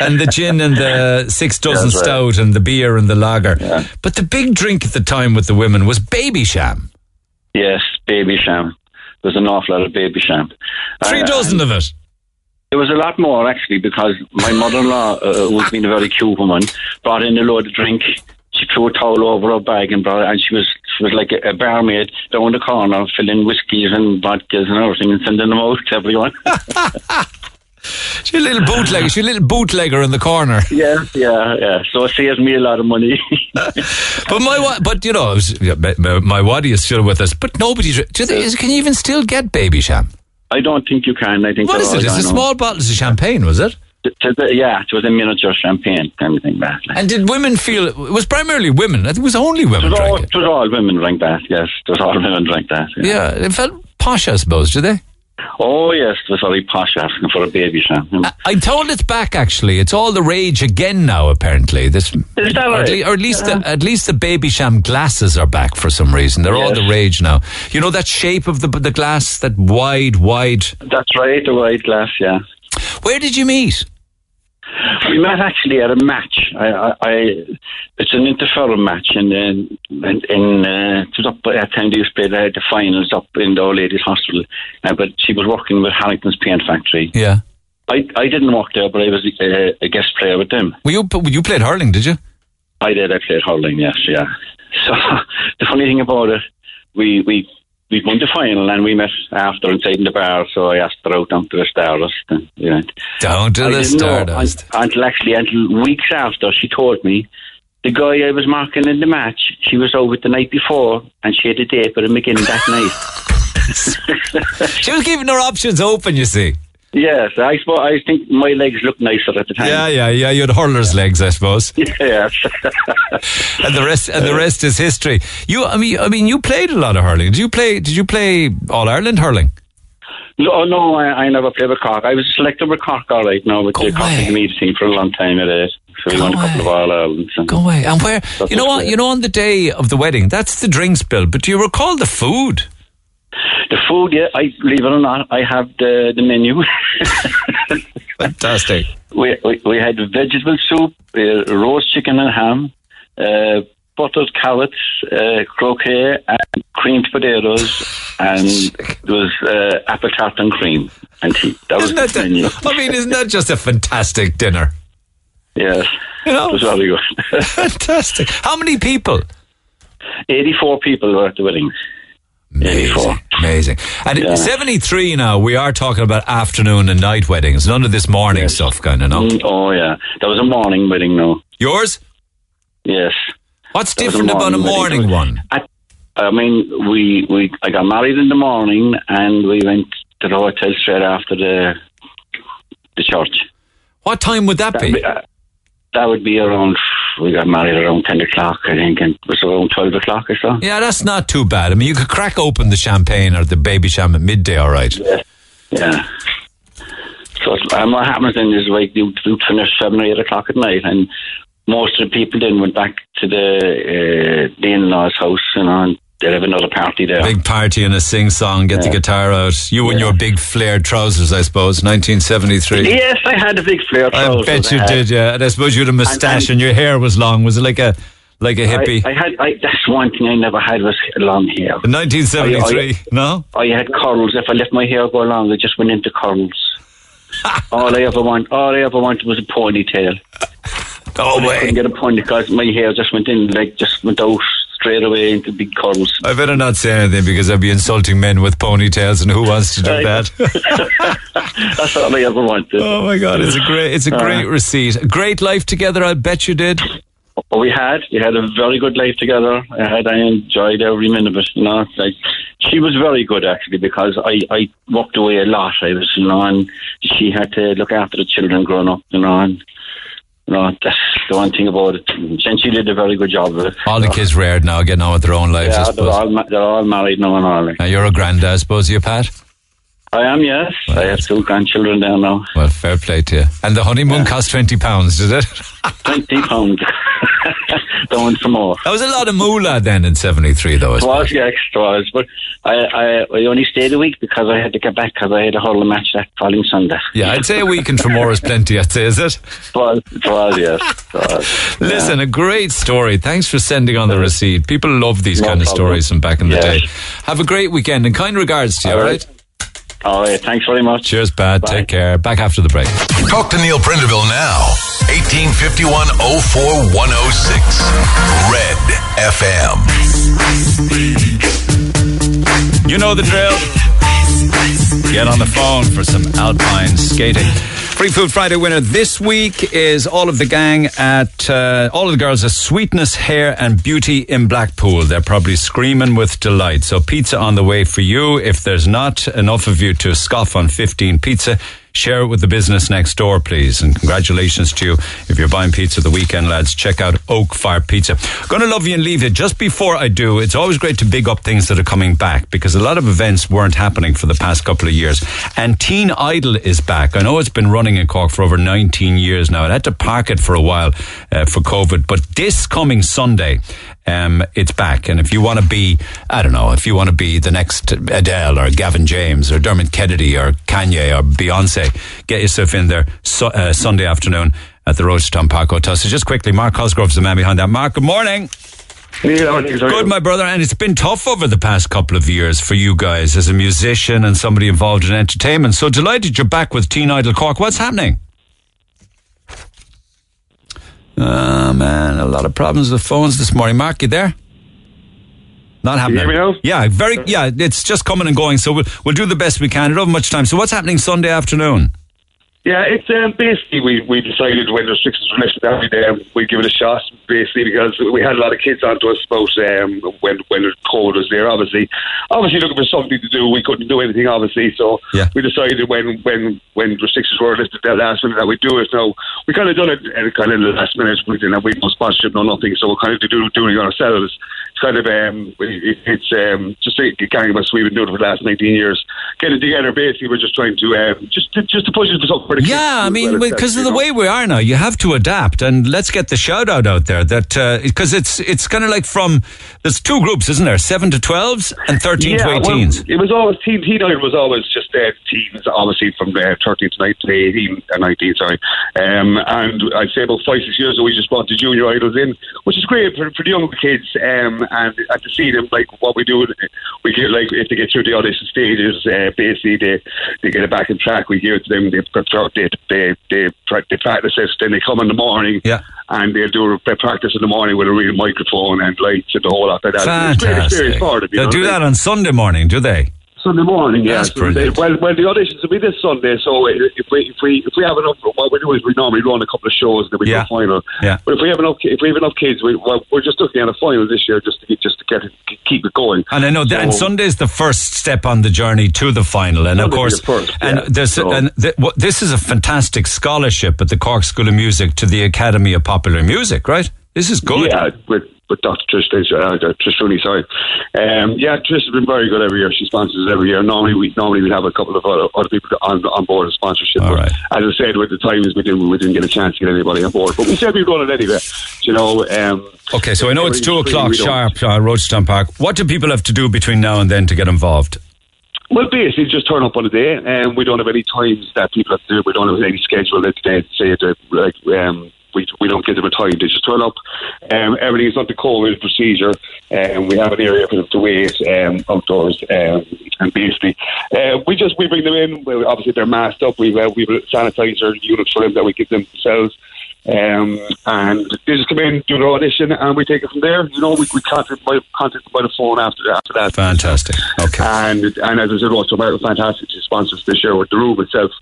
and the gin and the six dozen right. stout and the beer and the lager. But the big drink at the time with the women was Babycham. yes, Babycham. There's an awful lot of Babycham. Three Uh, dozen of it. There was a lot more actually because my mother-in-law, uh, who's been a very cute woman, brought in a load of drink. She threw a towel over her bag and brought, it, and she was she was like a, a barmaid down the corner, filling whiskies and vodkas and everything, and sending them out to everyone. She's a little bootlegger. She's a little bootlegger in the corner. yeah, yeah, yeah. So it saves me a lot of money. But my but you know, it was- yeah, my, waddy is still with us. But nobody. dr- Do they, is, can you even still get Babycham? I don't think you can. I think What is it? It's a small bottles of champagne, was it? T- t- t- yeah, it was a miniature champagne kind of thing. That. And did women feel it was primarily women? I think it was only women It was, drank all, it. it was all women drank that. Yes, it was all women drank that. Yeah, it felt posh, I suppose. Did they? Oh yes, it was very posh asking for a Babycham. I'm told it's back. Actually, it's all the rage again now. Apparently, this Is that or, at right? le- or at least the, uh-huh. at least the Babycham glasses are back for some reason. They're all the rage now. You know that shape of the the glass, that wide, wide. That's right, the wide glass. Yeah. Where did you meet? We met actually at a match. I, I, I it's an inter-firm match, and in, in, in uh, it was up that time they used to play the, the finals up in the Old Ladies Hospital. Uh, but she was working with Harrington's Paint Factory. Yeah. I, I didn't work there, but I was uh, a guest player with them. Well, you you played hurling, did you? I did. I played hurling. Yes, yeah. So the funny thing about it, we we we won the final, and we met after inside in the bar. So I asked her out down to the Stardust. And, you know, Down to I the didn't know Stardust. until actually until weeks after she told me the guy I was marking in the match she was over the night before and she had a date with him again that night. She was keeping her options open. You see. Yes, I suppose I think my legs looked nicer at the time. Yeah, yeah, yeah. You had hurler's legs, I suppose. Yes. and the rest and the rest is history. You, I mean, I mean, you played a lot of hurling. Did you play? Did you play All Ireland hurling? No, oh, no, I, I never played with Cork. I was selected with Cork all right now with the Cork media team for a long time It is. So we won a couple of All Irelands. Go away. And where? You know what? You know, on the day of the wedding, that's the drinks bill. But do you recall the food? The food, yeah, I believe it or not, I have the the menu. Fantastic. we, we we had vegetable soup, uh, roast chicken and ham, uh, buttered carrots, uh, croquet, and creamed potatoes, and there was uh, apple tart and cream and tea. That was Isn't the menu. I mean, isn't that just a fantastic dinner? Yes, You know? it was very good. Fantastic. How many people? 84 people were at the wedding. 84. Amazing. And Yeah. 73 now, we are talking about afternoon and night weddings. None of this morning stuff, kind of, no? Mm, oh, yeah. That was a morning wedding, no. Yours? Yes. What's That different about a wedding. morning one? I, I mean, we, we I got married in the morning and we went to the hotel straight after the the church. What time would that be? uh, that would be around, we got married around 10 o'clock, I think, and it was around 12 o'clock or so. Yeah, that's not too bad. I mean, you could crack open the champagne or the Babycham at midday, all right. Yeah. Yeah. So and what happens then is like you you finish seven or eight o'clock at night, and most of the people then went back to the uh, the in-laws' house, you know, and they'd have another party there. Big party and a sing song, get the guitar out. You and your big flared trousers, I suppose, 1973. Yes, I had a big flared Trousers. I bet you did, yeah. And I suppose you had a moustache and, your hair was long. Was it like a like a hippie? I, I had. I, that's one thing I never had was long hair. In 1973, no? I had curls. If I let my hair go long, it just went into curls. all I ever want, all I ever wanted was a ponytail. Oh I couldn't get a pony because my hair just went in, like just went out straight away into big curls. I better not say anything because I'd be insulting men with ponytails, and who wants to do Right. that? That's all I ever wanted. oh my God, it's a great, it's a Uh, great receipt. A great life together. I bet you did. Oh, we had we had a very good life together. I had I enjoyed every minute of it. You know, like she was very good actually because I I walked away a lot. I was you know, and she had to look after the children growing up. You know, and you know, that's the one thing about it. since she did a very good job of it. All the know. kids reared now, getting on with their own lives. Yeah, they're all, they're all married now and all. Now you're a granddad, I suppose, you, Pat? I am, yes. Well, I have two grandchildren now. Well, fair play to you. And the honeymoon yeah. cost £20, did it? £20. going some more. That was a lot of moolah then in '73, though. It was, yeah, it was. But I, I, I, only stayed a week because I had to get back because I had a hurling match that following Sunday. Yeah, I'd say a week in Tramore is plenty. I'd say, is it? It was, it was yes. It was, Listen, yeah. a great story. Thanks for sending on the receipt. People love these no kind of stories from back in yes. the day. Have a great weekend and kind regards to you. All right. All right? Oh, thanks very much. Cheers, Pat. Take care. Back after the break. Talk to Neil Prendeville now. 1851 04 106. Red FM. You know the drill. Get on the phone for some alpine skating. Free Food Friday winner this week is all of the gang at uh, all of the girls at Sweetness Hair and Beauty in Blackpool. They're probably screaming with delight. So pizza on the way for you. If there's not enough of you to scoff on 15 pizza, share it with the business next door, please. And congratulations to you. If you're buying pizza the weekend, lads, check out Oak Fire Pizza. Gonna love you and leave you. Just before I do, it's always great to big up things that are coming back because a lot of events weren't happening for the past couple of years. And Teen Idol is back. I know it's been running in Cork for over 19 years now. I had to park it for a while uh, for COVID, but this coming Sunday, um, it's back. And if you want to be, I don't know, if you want to be the next Adele or Gavin James or Dermot Kennedy or Kanye or Beyonce, get yourself in there so, uh, Sunday afternoon at the Rochestown Park Hotel. So just quickly, Mark Cosgrove's the man behind that. Mark, good morning. Good, my brother. And it's been tough over the past couple of years for you guys as a musician and somebody involved in entertainment. So delighted you're back with Teen Idol Cork. What's happening? Oh, man, a lot of problems with phones this morning. Mark, you there? Not happening. hear me now? Yeah, very. Yeah, it's just coming and going. So we'll we'll do the best we can. We don't have much time. So what's happening Sunday afternoon? Yeah, it's um, basically we, we decided when restrictions were lifted that we'd, um, we'd give it a shot, basically because we had a lot of kids onto us about um, when when the COVID was there. Obviously, obviously looking for something to do. We couldn't do anything, obviously, so Yeah. we decided when when when restrictions were lifted that last minute that we'd do it. Now we kind of done it at kind of the last minute. We didn't have we no sponsorship, no nothing, so we're kind of do, doing it ourselves. Kind of um, it, it's um, just a gang of us. We've been doing it for the last 19 years. getting together. Basically, we're just trying to um, just to, just to push it for something for the kids. Yeah, I mean, because that, of the know. way we are now, you have to adapt, and let's get the shout out out there that because it's it's kind of like from there's two groups, isn't there? Seven to twelves and thirteen to well, eighteens. it was always teen teen idol was always just uh, teens, obviously from uh, thirteen to 19, 18, uh, nineteen, sorry. Um, and I'd say about five six years ago, we just brought the junior idols in, which is great for, for the younger kids. Um, and, and to see them like what we do, we get like if they get through the audition stages, uh, basically they they get it back in track. We give it to them. They they they they, pra- they practice it. Then they come in the morning. Yeah. And they'll do a practice in the morning with a real microphone and lights and the whole lot that. It's a great experience Fantastic. for them. you They'll know do that on Sunday morning, do they? Sunday morning, yeah. That's brilliant. well, well, the auditions will be this Sunday. So if we if we if we have enough, what we do is we normally run a couple of shows and then we Yeah. do a final. Yeah. But if we have enough, if we have enough kids, we, well, we're just looking at a final this year just to get, just to get it, keep it going. And I know that, and So- Sunday's the first step on the journey to the final, and of course, first, and yeah. there's So- and th- this is a fantastic scholarship at the Cork School of Music to the Academy of Popular Music, right? This is good. Yeah, with Dr. Trish, uh, Trish Rooney, sorry. Um, yeah, Trish has been very good every year. She sponsors every year. Normally, we normally we have a couple of other, other people on on board as sponsorship. All but. As I said, with the times we didn't we didn't get a chance to get anybody on board, but we said we'd run it anyway. You know. Um, Okay, so I know it's two o'clock sharp, uh, Rochestown Park. What do people have to do between now and then to get involved? Well, basically, just turn up on a day, and we don't have any times that people have to do. We don't have any schedule that they say that like um, we we don't give them a time. They just turn up. Um, everything is under COVID procedure, and we have an area for them to wait um, outdoors. Um, and basically, uh, we just we bring them in. Obviously, they're masked up. We've uh, we've a sanitizer unit for them that we give them themselves. Um, and they just come in, do their audition, and we take it from there. You know, we, we contact by contact them by the phone after after that. Fantastic. Okay. And and as I said, also American Fantastic to sponsors this year with the room itself,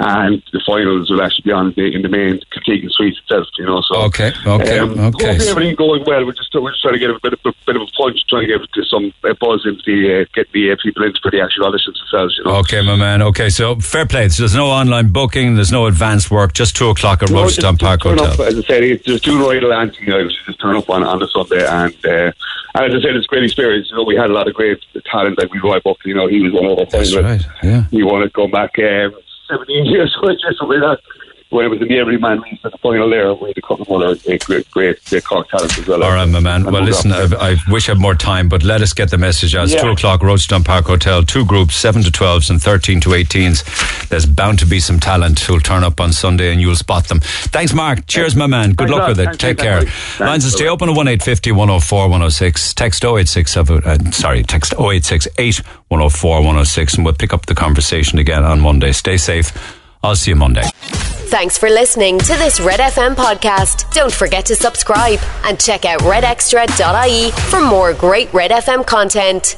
and the finals will actually be on the, in the main Keegan Suite itself. You know, so Okay, okay, um, okay. Hopefully everything going well. We're just we're just trying to get a bit of a bit of a punch, trying to get some uh, buzz into the uh, get the uh, people into for the actual auditions themselves. You know. Okay, my man. Okay, so fair play. So there's no online booking, there's no advanced work, just two o'clock at No, just Park turn Hotel. Up, as I said, it's just two idol Anthony. You just turn up on, on the Sunday, and uh, and as I said, it's a great experience. You know, we had a lot of great talent. that we Roy Buck, you know, he was one of our That's finalists. right. Yeah. He wanted to go back um, 17 years just something like that. When it was in the Everyman League at the final there, we had a couple of other great, great, great Cork talents as well. All right, my man. And Well, listen. I, I wish I had more time, but let us get the message out. It's Yeah. 2 o'clock, Rochestown Park Hotel, two groups, 7 to 12s and 13 to 18s. There's bound to be some talent who'll turn up on Sunday and you'll spot them. Thanks, Mark. Cheers, my man. Good Thanks luck with it. Thanks, Take care. Thanks. Lines will stay open at 1850 104 106. Text 086, uh, sorry, text 086 8 104 106 and we'll pick up the conversation again on Monday. Stay safe. I'll see you Monday. Thanks for listening to this Red FM podcast. Don't forget to subscribe and check out redextra.ie for more great Red FM content.